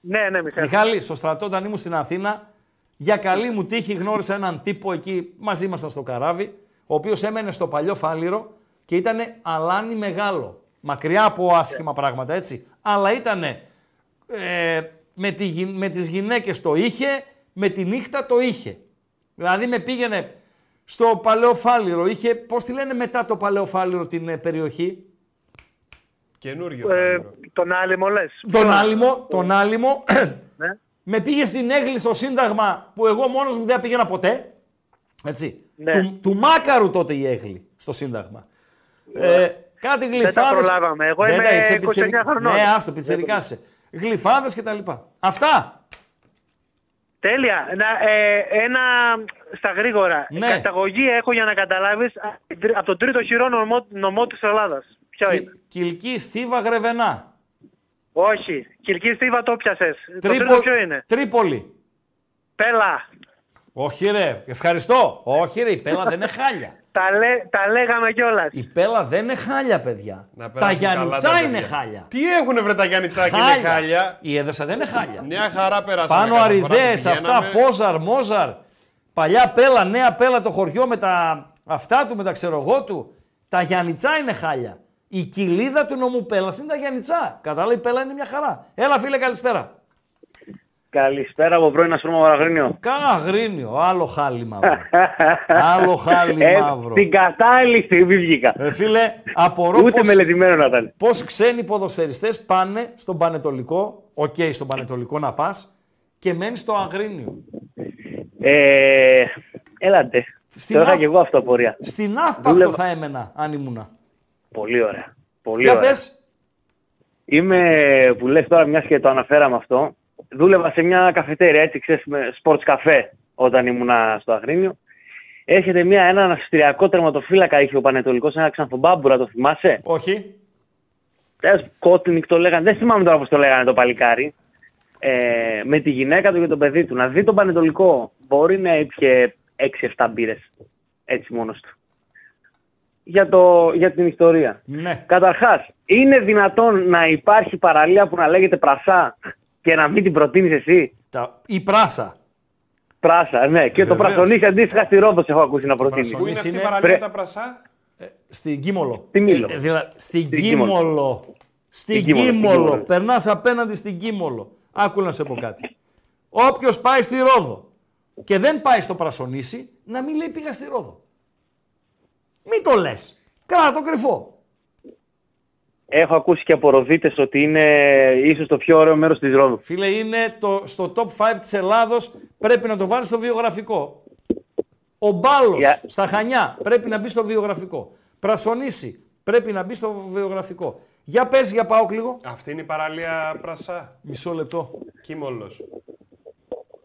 Ναι, ναι, Μιχάλη. Μιχάλη, στο στρατό όταν ήμουν στην Αθήνα, για καλή μου τύχη γνώρισα έναν τύπο εκεί, μαζί ήμασταν στο καράβι, ο οποίος έμενε στο παλιό φάληρο και ήταν αλάνι μεγάλο. Μακριά από άσχημα πράγματα, έτσι. Αλλά ήταν ε, με, τη, γυ- με τις γυναίκες το είχε, με τη νύχτα το είχε. Δηλαδή με πήγαινε στο παλαιό φάληρο, είχε, πώς τη λένε μετά το παλαιό φάληρο την ε, περιοχή, Καινούριο Ε, φάληρο. τον Άλυμο λες. τον Άλυμο, τον Άλυμο, Ναι. με πήγε στην Έγλη στο Σύνταγμα που εγώ μόνος μου δεν πήγαινα ποτέ. Έτσι. Ναι. Του, του Μάκαρου τότε η Έγλη στο Σύνταγμα. Ε, κάτι γλυφάδες. προλάβαμε. Εγώ Δεν είμαι τα είσαι 29 πιτσιρι- χρονών. Ναι, άστο, πιτσιρικάς είσαι. Γλυφάδες και τα λοιπά. Αυτά. Τέλεια. Να, ε, ένα στα γρήγορα. Ναι. Καταγωγή έχω για να καταλάβεις από τον τρίτο χειρό νομό, νομό της Ελλάδας. Ποιο Κι- είναι; Κιλκή, Στίβα, Γρεβενά. Όχι. Κυρκή Στίβα το πιασες. Το Τρίπο- τρίτο ποιο είναι; Τρίπολη. Πέλα. Όχι ρε, ευχαριστώ. Όχι ρε, η Πέλα δεν είναι χάλια. <laughs> Τα, λέ, τα λέγαμε κιόλας. Η Πέλα δεν είναι χάλια, παιδιά. Να Τα περάσουν καλά Γιάννητσά τα είναι παιδιά. χάλια. Τι έχουνε βρε τα Γιάννητσάκη, είναι χάλια. Η έδεσα δεν είναι χάλια. Μια χαρά πέρασαμε. Πάνω κάθε φορά αριδέ, που αυτά, πηγαίναμε. πόζαρ, μόζαρ. Παλιά πέλα, νέα πέλα το χωριό με τα αυτά του, με τα ξέρω εγώ του. Τα Γιάννητσά είναι χάλια. Η κοιλίδα του νομού πέλας είναι τα Γιάννητσά. Κατάλαβε, η πέλα είναι μια χαρά. Έλα, φίλε, καλησπέρα. Καλησπέρα από πρώην Αστρόμο Βαραγρίνιο. Κάνα γρίνιο, άλλο χάλι μαύρο. <laughs> άλλο χάλι Ε, μαύρο. την κατάλληλη στιγμή βγήκα. Ε, φίλε, απορώ Ούτε πώς, μελετημένο να ήταν. πώς ξένοι ποδοσφαιριστές πάνε στον Πανετολικό, οκ, στον Πανετολικό να πας, και μένεις στο Αγρίνιο. Ε, έλατε. Στην Το είχα Αφ- και εγώ αυτό απορία. Στη Ναύπακτο Δούλευα. θα έμενα, αν ήμουνα. Πολύ ωραία. Πολύ Για ωραία. πες. Είμαι, που λες τώρα, μιας και το αναφέραμε αυτό, δούλευα σε μια καφετέρια, έτσι ξέρεις, με sports καφέ όταν ήμουνα στο Αγρίνιο. Έρχεται μια, έναν αυστριακό τερματοφύλακα, είχε ο Πανετολικός, ένα ξανθομπάμπουρα, το θυμάσαι; Όχι. Τέλος, Κότνικ το λέγανε, δεν θυμάμαι τώρα πώς το λέγανε το παλικάρι. Ε, με τη γυναίκα του και το παιδί του. Να δει τον Πανετολικό. Μπορεί να ήπιε 6-7 μπύρες. Έτσι μόνος του. Για, το, για την ιστορία. Ναι. Καταρχάς, είναι δυνατόν να υπάρχει παραλία που να λέγεται Πρασά; Και να μην την προτείνεις εσύ. Τα... Η πράσα. Πράσα, ναι. Και το Βεβαίως. πρασονίσι αντίστοιχα στη Ρόδος έχω ακούσει να προτείνεις. Πρασονί- Πού είναι αυτή η είναι- παραλία Πρέ- τα πρασά; Στην Κίμολο. Στη Μήλο. Ε, δηλα- στην Στην Κίμολο. Κίμολο. Στην Κίμολο, στην Κίμολο. Κίμολο. Περνάς απέναντι στην Κίμολο. Άκου να σε πω κάτι. Όποιος πάει στη Ρόδο, και δεν πάει στο Πρασονίσι, να μην λέει πήγα στη Ρόδο. Μην το λες. Κράτα το κρυφό. Έχω ακούσει και από ροδίτες ότι είναι ίσως το πιο ωραίο μέρος της Ρόδου. Φίλε, είναι το, στο top 5 της Ελλάδος, πρέπει να το βάλεις στο βιογραφικό. Ο Μπάλος Για- στα Χανιά πρέπει να μπει στο βιογραφικό. Πρασονίσι πρέπει να μπει στο βιογραφικό. Για πες για πάω λίγο. Αυτή είναι η παραλία Πρασά. Μισό λεπτό. Κίμολος.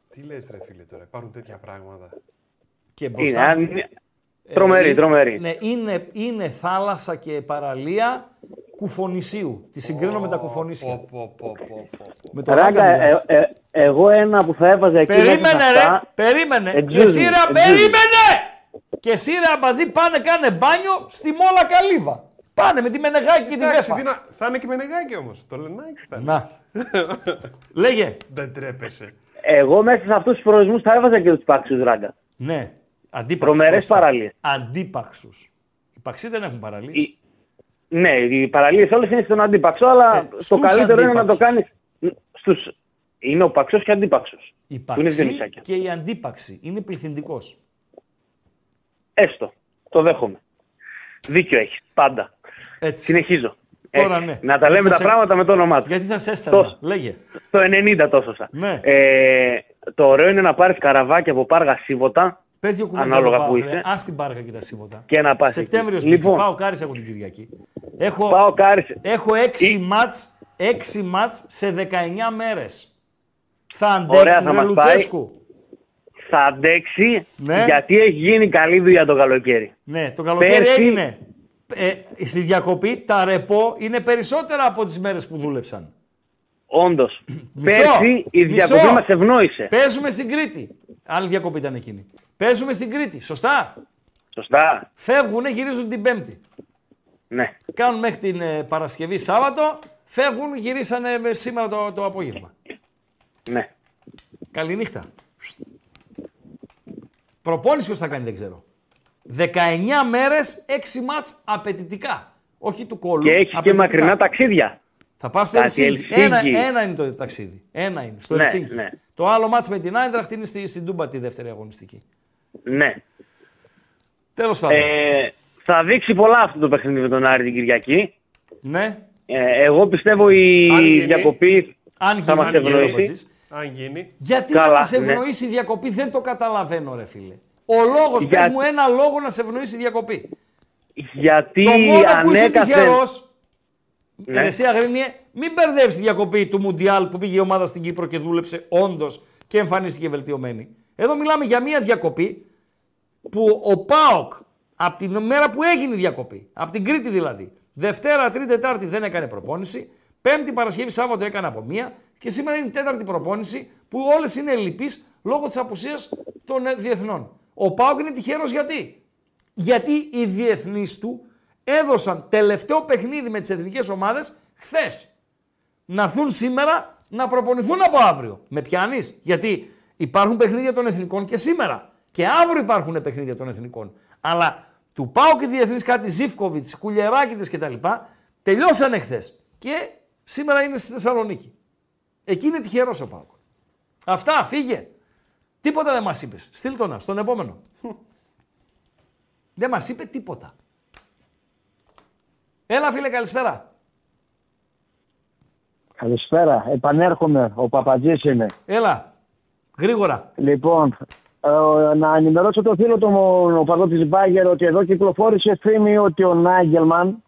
Τι λες ρε φίλε τώρα, υπάρχουν τέτοια πράγματα. Και Είναι, μπροστά. αν είναι- τρομερή, Ε, τρομερή. Ναι, είναι, είναι θάλασσα και παραλία κουφονησίου. Τη συγκρίνω με τα κουφονίσια. Πω, πω, πω, πω, πω. Με το Ράγκα, Ράγκα μιλάς. ε, ε, εγώ ένα που θα έβαζα εκεί μέσα σε Περίμενε ρε, αυτά, περίμενε. Excuse Και εσύ me, ρε, excuse me. περίμενε! Και εσύ ρε αμπατζή πάνε κάνε μπάνιο στη Μόλα Καλύβα. Πάνε με τη Μενεγάκη και τη Εντάξει, Βέφα. τι να... θα είναι και με νεγάκι όμως. Το λενάκι θα είναι. Να. <laughs> Λέγε. Δεν τρέπεσαι. εγώ μέσα σε αυτούς τους προορισμούς θα έβαζα και τους πάξους Ράγκα. Ναι. Αντίπαξους. Τρομερές σωστά. παραλίες. Αντίπαξους. Οι παξί δεν έχουν παραλίες. Η- Ναι, οι παραλίες όλες είναι στον αντίπαξο, αλλά Ε, το στους καλύτερο είναι να το αντίπαξους. κάνεις στους... Είναι ο παξός και αντίπαξος. Η Που είναι παξί δεμισάκια. και η αντίπαξη. Είναι πληθυντικός. Έστω. Το δέχομαι. Δίκιο έχεις. Πάντα. Έτσι. Συνεχίζω. Τώρα Έτσι. ναι. Να τα λέμε Θα τα σε- πράγματα με το όνομά τους. Γιατί θα σε έστελνα. Τόσο. Λέγε. Το 90 τόσο σα. Ναι. Ε, το ωραίο είναι να πάρεις καραβάκι από πάργα σύβοτα Πες δύο κουβέντες Ανάλογα για το που Πάο, είσαι. ρε. Ας την πάρκα και τα σίβοτα. και να πας. Σεπτέμβριος Λοιπόν, πάω κάρις έχω την Κυριακή. Έχω, πάω κάρισε. έχω 6 Ή- μάτς, 6 μάτς σε 19 μέρες. Θα Ωραία, αντέξεις θα ρε μας Λουτσέσκου; Θα αντέξει Ναι. γιατί έχει γίνει καλή δουλειά το καλοκαίρι. Ναι, το καλοκαίρι Πέρσι- έγινε. Ε, στη διακοπή τα ρεπό είναι περισσότερα από τις μέρες που δούλεψαν. Όντως. <clears throat> Μισό, Πέρσι η μισό. διακοπή μας ευνόησε. Παίζουμε στην Κρήτη. Άλλη διακοπή ήταν εκείνη. Παίζουμε στην Κρήτη. Σωστά. Σωστά. Φεύγουνε, γυρίζουν την Πέμπτη. Ναι. Κάνουν μέχρι την ε, Παρασκευή Σάββατο. Φεύγουν, γυρίσανε ε, σήμερα το, το απόγευμα. ναι. Καληνύχτα. Προπόνηση ποιος θα κάνει δεν ξέρω. 19 μέρες, 6 μάτς απαιτητικά. Όχι του κόλλου. Και έχει και απαιτητικά. μακρινά ταξίδια. Θα πάω στο Κάτι Ελσίνκι. Ελσίνκι. Ένα, ένα είναι το ταξίδι. Ένα είναι. Στο Ναι, Ελσίνκι. ναι. Το άλλο μάτς με την Άιντραχτ είναι στη, στην Τούμπα τη δεύτερη αγωνιστική. Ναι. Τέλος πάντων. Ε, θα δείξει πολλά αυτό το παιχνίδι με τον Άρη την Κυριακή. ναι. Ε, εγώ πιστεύω η Αν γίνει. διακοπή Αν θα μας γίνει, αν γίνει, ευνοήσει. Αμπατζής. Αν γίνει. Γιατί Καλά, να μας ναι. ευνοήσει η διακοπή δεν το καταλαβαίνω ρε φίλε. Ο λόγος, Για- πες μου ένα λόγο να σε ευνοήσει η διακοπή. γιατί Το μόνο που είσαι ανέκαθεν... τυχερός, Ναι. ναι. εσύ Αγρίνιε, μην μπερδεύεις τη διακοπή του Μουντιάλ που πήγε η ομάδα στην Κύπρο και δούλεψε όντως και εμφανίστηκε βελτιωμένη. Εδώ μιλάμε για μια διακοπή που ο ΠΑΟΚ από την μέρα που έγινε η διακοπή, από την Κρήτη δηλαδή, Δευτέρα, Τρίτη, Τετάρτη δεν έκανε προπόνηση, Πέμπτη, Παρασκευή, Σάββατο έκανε από μία και σήμερα είναι η τέταρτη προπόνηση που όλες είναι ελλειπείς λόγω της απουσίας των ε, διεθνών. Ο ΠΑΟΚ είναι τυχερό γιατί; Γιατί οι διεθνείς του έδωσαν τελευταίο παιχνίδι με τις εθνικές ομάδες χθες. Να έρθουν σήμερα να προπονηθούν από αύριο. Με πιάνεις; Γιατί υπάρχουν παιχνίδια των εθνικών και σήμερα. Και αύριο υπάρχουν παιχνίδια των εθνικών. Αλλά του πάω και διεθνεί κάτι Ζήφκοβιτς, Κουλιεράκηδε κτλ. Τελειώσανε χθες. Και σήμερα είναι στη Θεσσαλονίκη. Εκεί είναι τυχερός ο Πάοκ. Αυτά, φύγε. Τίποτα δεν μας είπες. Στείλ το να, στον επόμενο. δεν μας είπε τίποτα. Έλα, φίλε, καλησπέρα. Καλησπέρα. Επανέρχομαι. Ο Παπατζής είμαι. Έλα. Γρήγορα. Λοιπόν, ε, να ενημερώσω τον φίλο του ο παδό της Μπάγκερ ότι εδώ κυκλοφόρησε φήμη ότι ο Νάγκελμαν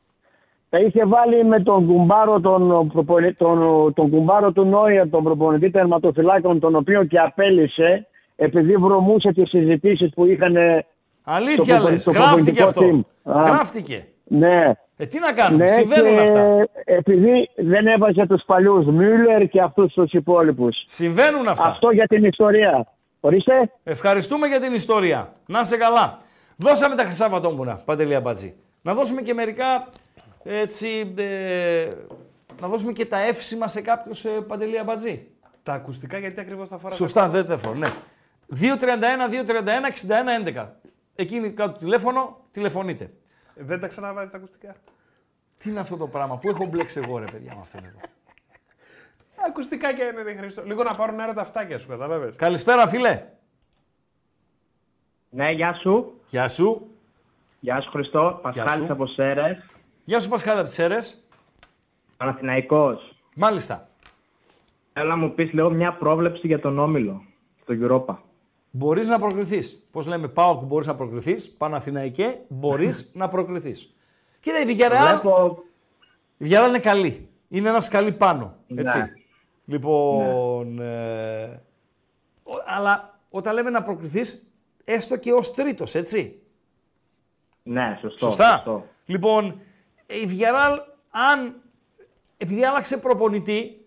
τα είχε βάλει με τον κουμπάρο, τον, προπονη- τον, τον κουμπάρο του Νόιερ, τον προπονητή τερματοφυλάκων, τον οποίο και απέλησε επειδή βρωμούσε τις συζητήσεις που είχαν. Αλήθεια Το λες. προπονητικό Γράφτηκε αυτό. team. Α. Γράφτηκε. Ναι, Ε, τι να κάνουμε. ναι Συμβαίνουν και αυτά. επειδή δεν έβαζε τους παλιούς Μιούλερ και αυτούς τους υπόλοιπους. Συμβαίνουν αυτά. Αυτό για την ιστορία. Ορίστε. Ευχαριστούμε για την ιστορία. Να είσαι καλά. Δώσαμε τα χρυσά βατόμουνα, Παντελή Αμπατζή. Να δώσουμε και μερικά έτσι. Ε, να δώσουμε και τα εύσημα σε κάποιο ε, Παντελή Αμπατζή. Τα ακουστικά γιατί ακριβώς τα φοράς. Σωστά, δεν τεφώ, ναι. 231-231-61-11. Εκείνη κάτω το τηλέφωνο, τηλεφωνείτε. Ε, Δεν τα ξαναβάζει τα ακουστικά. Τι είναι αυτό το πράγμα, πού έχω μπλέξει εγώ ρε παιδιά με αυτόν εδώ. Ακουστικά και είναι ρε Χρήστο. Λίγο να πάρουν αέρα τα αυτάκια σου, κατάλαβες. Καλησπέρα φίλε. Ναι, γεια σου. Γεια σου. Γεια σου Χριστό. σου. Πασχάλης από Σέρες. Γεια σου Πασχάλη από τις Σέρες. Παναθηναϊκός. Μάλιστα. Θέλω να μου πεις λίγο μια πρόβλεψη για τον Όμιλο στο Europa. Μπορείς να προκριθείς. Πώς λέμε πάω που μπορείς να προκριθείς. Παναθηναϊκέ μπορείς <laughs> να προκριθείς. Κοίτα η Villarreal, Βλέπω... η Villarreal είναι καλή. Είναι ένας σκαλί πάνω. Έτσι. Ναι. Λοιπόν, ε, ο- αλλά όταν λέμε να προκριθείς, έστω και ως τρίτος, έτσι. Ναι, σωστό. Σωστά. σωστό. Λοιπόν, η Villarreal, αν επειδή άλλαξε προπονητή,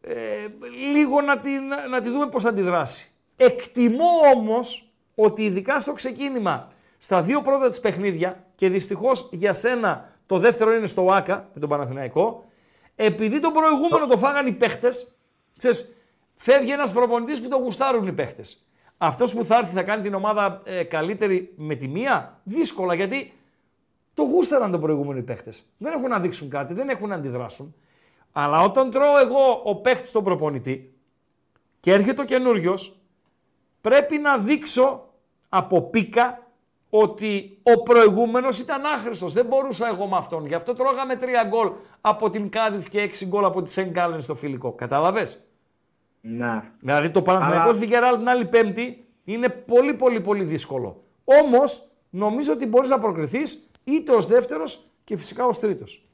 ε, λίγο να τη, να, να τη δούμε πώς θα αντιδράσει. Εκτιμώ όμως ότι ειδικά στο ξεκίνημα, στα δύο πρώτα της παιχνίδια, και δυστυχώς για σένα το δεύτερο είναι στο ΆΚΑ με τον Παναθηναϊκό, επειδή τον προηγούμενο το φάγανε οι παίχτες, ξέρεις, φεύγει ένας προπονητής που το γουστάρουν οι παίχτες. Αυτός που θα έρθει θα κάνει την ομάδα ε, καλύτερη με τη μία, δύσκολα γιατί το γούσταραν τον προηγούμενο οι παίχτες. Δεν έχουν να δείξουν κάτι, δεν έχουν να αντιδράσουν. Αλλά όταν τρώω εγώ ο παίχτης τον προπονητή και έρχεται ο καινούριος, πρέπει να δείξω από πίκα ότι ο προηγούμενος ήταν άχρηστος. Δεν μπορούσα εγώ με αυτόν. Γι' αυτό τρώγαμε τρία γκολ από την Κάδιθ και έξι γκολ από τη Σεν Γκάλεν στο φιλικό. Κατάλαβε. Ναι. Δηλαδή το Παναθηναϊκός Βιγεράλ την άλλη Πέμπτη είναι πολύ πολύ πολύ δύσκολο. Όμως νομίζω ότι μπορείς να προκριθείς είτε ως δεύτερος και φυσικά ως τρίτος.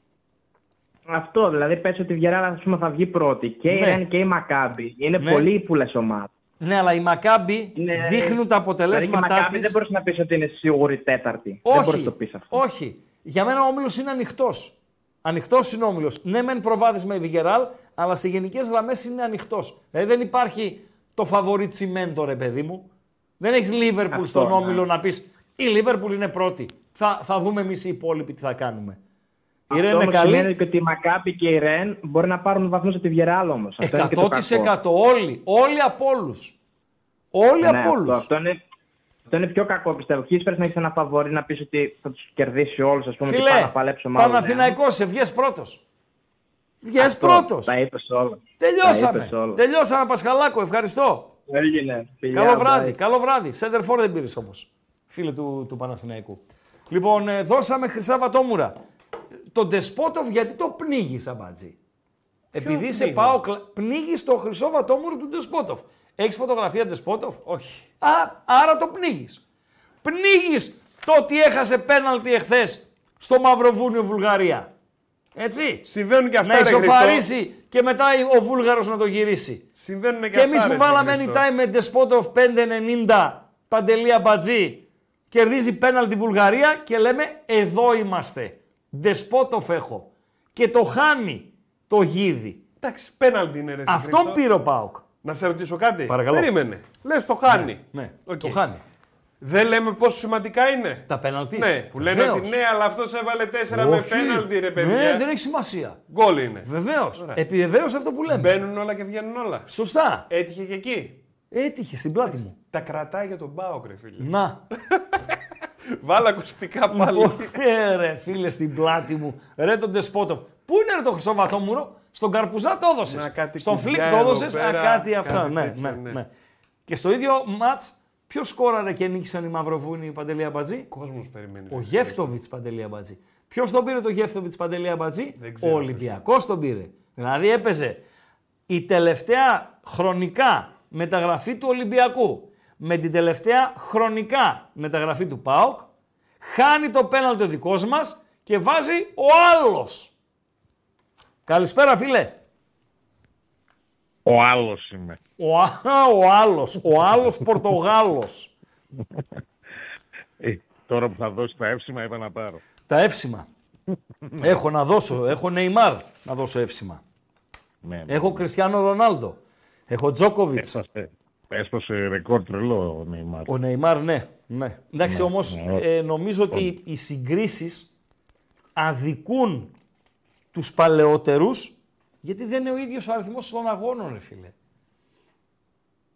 Αυτό, δηλαδή πες ότι η Βιεράλα ας πούμε, θα βγει πρώτη. Και η Ναι. Ρεν και η Μακάμπη. Είναι Ναι. πολύ ύπουλες ομάδες. Ναι, αλλά οι Μακάμπι Είναι- δείχνουν τα Δηλαδή και η αποτελέσματά Μακάμπη της. δεν μπορείς να πεις ότι είναι σίγουρη τέταρτη. δεν μπορείς Όχι, να το πεις αυτό. όχι. Για μένα ο όμιλος είναι ανοιχτός. Ανοιχτός είναι ο όμιλος. Ναι, μεν προβάδισμα η Βιγεράλ, αλλά σε γενικές γραμμές είναι ανοιχτός. Δηλαδή δεν υπάρχει το φαβορή τσιμέντο, ρε παιδί μου. Δεν έχεις Λίβερπουλ Αυτό, στον ναι. όμιλο να πεις η Λίβερπουλ είναι πρώτη. Θα, θα δούμε εμείς οι υπόλοιποι τι θα κάνουμε. Η Αυτό Ρεν είναι όμως σημαίνει καλή. και ότι η Μακάμπη και η Ρεν μπορεί να πάρουν βαθμούς από τη Βιεράλ όμως. Αυτό είναι και το κακό. 100% όλοι. Όλοι από όλους. Όλοι Ναι, από αυτό, όλους. αυτό, είναι, αυτό είναι πιο κακό πιστεύω. Χίλιες φορές να έχεις ένα φαβορή να πεις ότι θα τους κερδίσει όλους ας πούμε και πάει Φίλε, να παλέψω μάλλον. Παναθηναϊκός, σε βγες πρώτος. Βγες Αυτό, πρώτος. Τα είπες όλα. Τα Τελειώσαμε. είπες όλα. Τελειώσαμε, Πασχαλάκο. Ευχαριστώ. Έγινε. Φιλιά, Καλό βράδυ. bye. Καλό βράδυ. Σέντερ φόρ δεν πήρες όμως. Φίλε του, του Παναθηναϊκού. Λοιπόν, ε, δώσαμε χρυσά βατόμουρα. Τον Ντεσπότοφ γιατί το πνίγεις, Σαμπάτζη. Επειδή σε πνίγω; πάω, πνίγεις το χρυσό βατόμουρο του Ντεσπότοφ. Έχεις φωτογραφία Ντεσπότοφ. Όχι. Α, άρα το πνίγεις. Πνίγεις το ότι έχασε πέναλτι εχθές στο Μαυροβούνιο Βουλγαρία. Έτσι. Συμβαίνουν και αυτά. Να ρε, Χριστό. ισοφαρίσει και μετά ο Βούλγαρος να το γυρίσει. Συμβαίνουν και, Και εμείς αυτά. που ρε, βάλαμε Χριστό. anytime με Despotov 5-90 παντελία μπατζή, κερδίζει πέναλτι Βουλγαρία και λέμε εδώ είμαστε. Despotov έχω. Και το χάνει το γίδι. Εντάξει, πέναλτι είναι ρε. εσύ, Αυτόν Χριστό. πήρε ο ΠΑΟΚ. Να σε ρωτήσω κάτι. Παρακαλώ. Περίμενε. Λες το χάνει. Ναι, Οκ. το χάνει. Δεν λέμε πόσο σημαντικά είναι. Τα πέναλτις. Ναι, που λένε Βεβαίως. ότι ναι, αλλά αυτός έβαλε 4 με Όχι. πέναλτι, ρε παιδιά. Ναι, δεν έχει σημασία. Γκολ είναι. Βεβαίως. Ωραία. Επιβεβαίωσε αυτό που λέμε. Μπαίνουν όλα και βγαίνουν όλα. Σωστά. Έτυχε και εκεί. Έτυχε στην πλάτη μου. Τα κρατάει για τον ΠΑΟΚ, ρε φίλε. Να. <laughs> Βάλα ακουστικά πάλι. Λοιπόν, ε, ρε φίλε στην πλάτη μου. Ρε τον Ντεσπότοφ. Πού είναι ρε το χρυσό βατόμουρο; Στον Καρπουζά το έδωσες. Να, κάτι Στον κουβιά Φλικ το εδώ έδωσες. πέρα, Κάτι αυτά. κάτι Ναι, τέτοιο, ναι, ναι. ναι. Και στο ίδιο ματς, ποιος σκόραρε και νίκησαν οι Μαυροβούνοι Παντελή Αμπατζή; Κόσμος περιμένει. Ο ρε. Γεύτοβιτς Παντελή Αμπατζή. Ποιος τον πήρε το Γεύτοβιτς Παντελή Αμπατζή; Δεν ξέρω, Ο Ολυμπιακός τον πήρε. Δηλαδή έπαιζε η τελευταία χρονικά μεταγραφή του Ολυμπιακού με την τελευταία χρονικά μεταγραφή του ΠΑΟΚ. Χάνει το πέναλτι ο δικός μας και βάζει ο άλλος. Καλησπέρα φίλε. Ο άλλος είμαι. Ο, α, ο άλλος. Ο άλλος Πορτογάλος. Ε, τώρα που θα δώσει τα εύσημα, είπα να πάρω. Τα εύσημα. έχω να δώσω. Έχω Νεϊμάρ να δώσω εύσημα. Ναι, ναι. Έχω Κριστιανό Ρονάλντο. Έχω Τζόκοβιτς. Έσπασε, έσπασε ρεκόρ τρελό ο Νεϊμάρ. Ο Νεϊμάρ, ναι. ναι. Εντάξει, Ναι, όμως ναι. ε, νομίζω ότι οι συγκρίσεις αδικούν τους παλαιότερους γιατί δεν είναι ο ίδιος ο αριθμός των αγώνων, ρε φίλε.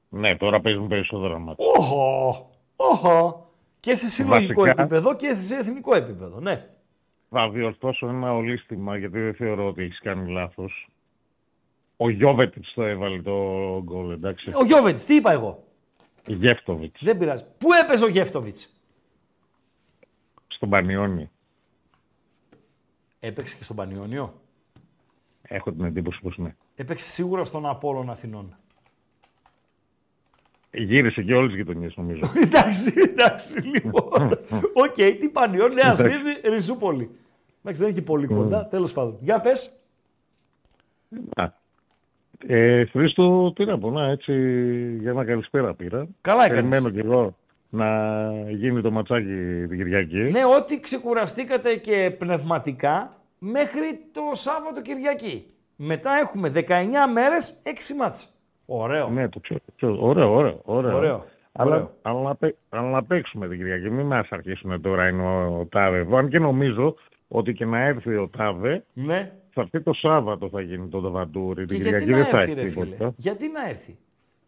Ναι, τώρα παίζουν περισσότερα μάτια. Όχο, όχο. Και σε συλλογικό Βασικά- επίπεδο και σε εθνικό επίπεδο, ναι. Θα διορθώσω ένα ολίσθημα γιατί δεν θεωρώ ότι έχεις κάνει λάθος. Ο Γιόβετιτς το έβαλε το γκολ, εντάξει. Ο Γιόβετιτς, τι είπα εγώ; Γεύτοβιτς. Δεν πειράζει. Πού έπαιζε ο Γεύτοβιτς; Στον Πανιώνιο. Έπαιξε και στον Πανιώνιο; Έχω την εντύπωση πως ναι. Έπαιξε σίγουρα στον Απόλλων Αθηνών. Γύρισε και όλες τις γειτονιές νομίζω. <laughs> εντάξει, εντάξει, λοιπόν. <laughs> Οκ, τι Πανιώνιο, Νέα Εντάξει. Σμύρνη, Ριζούπολη. Εντάξει, δεν είναι και πολύ κοντά, τέλος πάντων. Για πες. Α. Ε, Χρήστο, τι να πω, να, έτσι, για ένα καλησπέρα πήρα. Καλά έκανες. Περιμένω κι εγώ να γίνει το ματσάκι την Κυριακή. Ναι, ότι ξεκουραστήκατε και πνευματικά μέχρι το Σάββατο Κυριακή. Μετά έχουμε 19 μέρες, 6 μάτς. Ωραίο. Ναι, το ξέρω. το ξέρω. Ωραίο, ωραίο. ωραίο. Ωραίο, Αλλά, ωραίο. αλλά, να, παί- αλλά να παίξουμε την Κυριακή. Μην μας αρχίσουν τώρα είναι ο, ο Τάβε εδώ. Αν και νομίζω ότι και να έρθει ο Τάβε, Ναι. Θα έρθει το Σάββατο θα γίνει το Δαβαντούρι. Και Την γιατί Κυριακή να δεν θα έρθει, έχει ρε φίλε; τίποτα. Γιατί να έρθει;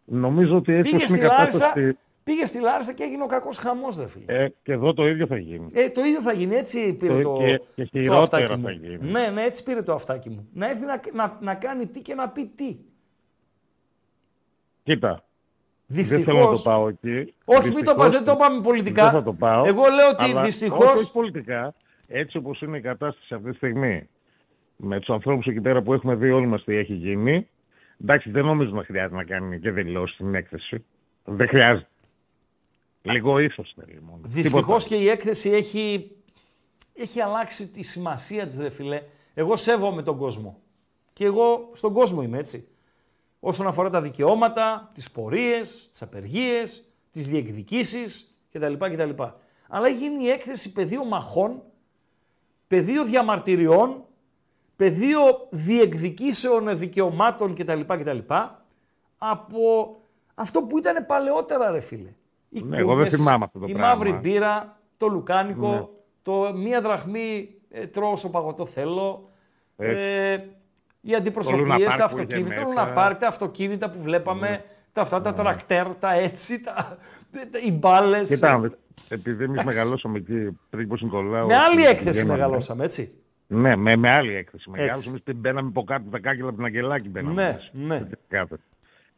Νομίζω ότι έτσι Πήγε όπως είναι στη, η Λάρισα, κατάσταση. πήγε στη Λάρισα και έγινε ο κακός χαμός, ρε φίλε. Ε, και εδώ το ίδιο θα γίνει. Ε, το ίδιο θα γίνει, έτσι πήρε το, Το- και- και το χειρότερα αυτάκι θα μου. γίνει. Ναι, ναι, έτσι πήρε το αυτάκι μου. Να έρθει να, να, να κάνει τι και να πει τι. Κοίτα. Δυστυχώς- Δεν θέλω να το πάω εκεί. Όχι, μην το Δυστυχώς, πας, δεν το πάμε πολιτικά. Δεν θα το πάω. Εγώ λέω ότι αλλά- δυστυχώς- Όχι, όχι πολιτικά. Έτσι όπως είναι η κατάσταση αυτή τη στιγμή, με τους ανθρώπους εκεί πέρα που έχουμε δει όλοι μας τι έχει γίνει, εντάξει, δεν νομίζω να χρειάζεται να κάνει και δηλώσεις στην έκθεση. Δεν χρειάζεται. Λίγο ίσως θέλει μόνο. Δυστυχώς Τίποτα. και η έκθεση έχει, έχει αλλάξει τη σημασία της, ρε φίλε. Εγώ σέβομαι τον κόσμο. Και εγώ στον κόσμο είμαι έτσι. Όσον αφορά τα δικαιώματα, τις πορείες, τις απεργίες, τις διεκδικήσεις κτλ. κτλ. Αλλά έχει γίνει η έκθεση πεδίο μαχών, πεδίο διαμαρτυριών, πεδίο διεκδικήσεων δικαιωμάτων κτλ. κτλ. Από αυτό που ήταν παλαιότερα, ρε φίλε. Οι Ναι, εγώ δεν κούγες, θυμάμαι αυτό το η πράγμα. μαύρη μπύρα, το λουκάνικο, Ναι. το μία δραχμή ε, τρώω όσο παγωτό θέλω, ε, οι αντιπροσωπείες, Λούνα τα Πάρκ που αυτοκίνητα, είχε το μέσα. Ναι. Λούνα Πάρκ, τα αυτοκίνητα που βλέπαμε, τα αυτά τα τρακτέρ, τα έτσι, τα, τα- οι μπάλες. Κοιτάμε, επειδή εμείς Εντάξει. μεγαλώσαμε εκεί πριν από Νικολάου. Με άλλη στην- έκθεση στην- μεγαλώσαμε, έτσι. Ναι, με, με άλλη έκθεση. Μεγάλο. Έτσι. Εμείς μπαίναμε από κάτω τα κάκελα από την Αγγελάκη. Μπαίναμε Ναι, μέσα. ναι. Κάθε.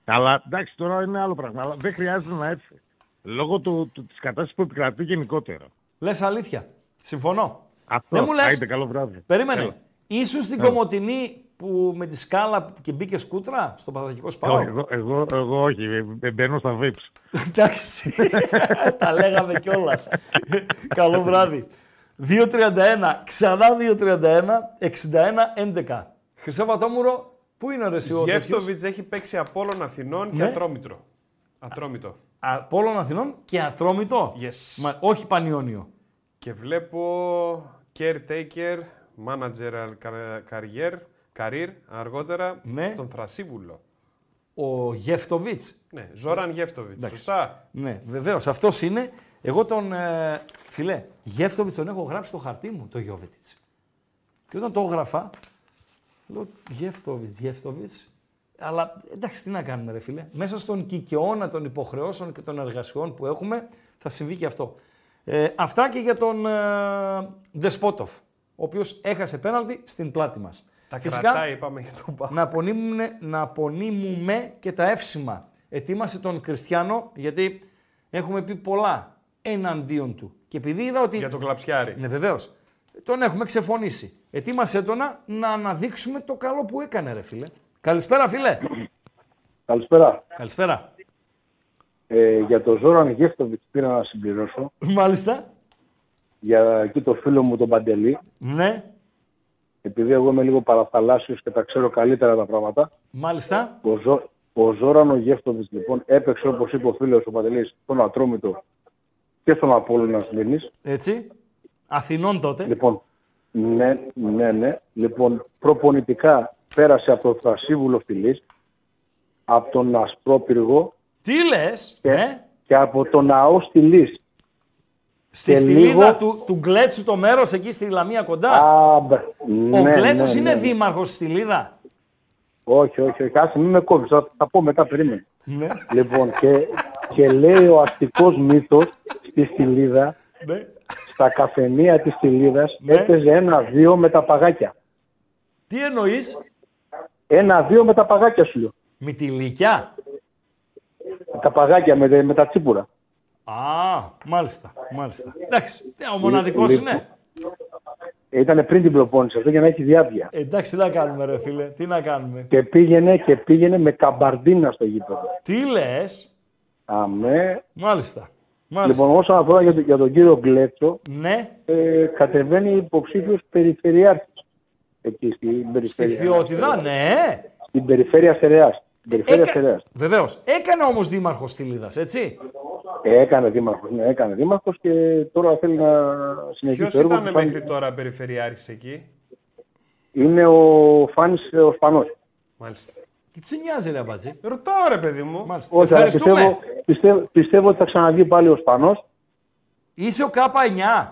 Αλλά εντάξει, τώρα είναι άλλο πράγμα. Αλλά δεν χρειάζεται να έρθει. Λόγω του, του, της κατάστασης που επικρατεί γενικότερα. Λες αλήθεια. Συμφωνώ. Αυτό. Δεν μου λες. Άιντε, καλό βράδυ. Περίμενε. Έλα. Ήσουν στην Έλα. Κομωτινή που με τη σκάλα και μπήκε σκούτρα στο Παθητικό Εγώ, Σπάο. εγώ, εγώ, εγώ όχι, ε, ε, μπαίνω στα VIPs. Εντάξει. <laughs> Τα λέγαμε κιόλας. Καλό βράδυ. 2.31, ξανά 2.31, 61-11. Χρυσό Βατόμουρο, πού είναι ο Ρεσιό Γεύτοβιτς έχει παίξει Απόλλων Αθηνών και Ναι. Ατρόμητρο. Ατρόμητο. Απόλλων Αθηνών και Ατρόμητο. Yes. Μα, όχι Πανιόνιο. Και βλέπω caretaker, manager career, career αργότερα Ναι. στον Θρασίβουλο. Ο Γεφτοβίτς. Ναι, Ζόραν Γεύτοβιτς. Σωστά. Ναι, βεβαίως. Αυτός είναι. Εγώ τον. Ε, φιλέ, Γεύτοβιτ τον έχω γράψει στο χαρτί μου, το Γιώβετιτς. Και όταν το έγραφα, λέω Γεύτοβιτς, Γεύτοβιτς. Αλλά εντάξει, τι να κάνουμε, ρε φίλε. Μέσα στον κικαιώνα των υποχρεώσεων και των εργασιών που έχουμε, θα συμβεί και αυτό. Ε, αυτά και για τον ε, Δεσπότοφ, ο οποίος έχασε πέναλτι στην πλάτη μας. Τα κρατάει, είπαμε για τον Πάο. να, απονείμουμε, να απονείμουμε και τα εύσημα. Ετοίμασε τον Κριστιανό, γιατί έχουμε πει πολλά εναντίον του. Και επειδή είδα ότι. Για τον Κλαψιάρη. Ναι, βεβαίως. Τον έχουμε ξεφωνήσει. Ετοίμασε τον να, να αναδείξουμε το καλό που έκανε, ρε φίλε. Καλησπέρα, φίλε. Καλησπέρα. Καλησπέρα. Ε, για το Ζόραν Γεύτοβιτ πήρα να συμπληρώσω. Μάλιστα. Για εκεί το φίλο μου τον Παντελή. Ναι. Επειδή εγώ είμαι λίγο παραθαλάσσιος και τα ξέρω καλύτερα τα πράγματα. Μάλιστα. Ο, Ζω, ο Ζόραν ο Γεύτοβιτ λοιπόν έπαιξε όπως είπε ο φίλος ο Παντελής στον Ατρόμητο και στον Απόλλωνα Σμύρνης. Έτσι. Αθηνών τότε. Λοιπόν, ναι, ναι, ναι. Λοιπόν, προπονητικά πέρασε από το Θρασίβουλο Φιλής, από τον Ασπρόπυργο Τι λες, και, ε; και από το Ναό Στυλής. Στη και στυλίδα λίγο- του, του Γκλέτσου το μέρος εκεί στη Λαμία κοντά. Α, μπ, ο ναι, Γκλέτσος ναι, είναι ναι. δήμαρχος στη Στυλίδα; Όχι, όχι, όχι. Άσε, μην με κόβεις. Θα, θα πω μετά, περίμενε. Ναι. Λοιπόν, και, και λέει ο αστικός μύθος στη Στυλίδα, Ναι. στα καφενεία της Στυλίδας, Ναι. έπαιζε ένα-δύο με τα παγάκια. Τι εννοείς, Ένα-δύο με τα παγάκια σου λέω. με τη Λυκιά. τα παγάκια με, τε- με τα τσίπουρα. Α, μάλιστα, μάλιστα. Εντάξει, ε, ο μοναδικός Λοιπόν, είναι. Ήταν πριν την προπόνηση αυτό για να έχει διάβια. Ε, εντάξει, τι να κάνουμε ρε φίλε, τι να κάνουμε. Και πήγαινε, και πήγαινε με καμπαρντίνα στο γήπεδο. Τι λες, Αμέ. μάλιστα. Μάλιστα. Λοιπόν, όσον αφορά για, τον- για τον κύριο Γκλέτσο, Ναι, ε, κατεβαίνει υποψήφιος περιφερειάρχης. Εκεί στην στη περιφέρεια. Θεότιδα, ναι. Στην περιφέρεια Στερεάς. Στην περιφέρεια Έκα... Στερεάς. Βεβαίως. Έκανε όμως δήμαρχος Τηλίδας, έτσι. Ε, έκανε δήμαρχος, ναι, έκανε δήμαρχος και τώρα θέλει να συνεχίσει Ποιος το έργο ήταν του. μέχρι σαν- τώρα περιφερειάρχης εκεί; Είναι ο Φάνης ε, ο Σπανός. Μάλιστα. Και τι σε νοιάζει ρε Αμπατζή. Ρωτάω ρε παιδί μου. Μάλιστα. Όχι, αλλά Ευχαριστούμε. πιστεύω, πιστεύω, πιστεύω ότι θα ξαναβγεί πάλι ο Σπανός Είσαι ο K9.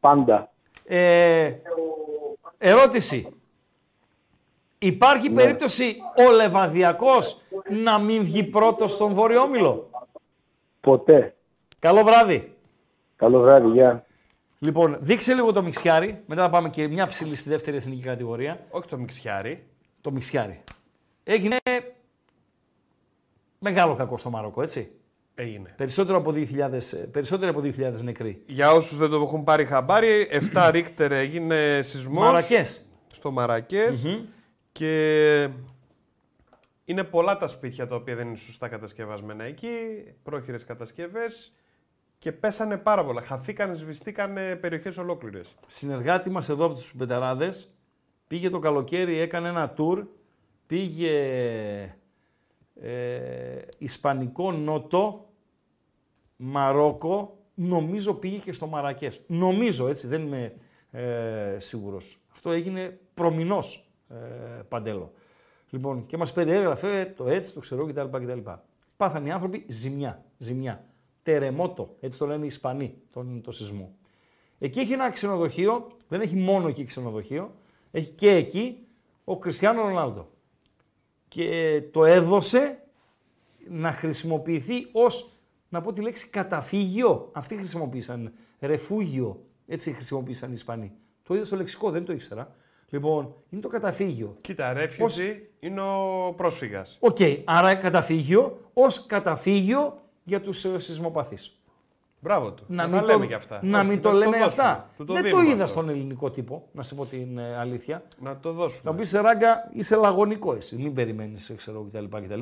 πάντα. Ε, ερώτηση. Υπάρχει Ναι. περίπτωση ο Λεβαδιακός να μην βγει πρώτος στον Βόρειο Όμιλο; Ποτέ. Καλό βράδυ. Καλό βράδυ, γεια. Λοιπόν, δείξε λίγο το Μιξιάρι. Μετά θα πάμε και μια ψηλή στη δεύτερη εθνική κατηγορία. Όχι το Μιξιάρι. Το Μιξιάρι. Έγινε μεγάλο κακό στο Μαρόκο, έτσι. Έγινε. Περισσότερο από 2.000, ε, περισσότερο από 2.000 νεκροί. Για όσους δεν το έχουν πάρει χαμπάρι, 7 <clears throat> ρίχτερ έγινε σεισμός. Μαρακές. Στο μαρακες Και είναι πολλά τα σπίτια τα οποία δεν είναι σωστά κατασκευασμένα εκεί, πρόχειρες κατασκευές και πέσανε πάρα πολλά. Χαθήκανε, σβηστήκανε περιοχές ολόκληρες. συνεργάτη μας εδώ από τους Μπεταράδες πήγε το καλοκαίρι, έκανε ένα tour, πήγε ε, Ισπανικό Νότο, Μαρόκο, νομίζω πήγε και στο Μαρακές. Νομίζω, έτσι, δεν είμαι ε, σίγουρος. Αυτό έγινε προμηνός, ε, Παντέλο. Λοιπόν, και μας περιέγραφε το έτσι, το ξέρω κτλ. κτλ. Πάθανε οι άνθρωποι ζημιά, ζημιά. Τερεμότο, έτσι το λένε οι Ισπανοί, τον, το σεισμό. Εκεί έχει ένα ξενοδοχείο, δεν έχει μόνο εκεί ξενοδοχείο, έχει και εκεί ο Κριστιανό Ρονάλντο. Και το έδωσε να χρησιμοποιηθεί ως, να πω τη λέξη καταφύγιο. Αυτοί χρησιμοποίησαν, refugio, έτσι χρησιμοποίησαν οι Ισπανοί. Το είδα στο λεξικό, δεν το ήξερα. Λοιπόν, είναι το καταφύγιο. Κοίτα, refugee Πώς- είναι ο πρόσφυγας. Οκ, άρα καταφύγιο ως καταφύγιο για τους ε, σεισμοπαθείς. Μπράβο του. Να Να μην τα το, λέμε κι αυτά. να Όχι, μην το να λέμε δώσουμε. αυτά. Του το δεν το δίνουμε είδα αυτό. στον ελληνικό τύπο, να σε πω την ε, αλήθεια. Να το δώσουμε. Θα μου πει Ράγκα, είσαι λαγωνικό εσύ. Μην περιμένεις, ξέρω κτλ, κτλ.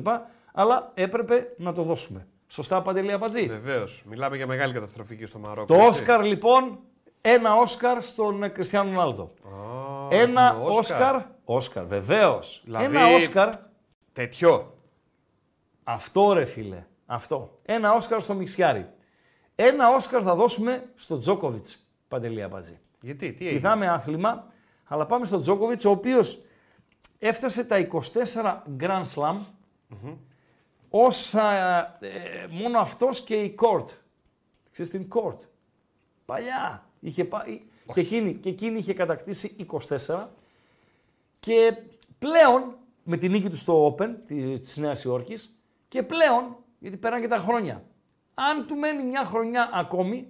Αλλά έπρεπε να το δώσουμε. Σωστά, Παντελή Αμπατζή. Βεβαίως. Μιλάμε για μεγάλη καταστροφή και στο Μαρόκο. Το έτσι. Όσκαρ λοιπόν, ένα Όσκαρ στον ε, Κριστιανό Ρονάλντο. Α, Ένα έχουμε Όσκαρ. Όσκαρ, βεβαίως. Δηλαδή, Ένα Όσκαρ. Τέτοιο. Αυτό ρε φίλε. Αυτό. Ένα Όσκαρ στο Μιξιάρι. Ένα Όσκαρ θα δώσουμε στο Τζόκοβιτς. Παντελή Αμπατζή. Γιατί, τι έγινε; Πηδάμε άθλημα, αλλά πάμε στον Τζόκοβιτς, ο οποίος έφτασε τα 24 Grand Slam όσα ε, μόνο αυτός και η Court. Ξέρεις την Court; Παλιά. Είχε πάει, και, εκείνη, και εκείνη είχε κατακτήσει 24 και πλέον με τη νίκη του στο Open τη- της Νέας Υόρκης και πλέον, γιατί περνάνε και τα χρόνια, αν του μένει μια χρονιά ακόμη,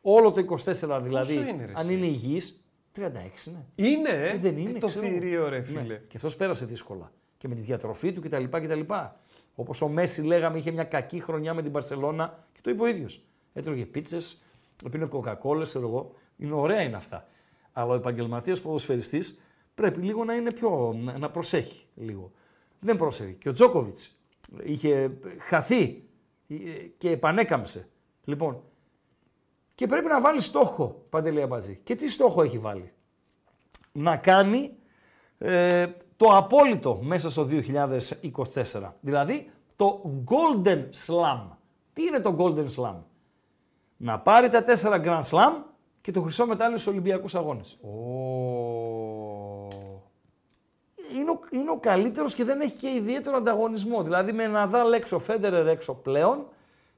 όλο το 24 δηλαδή, είναι, ρε, αν εσύ; είναι υγιής, 36 είναι. Είναι, ε; δεν είναι, Ε, το ξέρω εγώ. θηρίο, ρε Ναι. φίλε. Και αυτός πέρασε δύσκολα. Και με τη διατροφή του κτλ. κτλ. Όπως ο Μέση, λέγαμε, είχε μια κακή χρονιά με την Παρσελώνα και το είπε ο ίδιος. Έτρωγε πίτσες, πίνε κοκακόλε, ξέρω εγώ. Είναι ωραία είναι αυτά. Αλλά ο επαγγελματίας ποδοσφαιριστής πρέπει λίγο να είναι πιο. να, να προσέχει λίγο. Δεν πρόσεχε. Και ο Τζόκοβιτς είχε χαθεί ε, και επανέκαμψε. Λοιπόν, και πρέπει να βάλει στόχο, Παντελή Αμπατζή. Και τι στόχο έχει βάλει; Να κάνει ε, το απόλυτο μέσα στο 2024. Δηλαδή το Golden Slam. Τι είναι το Golden Slam? Να πάρει τα 4 Grand Slam και το χρυσό μετάλλιο στους Ολυμπιακούς Αγώνες. Είναι ο, είναι ο καλύτερος και δεν έχει και ιδιαίτερο ανταγωνισμό. Δηλαδή με Ναδάλ έξω, Φέντερερ έξω πλέον,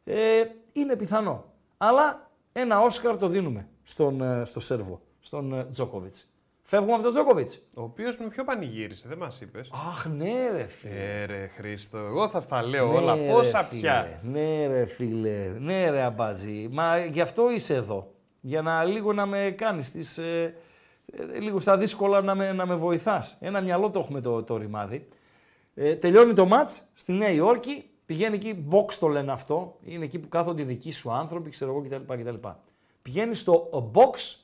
ε, είναι πιθανό. Αλλά ένα Όσκαρ το δίνουμε στον, ε, στο Σέρβο, στον ε, Τζόκοβιτς. Φεύγουμε από τον Τζόκοβιτς. Ο οποίος με ποιο πανηγύρισε, δεν μας είπες. Αχ, ναι, ρε φίλε. Ε, ρε Χρήστο, εγώ θα στα λέω Ναι, όλα. ρε, Πόσα φίλε. πια. Ναι, ρε φίλε. Ναι, ρε αμπάτζη. Μα γι' αυτό είσαι εδώ. Για να λίγο να με κάνεις τις, ε, ε, λίγο στα δύσκολα να με, να με βοηθάς. Ένα μυαλό το έχουμε το, το ρημάδι. Ε, τελειώνει το ματς στη Νέα Υόρκη. Πηγαίνει εκεί, box το λένε αυτό. Είναι εκεί που κάθονται οι δικοί σου άνθρωποι, ξέρω εγώ κτλ. κτλ. Πηγαίνει στο box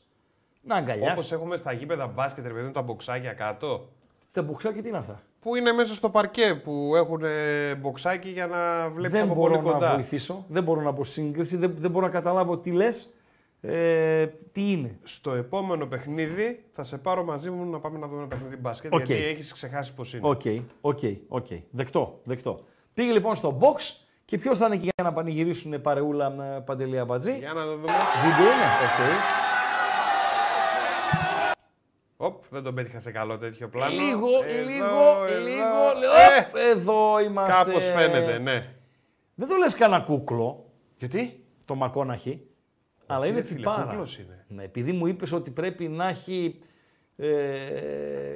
να αγκαλιάσει. Όπως έχουμε στα γήπεδα μπάσκετ, ρε παιδί μου, τα μποξάκια κάτω. Τα μποξάκια τι είναι αυτά; Που είναι μέσα στο παρκέ που έχουν ε, μποξάκι για να βλέπεις δεν από μπορώ πολύ κοντά. να βοηθήσω. Δεν μπορώ να πω σύγκριση. Δεν, δεν μπορώ να καταλάβω τι λες. Ε, τι είναι. Στο επόμενο παιχνίδι θα σε πάρω μαζί μου να πάμε να δούμε ένα παιχνίδι μπάσκετ. Οκ. Γιατί έχεις ξεχάσει πώς είναι. Οκ, οκ, οκ. Δεκτό, δεκτό. Πήγε λοιπόν στο box και ποιος θα είναι εκεί για να πανηγυρίσουν παρεούλα με Παντελή Αμπατζή; Για να το δούμε. Βίντεο είναι. Οκ. Δεν τον πέτυχα σε καλό τέτοιο πλάνο. Λίγο, Εδώ, λίγο, εδώ. λίγο. Ε, Οπ, εδώ είμαστε. Κάπως φαίνεται, ναι. Δεν το λες κανένα κούκλο, Γιατί; το Μακόναχι, αλλά ρε είναι φίλε, τυπάρα. κούκλος είναι. Ναι, επειδή μου είπες ότι πρέπει να έχει ε,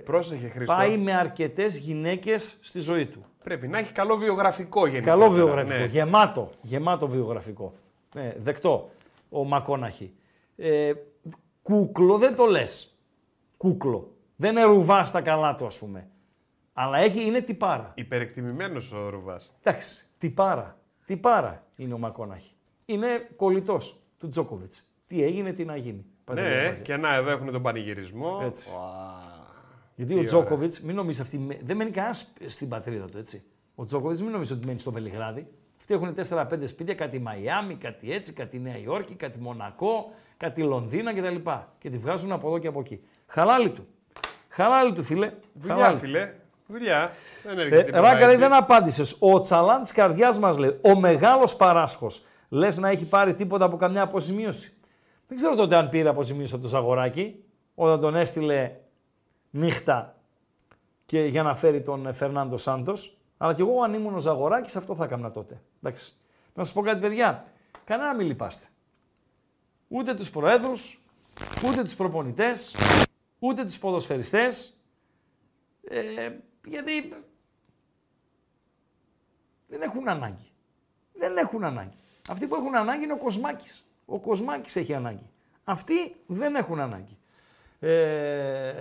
Πρόσεχε, Χρήστο. πάει με αρκετές γυναίκες στη ζωή του. Πρέπει να έχει καλό βιογραφικό γενικά. Καλό βιογραφικό, Ναι. γεμάτο, γεμάτο βιογραφικό. Ναι, δεκτό ο Μακόναχη. Ε, κούκλο δεν το λες. Κούκλο. Δεν είναι ρουβάς στα καλά του ας πούμε. Αλλά έχει, είναι τυπάρα. Υπερεκτιμημένος ο Ρουβάς. Εντάξει, τυπάρα. Τυπάρα είναι ο Μακόναχη. Είναι κολλητός του Τζόκοβιτς. Τι έγινε, τι να γίνει. Πάτε Ναι, μαζί. και να εδώ έχουν τον πανηγυρισμό. Έτσι. Ουα. Γιατί τι ο ωραία. Τζόκοβιτς, μην νομίζεις αυτή. Δεν μένει κανένας στην πατρίδα του, έτσι. Ο Τζόκοβιτς μην νομίζεις ότι μένει στο Βελιγράδι. Αυτοί έχουν 4-5 σπίτια, κάτι Μαϊάμι, κάτι έτσι, κάτι Νέα Υόρκη, κάτι Μονακό, κάτι Λονδίνα κτλ. Και τη βγάζουν από εδώ και από εκεί. Χαλάλι του. Χαλάλι του, φίλε. Δουλειά, Χαλάλι. φίλε. Δουλειά. Δεν Ε, έρχεται τίποτα Ράγκα, λέει, έτσι. δεν απάντησες. Ο τσαλάν τη καρδιάς μας λέει: Ο μεγάλος παράσχος. Λες να έχει πάρει τίποτα από καμιά αποζημίωση. Δεν ξέρω τότε αν πήρε αποζημίωση από το Ζαγοράκι, όταν τον έστειλε νύχτα και για να φέρει τον ε, Φερνάντο Σάντος. Αλλά κι εγώ, αν ήμουν ο Ζαγοράκης, αυτό θα έκανα τότε. Εντάξει. Να σας πω κάτι, παιδιά. Κανένα μην λυπάστε. Ούτε τους προέδρους, ούτε τους προπονητές, ούτε τους ποδοσφαιριστές. Ε, γιατί δεν έχουν ανάγκη. Δεν έχουν ανάγκη. Αυτοί που έχουν ανάγκη είναι ο Κοσμάκης. Ο Κοσμάκης έχει ανάγκη. Αυτοί δεν έχουν ανάγκη. Ε,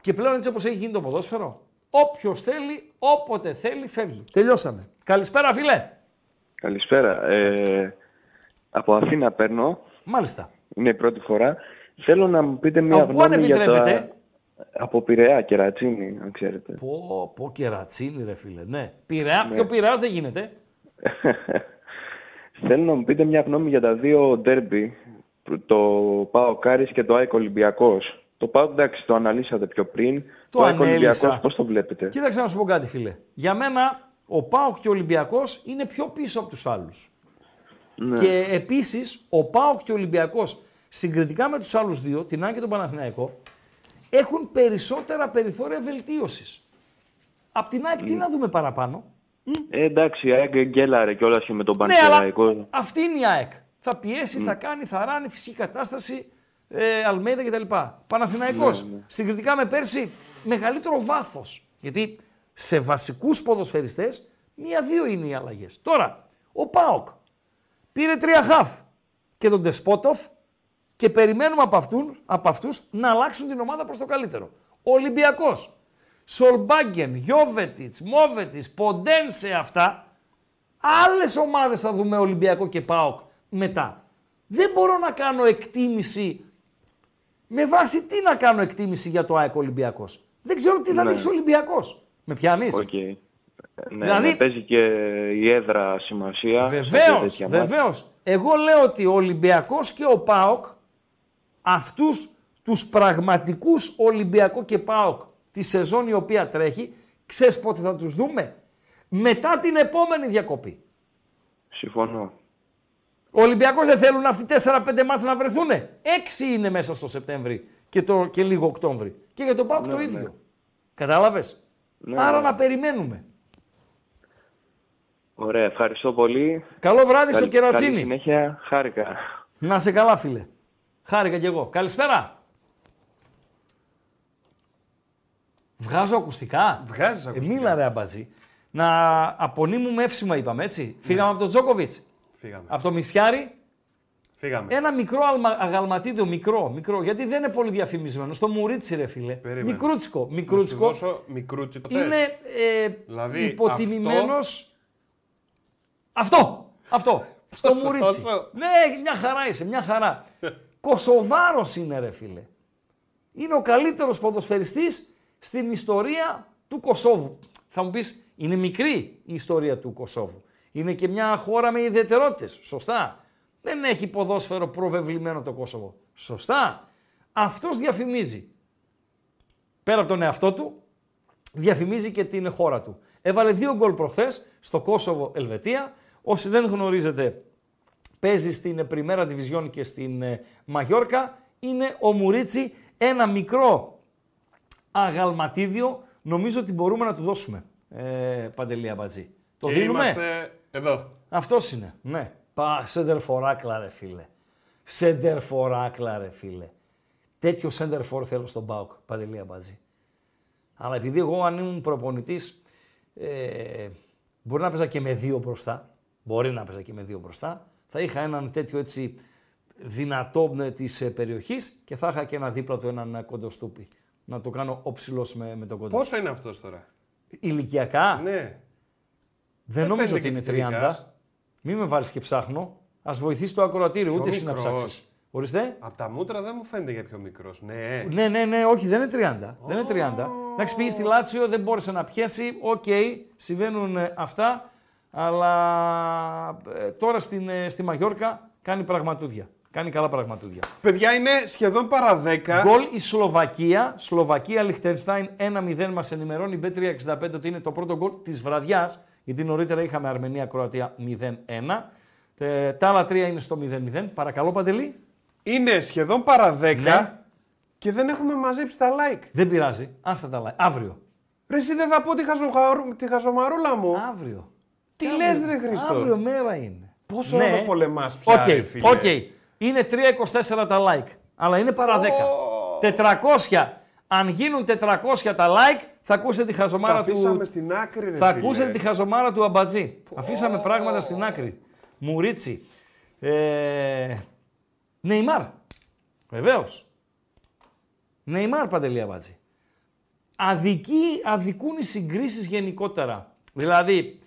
και πλέον έτσι όπως έχει γίνει το ποδόσφαιρο, όποιος θέλει, όποτε θέλει, φεύγει. Τελειώσαμε. Καλησπέρα φίλε. Καλησπέρα. Ε, από Αθήνα παίρνω. Μάλιστα. Είναι η πρώτη φορά. Θέλω να μου πείτε μια Από πού αν γνώμη για επιτρέπετε; τα... Από Πειραιά, Κερατσίνη, αν ξέρετε. Πω, πω κερατσίνη ρε φίλε. Ναι. Πειραιά, Ναι. πιο πειραιάς δεν γίνεται. <laughs> Θέλω να μου πείτε μια γνώμη για τα δύο ντέρμπι. Το Πάο Κάρις και το ΑΕΚ Ολυμπιακός. Το Πάο, εντάξει, το αναλύσατε πιο πριν. Το ΑΕΚ Ολυμπιακός, ανέλησα. πώς το βλέπετε; Κοίταξε να σου πω κάτι, φίλε. Για μένα, ο Πάοκ και ο Ολυμπιακός είναι πιο πίσω από τους άλλους. Ναι. Και επίσης, ο Πάοκ και ο Ολυμπιακός, συγκριτικά με τους άλλους δύο, την ΑΕΚ και τον Παναθηναϊκό, έχουν περισσότερα περιθώρια βελτίωσης. Απ' την ΑΕΚ, τι να δούμε παραπάνω; Ε, εντάξει, η ΑΕΚ γκέλαρε κιόλας και με τον Ναι, αλλά Πανσεραϊκό. αυτή είναι η ΑΕΚ. Θα πιέσει, θα κάνει, θα ράνει, φυσική κατάσταση, ε, Αλμέιδα κτλ. Παναθηναϊκός, Ναι, ναι. συγκριτικά με πέρσι, μεγαλύτερο βάθος. Γιατί σε βασικούς ποδοσφαιριστές, μία-δύο είναι οι αλλαγές. Τώρα, ο ΠΑΟΚ πήρε τρία χαφ και τον Ντεσπότοφ και περιμένουμε από, αυτούν, από αυτούς να αλλάξουν την ομάδα προς το καλύτερο. Ο Ολυμπιακός, Σολμπάγκεν, Γιόβετιτς, Μόβετιτς, Ποντένσε αυτά, άλλες ομάδες θα δούμε Ολυμπιακό και ΠΑΟΚ μετά. Δεν μπορώ να κάνω εκτίμηση, με βάση τι να κάνω εκτίμηση για το ΑΕΚ Ολυμπιακός; Δεν ξέρω τι θα Ναι. δείξει ο Ολυμπιακός. Με πιάνεις; Οκ. Ναι, Δηλαδή- ναι, παίζει και η έδρα σημασία. σε Βεβαίως, τέτοια μάτια. βεβαίως. Εγώ λέω ότι ο Ολυμπιακός και ο ΠΑΟΚ, αυτούς τους πραγματικούς Ολυμπιακό και ΠΑΟΚ τη σεζόν η οποία τρέχει, ξέρεις πότε θα τους δούμε; Μετά την επόμενη διακοπή. Συμφωνώ. Ο Ολυμπιακός δεν θέλουν αυτοί 4-5 μάτς να βρεθούνε. Έξι είναι μέσα στο Σεπτέμβρη και, το, και λίγο Οκτώβρη. Και για τον ΠΑΟΚ το Ναι, ίδιο. ναι. Κατάλαβες; Ναι, Άρα ναι. να περιμένουμε. Ωραία, ευχαριστώ πολύ. Καλό βράδυ στο Καλή- Κερατσίνι. Καλή συνέχεια, χάρηκα. Να σε καλά, φίλε. Χάρηκα κι εγώ. Καλησπέρα. Βγάζω ακουστικά. Βγάζεις Ε, ακουστικά. μίλα ρε αμπατζή. Να απονείμουμε εύσημα είπαμε έτσι. Φύγαμε από τον Τζόκοβιτς. Φύγαμε. Από το Μισιάρι. Φύγαμε. Ένα μικρό αλμα- αγαλματίδιο, μικρό, μικρό, γιατί δεν είναι πολύ διαφημισμένο. Στο Μουρίτσι, ρε φίλε. Περίμενε. Μικρούτσικο. Να σου Μικρούτσικο. δώσω μικρούτσικο. θες; Είναι ε, Δηλαδή, υποτιμημένος Αυτό, αυτό. <laughs> Στο Τόσο, Μουρίτσι. τόσο. Ναι, μια χαρά είσαι, μια χαρά. <laughs> Κωσοβάρος είναι ρε φίλε. Είναι ο καλύτερος ποδοσφαιριστής στην ιστορία του Κωσόβου. Θα μου πεις, είναι μικρή η ιστορία του Κωσόβου. Είναι και μια χώρα με ιδιαιτερότητες. Σωστά. Δεν έχει ποδόσφαιρο προβεβλημένο το Κόσοβο. Σωστά. Αυτός διαφημίζει. Πέρα από τον εαυτό του, διαφημίζει και την χώρα του. Έβαλε δύο γκολ προχθές στο Κόσοβο Ελβετία. Όσοι δεν γνωρίζετε, παίζει στην Πριμέρα Division και στην ε, Μαγιόρκα. Είναι ο Μουρίτσι, ένα μικρό αγαλματίδιο. Νομίζω ότι μπορούμε να του δώσουμε, ε, Παντελή Αμπατζή. Το Και δίνουμε; Είμαστε εδώ. Αυτός είναι. Ναι. Πα, σεντερφοράκλα ρε φίλε. Σεντερφοράκλα ρε φίλε. Τέτοιο σεντερφόρ θέλω στον Πάοκ, Παντελή Αμπατζή. Αλλά επειδή εγώ αν ήμουν προπονητής, ε, μπορεί να παίζα και με δύο μπροστά. Μπορεί να παίζα και με δύο μπροστά. Θα είχα έναν τέτοιο έτσι δυνατό ε, της ε, περιοχής και θα είχα και ένα δίπλα του έναν ε, κοντοστούπι. Να το κάνω όψιλος με, με τον κοντό. Πόσο είναι αυτός τώρα; Ηλικιακά; Ναι. Δεν Δεν νομίζω φαίνεται ότι και είναι 30. πιτσιρικάς. Μην με βάλεις και ψάχνω. Ας βοηθήσει το ακροατήριο, Πιο ούτε εσύ να μικρός. ψάξεις. Ορίστε. Από τα μούτρα δεν μου φαίνεται για πιο μικρός. Ναι. Ναι, ναι, ναι, όχι, δεν είναι 30. Δεν είναι 30. Εντάξει, πήγε στη Λάτσιο, δεν μπόρεσε να πιέσει. Οκ, συμβαίνουν ε, αυτά. Αλλά ε, τώρα στην, ε, στη Μαγιόρκα κάνει πραγματούδια. Κάνει καλά πραγματούδια. Παιδιά είναι σχεδόν παρά 10. Γκολ η Σλοβακία. Σλοβακία Λιχτενστάιν 1-0 μας ενημερώνει η B365 ότι είναι το πρώτο γκολ της βραδιάς. Γιατί νωρίτερα είχαμε Αρμενία-Κροατία 0-1. Ε, τα άλλα τρία είναι στο 0-0. Παρακαλώ, Παντελή. Είναι σχεδόν παρά 10 Ναι. και δεν έχουμε μαζέψει τα like. Δεν πειράζει. Άστα τα like. Αύριο. Ρε εσύ δεν θα πω τη, χαζοχαρου- τη χαζομαρούλα μου. Αύριο. Τι Αύριο. λες ρε Χριστό; Αύριο μέρα είναι. Πόσο να το πολεμάς πια, Οκ, ρε φίλε; οκ. Είναι 3,24 τα like. Αλλά είναι παρά 10. 400. Αν γίνουν 400 τα like, θα ακούσετε τη Τα χαζομάρα αφήσαμε του. στην άκρη ρε Θα φίλε. ακούσετε τη χαζομάρα του Αμπατζή. Αφήσαμε πράγματα στην άκρη. Μουρίτσι. Ε... Νεϊμάρ. Βεβαίως. Νεϊμάρ παντελή Αμπατζή. Αδικοί, αδικούν οι συγκρίσεις γενικότερα. Δηλαδή,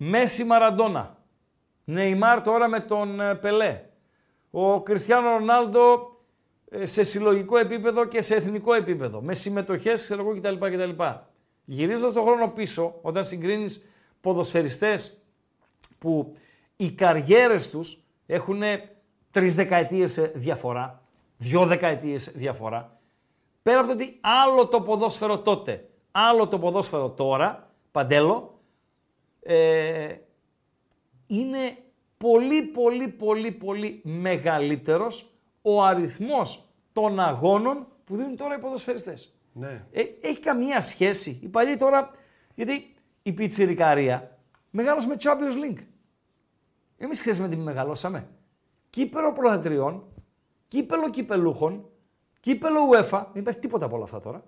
Μέση Μαραντόνα. Νεϊμάρ τώρα με τον ε, Πελέ. Ο Κριστιανό Ρονάλντο ε, σε συλλογικό επίπεδο και σε εθνικό επίπεδο. Με συμμετοχές, ξέρω εγώ κτλ. κτλ. Γυρίζοντας τον χρόνο πίσω, όταν συγκρίνεις ποδοσφαιριστές που οι καριέρες τους έχουν τρεις δεκαετίες ε, διαφορά, δυο δεκαετίες διαφορά, πέρα από το ότι άλλο το ποδόσφαιρο τότε, άλλο το ποδόσφαιρο τώρα, Παντέλο, ε, είναι πολύ πολύ πολύ πολύ μεγαλύτερος ο αριθμός των αγώνων που δίνουν τώρα οι ποδοσφαιριστές. Ναι. Ε, έχει καμία σχέση. Οι παλιοί τώρα, γιατί η πιτσιρικαρία μεγάλωσε με Champions League. Εμείς ξέρεις με τι μεγαλώσαμε. Κύπελο πρωταθλητριών, κύπελο κυπελούχων, κύπελο UEFA, δεν υπάρχει τίποτα από όλα αυτά τώρα.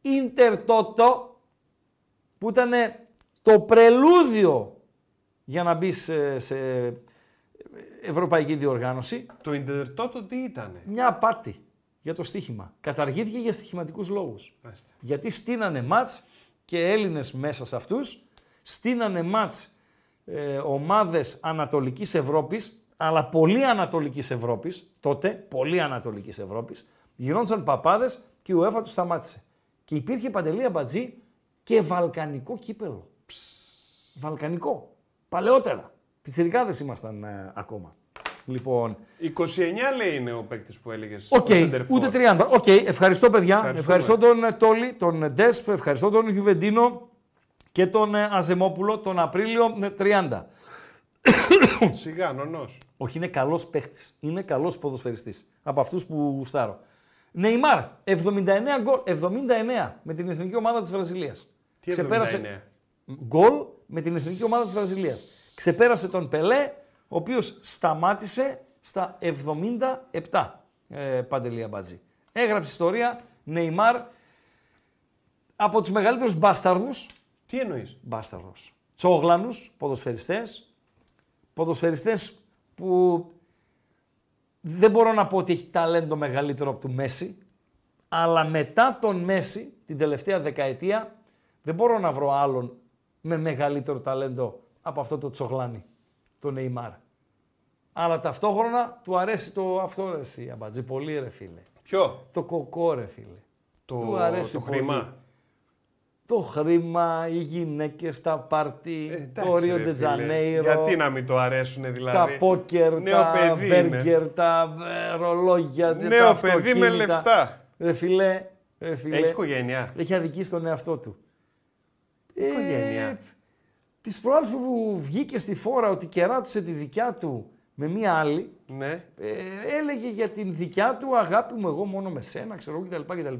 Ίντερ Toto, που ήταν το πρελούδιο για να μπει σε, σε ευρωπαϊκή διοργάνωση. Το Ιντερτότο τι ήταν. Μια απάτη για το στοίχημα. Καταργήθηκε για στοιχηματικούς λόγους. Μάλιστα. Γιατί στείνανε μάτς και Έλληνες μέσα σε αυτούς, στείνανε μάτς ε, ομάδες Ανατολικής Ευρώπης, αλλά πολύ Ανατολικής Ευρώπης, τότε, πολύ Ανατολικής Ευρώπης, γινόντουσαν παπάδες και η UEFA τους σταμάτησε. Και υπήρχε παντελή αμπατζή και βαλκανικό κύπελο. Βαλκανικό. Παλαιότερα. Πιτσιρικάδες ήμασταν ε, ακόμα. Λοιπόν, 29 λέει είναι ο παίκτης που έλεγες. Οκ, ούτε 30. Οκ, ευχαριστώ παιδιά. Ευχαριστούμε. Ευχαριστώ τον ε, Τόλι, τον ε, Ντέσπ, ευχαριστώ τον Γιουβεντίνο και τον ε, Αζεμόπουλο τον Απρίλιο ε, 30. <coughs> Σιγά, νονός. Όχι, είναι καλός παίχτης. Είναι καλός ποδοσφαιριστής. Από αυτούς που γουστάρω. Νεϊμάρ, 79 γκολ. 79 με την εθνική ομάδα της Βραζιλίας. Τι 79? Γκολ με την εθνική ομάδα της Βραζιλίας. Ξεπέρασε τον Πελέ, ο οποίος σταμάτησε στα 77. Ε, Παντελή Αμπατζή. Έγραψε ιστορία Νεϊμάρ από τους μεγαλύτερους μπάσταρδους. Τι εννοείς; Μπάσταρδος. Τσόγλανους, ποδοσφαιριστές. Ποδοσφαιριστές που δεν μπορώ να πω ότι έχει ταλέντο μεγαλύτερο από του Μέση, αλλά μετά τον Μέση, την τελευταία δεκαετία, δεν μπορώ να βρω άλλον με μεγαλύτερο ταλέντο από αυτό το τσογλάνι, το Νεϊμάρ. Αλλά ταυτόχρονα του αρέσει το αυτό ρε εσύ, Αμπατζή, πολύ ρε φίλε. Ποιο; Το κοκό ρε φίλε. Το, Του αρέσει το πολύ. χρήμα. Το χρήμα, οι γυναίκες, τα πάρτι, το Ε, Εντάξει, Ρίο ρε φίλε. Ντετζανέιρο, Γιατί να μην το αρέσουν δηλαδή; τα πόκερ, Νέο τα παιδί είναι. μπέργκερ, τα ε, ρολόγια, Νέο τα παιδί με αυτοκίνητα. λεφτά. Ρε φίλε, ρε φίλε, Έχει οικογένεια. έχει αδικήσει τον εαυτό του. Οικογένεια. Ε, τις προάλλες που βγήκε στη φόρα ότι κεράτωσε τη δικιά του με μία άλλη, Ναι. ε, έλεγε για την δικιά του αγάπη μου εγώ μόνο με σένα, ξέρω εγώ κτλ. κτλ.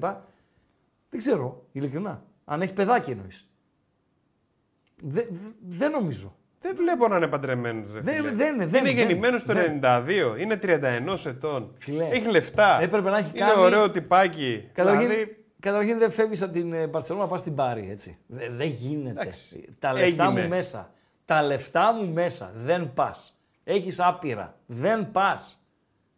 Δεν ξέρω, ειλικρινά. Αν έχει παιδάκι εννοείς. Δε- δε- Δεν νομίζω. Δεν βλέπω να είναι παντρεμένος. Δεν- δεν είναι, δεν είναι είναι, γεννημένος το δεν. 92, είναι 31 ετών. Φιλέ, έχει λεφτά. έπρεπε να έχει είναι κάνει- ωραίο τυπάκι. Καταρχήν, Δηλαδή, καταρχήν δεν φεύγεις από την ε, Μπαρσελόνα να πας στην Πάρη, έτσι. Δε- Δεν γίνεται. Εντάξει, Τα λεφτά έγινε. μου μέσα. Τα λεφτά μου μέσα. Δεν πας. Έχεις άπειρα. Δεν πας.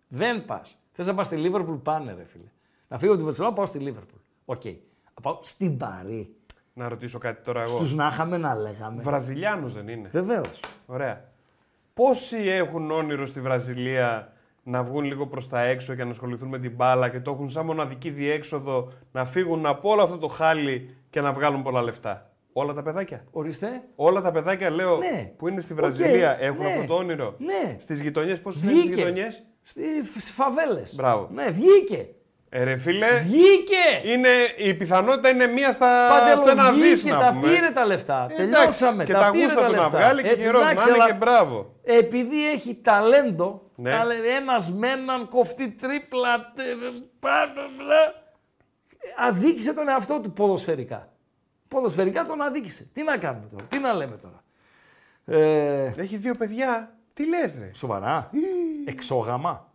Δεν πας. Θες να πας στη Λίβερπουλ, πάνε ρε φίλε. Να φύγω από την Μπαρσελόνα, πάω στη Λίβερπουλ. Οκ. Να πάω στην Πάρη. να ρωτήσω κάτι τώρα εγώ. Στους να είχαμε να λέγαμε. Βραζιλιάνος δεν είναι. Βεβαίως. Ωραία. Πόσοι έχουν όνειρο στη Βραζιλία να βγουν λίγο προς τα έξω και να ασχοληθούν με την μπάλα και το έχουν σαν μοναδική διέξοδο να φύγουν από όλο αυτό το χάλι και να βγάλουν πολλά λεφτά. Όλα τα παιδάκια. Ορίστε. Όλα τα παιδάκια, λέω, Ναι. που είναι στη Οκ, Βραζιλία, έχουν ναι. αυτό το όνειρο. Ναι. Στις γειτονιές, πώς είναι στις Βγήκε. γειτονιές; Στις φαβέλες. Μπράβο. Ναι, βγήκε. Ε, ρε φίλε, Βγήκε. είναι, η πιθανότητα είναι μία στα, Παντελώ, στο ένα δις βγήκε, να τα πούμε. πήρε τα λεφτά. Ε, Τελειώσαμε. και τα, τα πήρε γούστα τα του να λεφτά. βγάλει και Έτσι, καιρός να εντάξει, είναι αλλά και μπράβο. Επειδή έχει ταλέντο, Ναι. τα λέ- ένας με έναν κοφτή τρίπλα, τε- πάνω, μπλα, αδίκησε τον εαυτό του ποδοσφαιρικά. Ποδοσφαιρικά τον αδίκησε. Τι να κάνουμε τώρα, τι να λέμε τώρα. Ε, Έχει δύο παιδιά. Τι λες ρε; σοβαρά, εξόγαμα.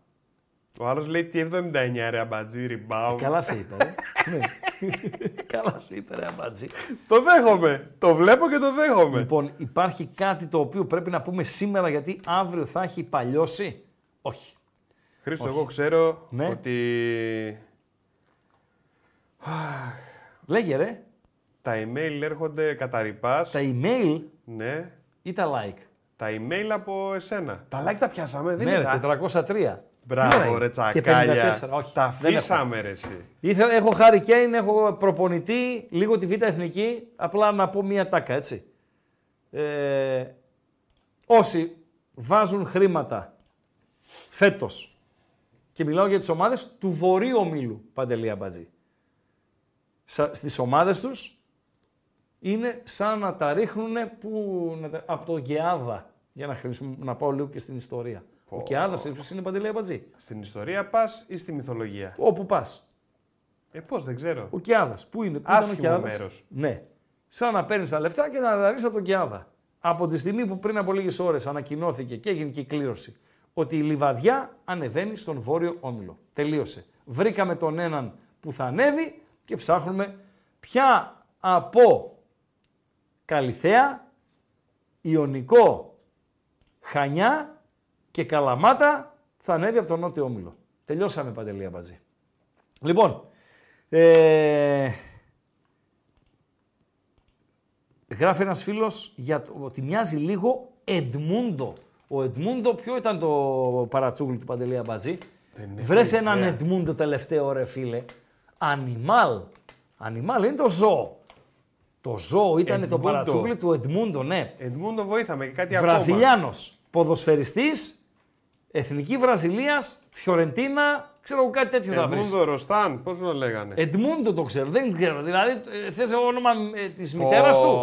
Ο άλλος λέει τι 79 ρε αμπατζή, rebound. <laughs> Καλά σε είπε, ρε. ναι. Καλά σε είπε, ρε Αμπάτζη. Το δέχομαι. Το βλέπω και το δέχομαι. Λοιπόν, υπάρχει κάτι το οποίο πρέπει να πούμε σήμερα γιατί αύριο θα έχει παλιώσει; Όχι. Χρήστο, Όχι. εγώ ξέρω Ναι. ότι Λέγε ρε, τα email έρχονται κατά ρηπάς. τα email; Ναι. ή τα like; Τα email από εσένα. Τα like τα πιάσαμε, δεν ναι, είναι ρε, τα... 403. Μπράβο Τι ρε λέει, και τσακάλια. 54, όχι, τα δεν έχω. αφήσαμε ρε εσύ. Ήθελα, έχω Χάρη Κέιν, έχω προπονητή, λίγο τη Β' Εθνική, απλά να πω μία τάκα, έτσι. Ε, όσοι βάζουν χρήματα φέτος και μιλάω για τις ομάδες του Βορείου Ομίλου, Παντελή Αμπατζή. Σα- Στις ομάδες τους είναι σαν να τα ρίχνουν που, να τα- από το Γεάδα, για να, χρησιμο- να πάω λίγο και στην ιστορία. Ο Γεάδας ίσως είναι Παντελή Αμπατζή. Στην ιστορία πας ή στη μυθολογία; Όπου πας. Ε, πώς, δεν ξέρω. Ο Κιάδας. Πού είναι, πού ήταν ο Άσχημο Κιάδας; μέρος. Ναι. Σαν να παίρνεις τα λεφτά και να τα ρίξει από τον Κιάδα. Από τη στιγμή που πριν από λίγες ώρες ανακοινώθηκε και έγινε και η κλήρωση ότι η λιβαδιά ανεβαίνει στον βόρειο όμιλο. Τελείωσε. Βρήκαμε τον έναν που θα ανέβει και ψάχνουμε ποια από Καλιθέα, Ιωνικό, Χανιά και Καλαμάτα θα ανέβει από τον νότιο όμιλο. Τελειώσαμε παντελή Αμπατζή. Λοιπόν, ε, γράφει ένας φίλος για το, ότι μοιάζει λίγο Εντμούντο. Ο Εντμούντο ποιο ήταν το παρατσούγλι του Παντελή Αμπατζή. Βρες ιδέα. έναν Εντμούντο τελευταίο ρε φίλε. Ανιμάλ. Ανιμάλ είναι το ζώο. Το ζώο ήταν το Εντμούντο. παρατσούγλι του Εντμούντο, ναι. Εντμούντο βοήθαμε και κάτι ακόμα. Βραζιλιάνος, ποδοσφαιριστής, εθνική Βραζιλίας, Φιωρεντίνα, ξέρω εγώ κάτι τέτοιο θα βρεις. Εντμούντο Ροστάν, πώς να λέγανε; Εντμούντο το ξέρω, δεν ξέρω. Δηλαδή, ε, θες όνομα ε, της μητέρας του;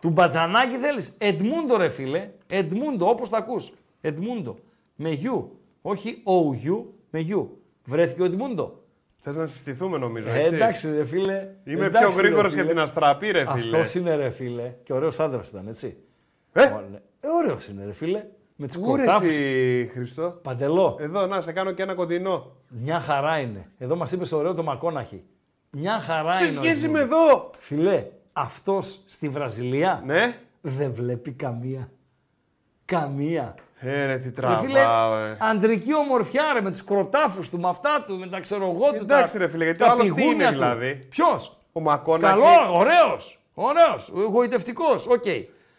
Του Μπατζανάκη θέλεις; Εντμούντο ρε φίλε. Εντμούντο, όπως τα ακούς. Εντμούντο. Με γιου. Όχι ο γιου, με γιου. Βρέθηκε ο Εντμούντο. Θες να συστηθούμε νομίζω, Ε, έτσι. εντάξει ρε φίλε. Είμαι Εντάξει, πιο γρήγορος ρε, και φίλε. την αστραπή ρε φίλε. Αυτός είναι ρε φίλε. Και ωραίος άντρας ήταν, έτσι. Ε! Ωραία. Ε, ωραίος είναι ρε φίλε. Με τους Πού ρε κορτάφους. εσύ, Χριστό. Παντελό. Εδώ, να σε κάνω και ένα κοντινό. Μια χαρά είναι. Εδώ μας είπες ωραίο το Μακόναχη. Μια χαρά Σε είναι. ο σχέση με Εντμούντο. εδώ. Φιλέ, αυτός στη Βραζιλία Ναι. δεν βλέπει καμία. Καμία. Ε, ρε, τι Ρε φίλε, τραβάω, ε. αντρική ομορφιά ρε, με τους κροτάφους του, με αυτά του, με τα ξέρω εγώ του. Εντάξει τα, ρε φίλε, γιατί τα ο άλλος τι πηγούνια είναι του. δηλαδή; Ποιος; Ο Μακόναχη. Καλό, ωραίος, ωραίος, γοητευτικός, οκ.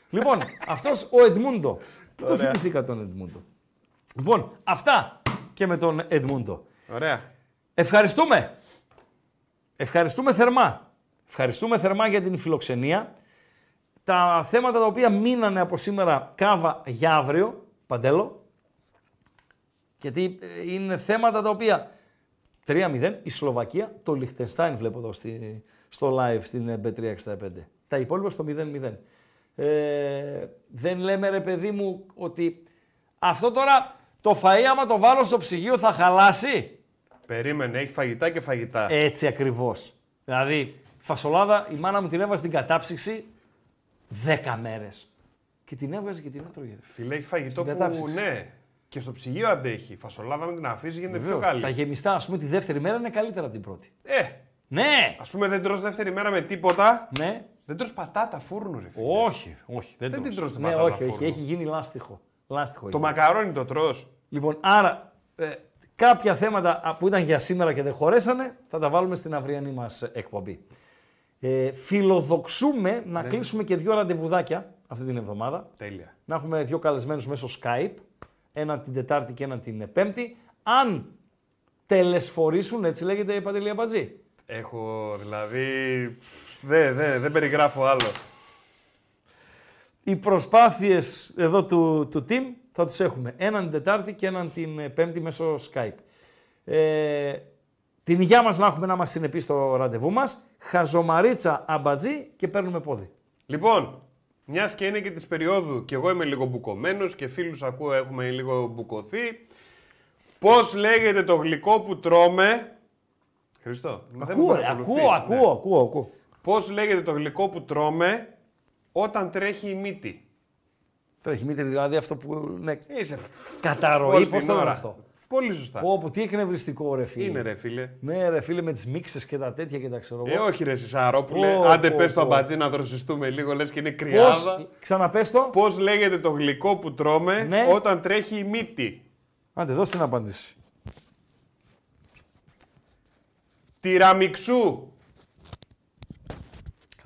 λοιπόν, αυτός ο Εντμούντο. Το Ωραία. θυμηθήκα τον Εντμούντο. Λοιπόν, αυτά και με τον Εντμούντο. Ωραία. Ευχαριστούμε. Ευχαριστούμε θερμά. Ευχαριστούμε θερμά για την φιλοξενία. Τα θέματα τα οποία μείνανε από σήμερα κάβα για αύριο, Παντέλο, γιατί ε, είναι θέματα τα οποία 3-0 η Σλοβακία, το Λιχτενστάιν βλέπω εδώ στη, στο live στην ε, B365. Τα υπόλοιπα στο 0-0. Ε, δεν λέμε ρε παιδί μου ότι αυτό τώρα το φαΐ άμα το βάλω στο ψυγείο θα χαλάσει; Περίμενε, έχει φαγητά και φαγητά. Έτσι ακριβώς. Δηλαδή, φασολάδα, η μάνα μου την έβαζε στην κατάψυξη 10 μέρες. Και την έβγαζε και την έτρωγε. Φίλε, έχει φαγητό Στην που κατάψυξη. ναι. Και στο ψυγείο αντέχει. Η φασολάδα με την αφήσει γίνεται Βεβαίως. πιο καλή. Τα γεμιστά, ας πούμε, τη δεύτερη μέρα είναι καλύτερα από την πρώτη. Ε, Ναι! ας πούμε δεν τρως δεύτερη μέρα με τίποτα. Ναι. Δεν τρως πατάτα φούρνου, ρε φίλε. Όχι, όχι. Δεν, Δεν την τρως την ναι, πατάτα όχι, όχι, φούρνο. έχει γίνει λάστιχο. λάστιχο Το είναι. μακαρόνι το τρως. Λοιπόν, άρα ε, κάποια θέματα α, που ήταν για σήμερα και δεν χωρέσανε, θα τα βάλουμε στην αυριανή μας εκπομπή. Ε, φιλοδοξούμε να κλείσουμε και δύο ραντεβουδάκια αυτή την εβδομάδα. Τέλεια. Να έχουμε δύο καλεσμένους μέσω Skype, έναν την Τετάρτη και έναν την Πέμπτη. Αν τελεσφορήσουν, έτσι λέγεται η Παντελία Μπατζή. Έχω δηλαδή. Δεν δε, δεν περιγράφω άλλο. Οι προσπάθειες εδώ του, του team θα τους έχουμε έναν την Τετάρτη και έναν την ε, Πέμπτη μέσω Skype. Ε, την υγειά μας να έχουμε να μας συνεπεί στο ραντεβού μας. Χαζομαρίτσα αμπατζή και παίρνουμε πόδι. Λοιπόν, μιας και είναι και της περίοδου και εγώ είμαι λίγο μπουκωμένος και φίλους ακούω έχουμε λίγο μπουκωθεί. Πώς λέγεται το γλυκό που τρώμε; Χριστό. δεν με Ακούω, ρε, παρακολουθείς, ακούω, ναι. ακούω, ακούω, ακούω. Πώς λέγεται το γλυκό που τρώμε όταν τρέχει η μύτη; Τρέχει μήτρη, δηλαδή αυτό που είναι Είσαι καταρροή, όλη πώς την το λένε ώρα. αυτό; Πολύ σωστά. Πω, τι εκνευριστικό ρε φίλε. Είναι ρε φίλε. Ναι ρε φίλε με τις μίξες και τα τέτοια και τα ξέρω Ε, εγώ. όχι ρε Σισαρόπουλε. Πω, Άντε πω, πες το πω. αμπατζή να δροσιστούμε λίγο, λες και είναι Πώς, κρυάδα. ξαναπες το. Πώς λέγεται το γλυκό που τρώμε Ναι. όταν τρέχει η μύτη; Άντε, δώσε την απάντηση. Τυραμιξού.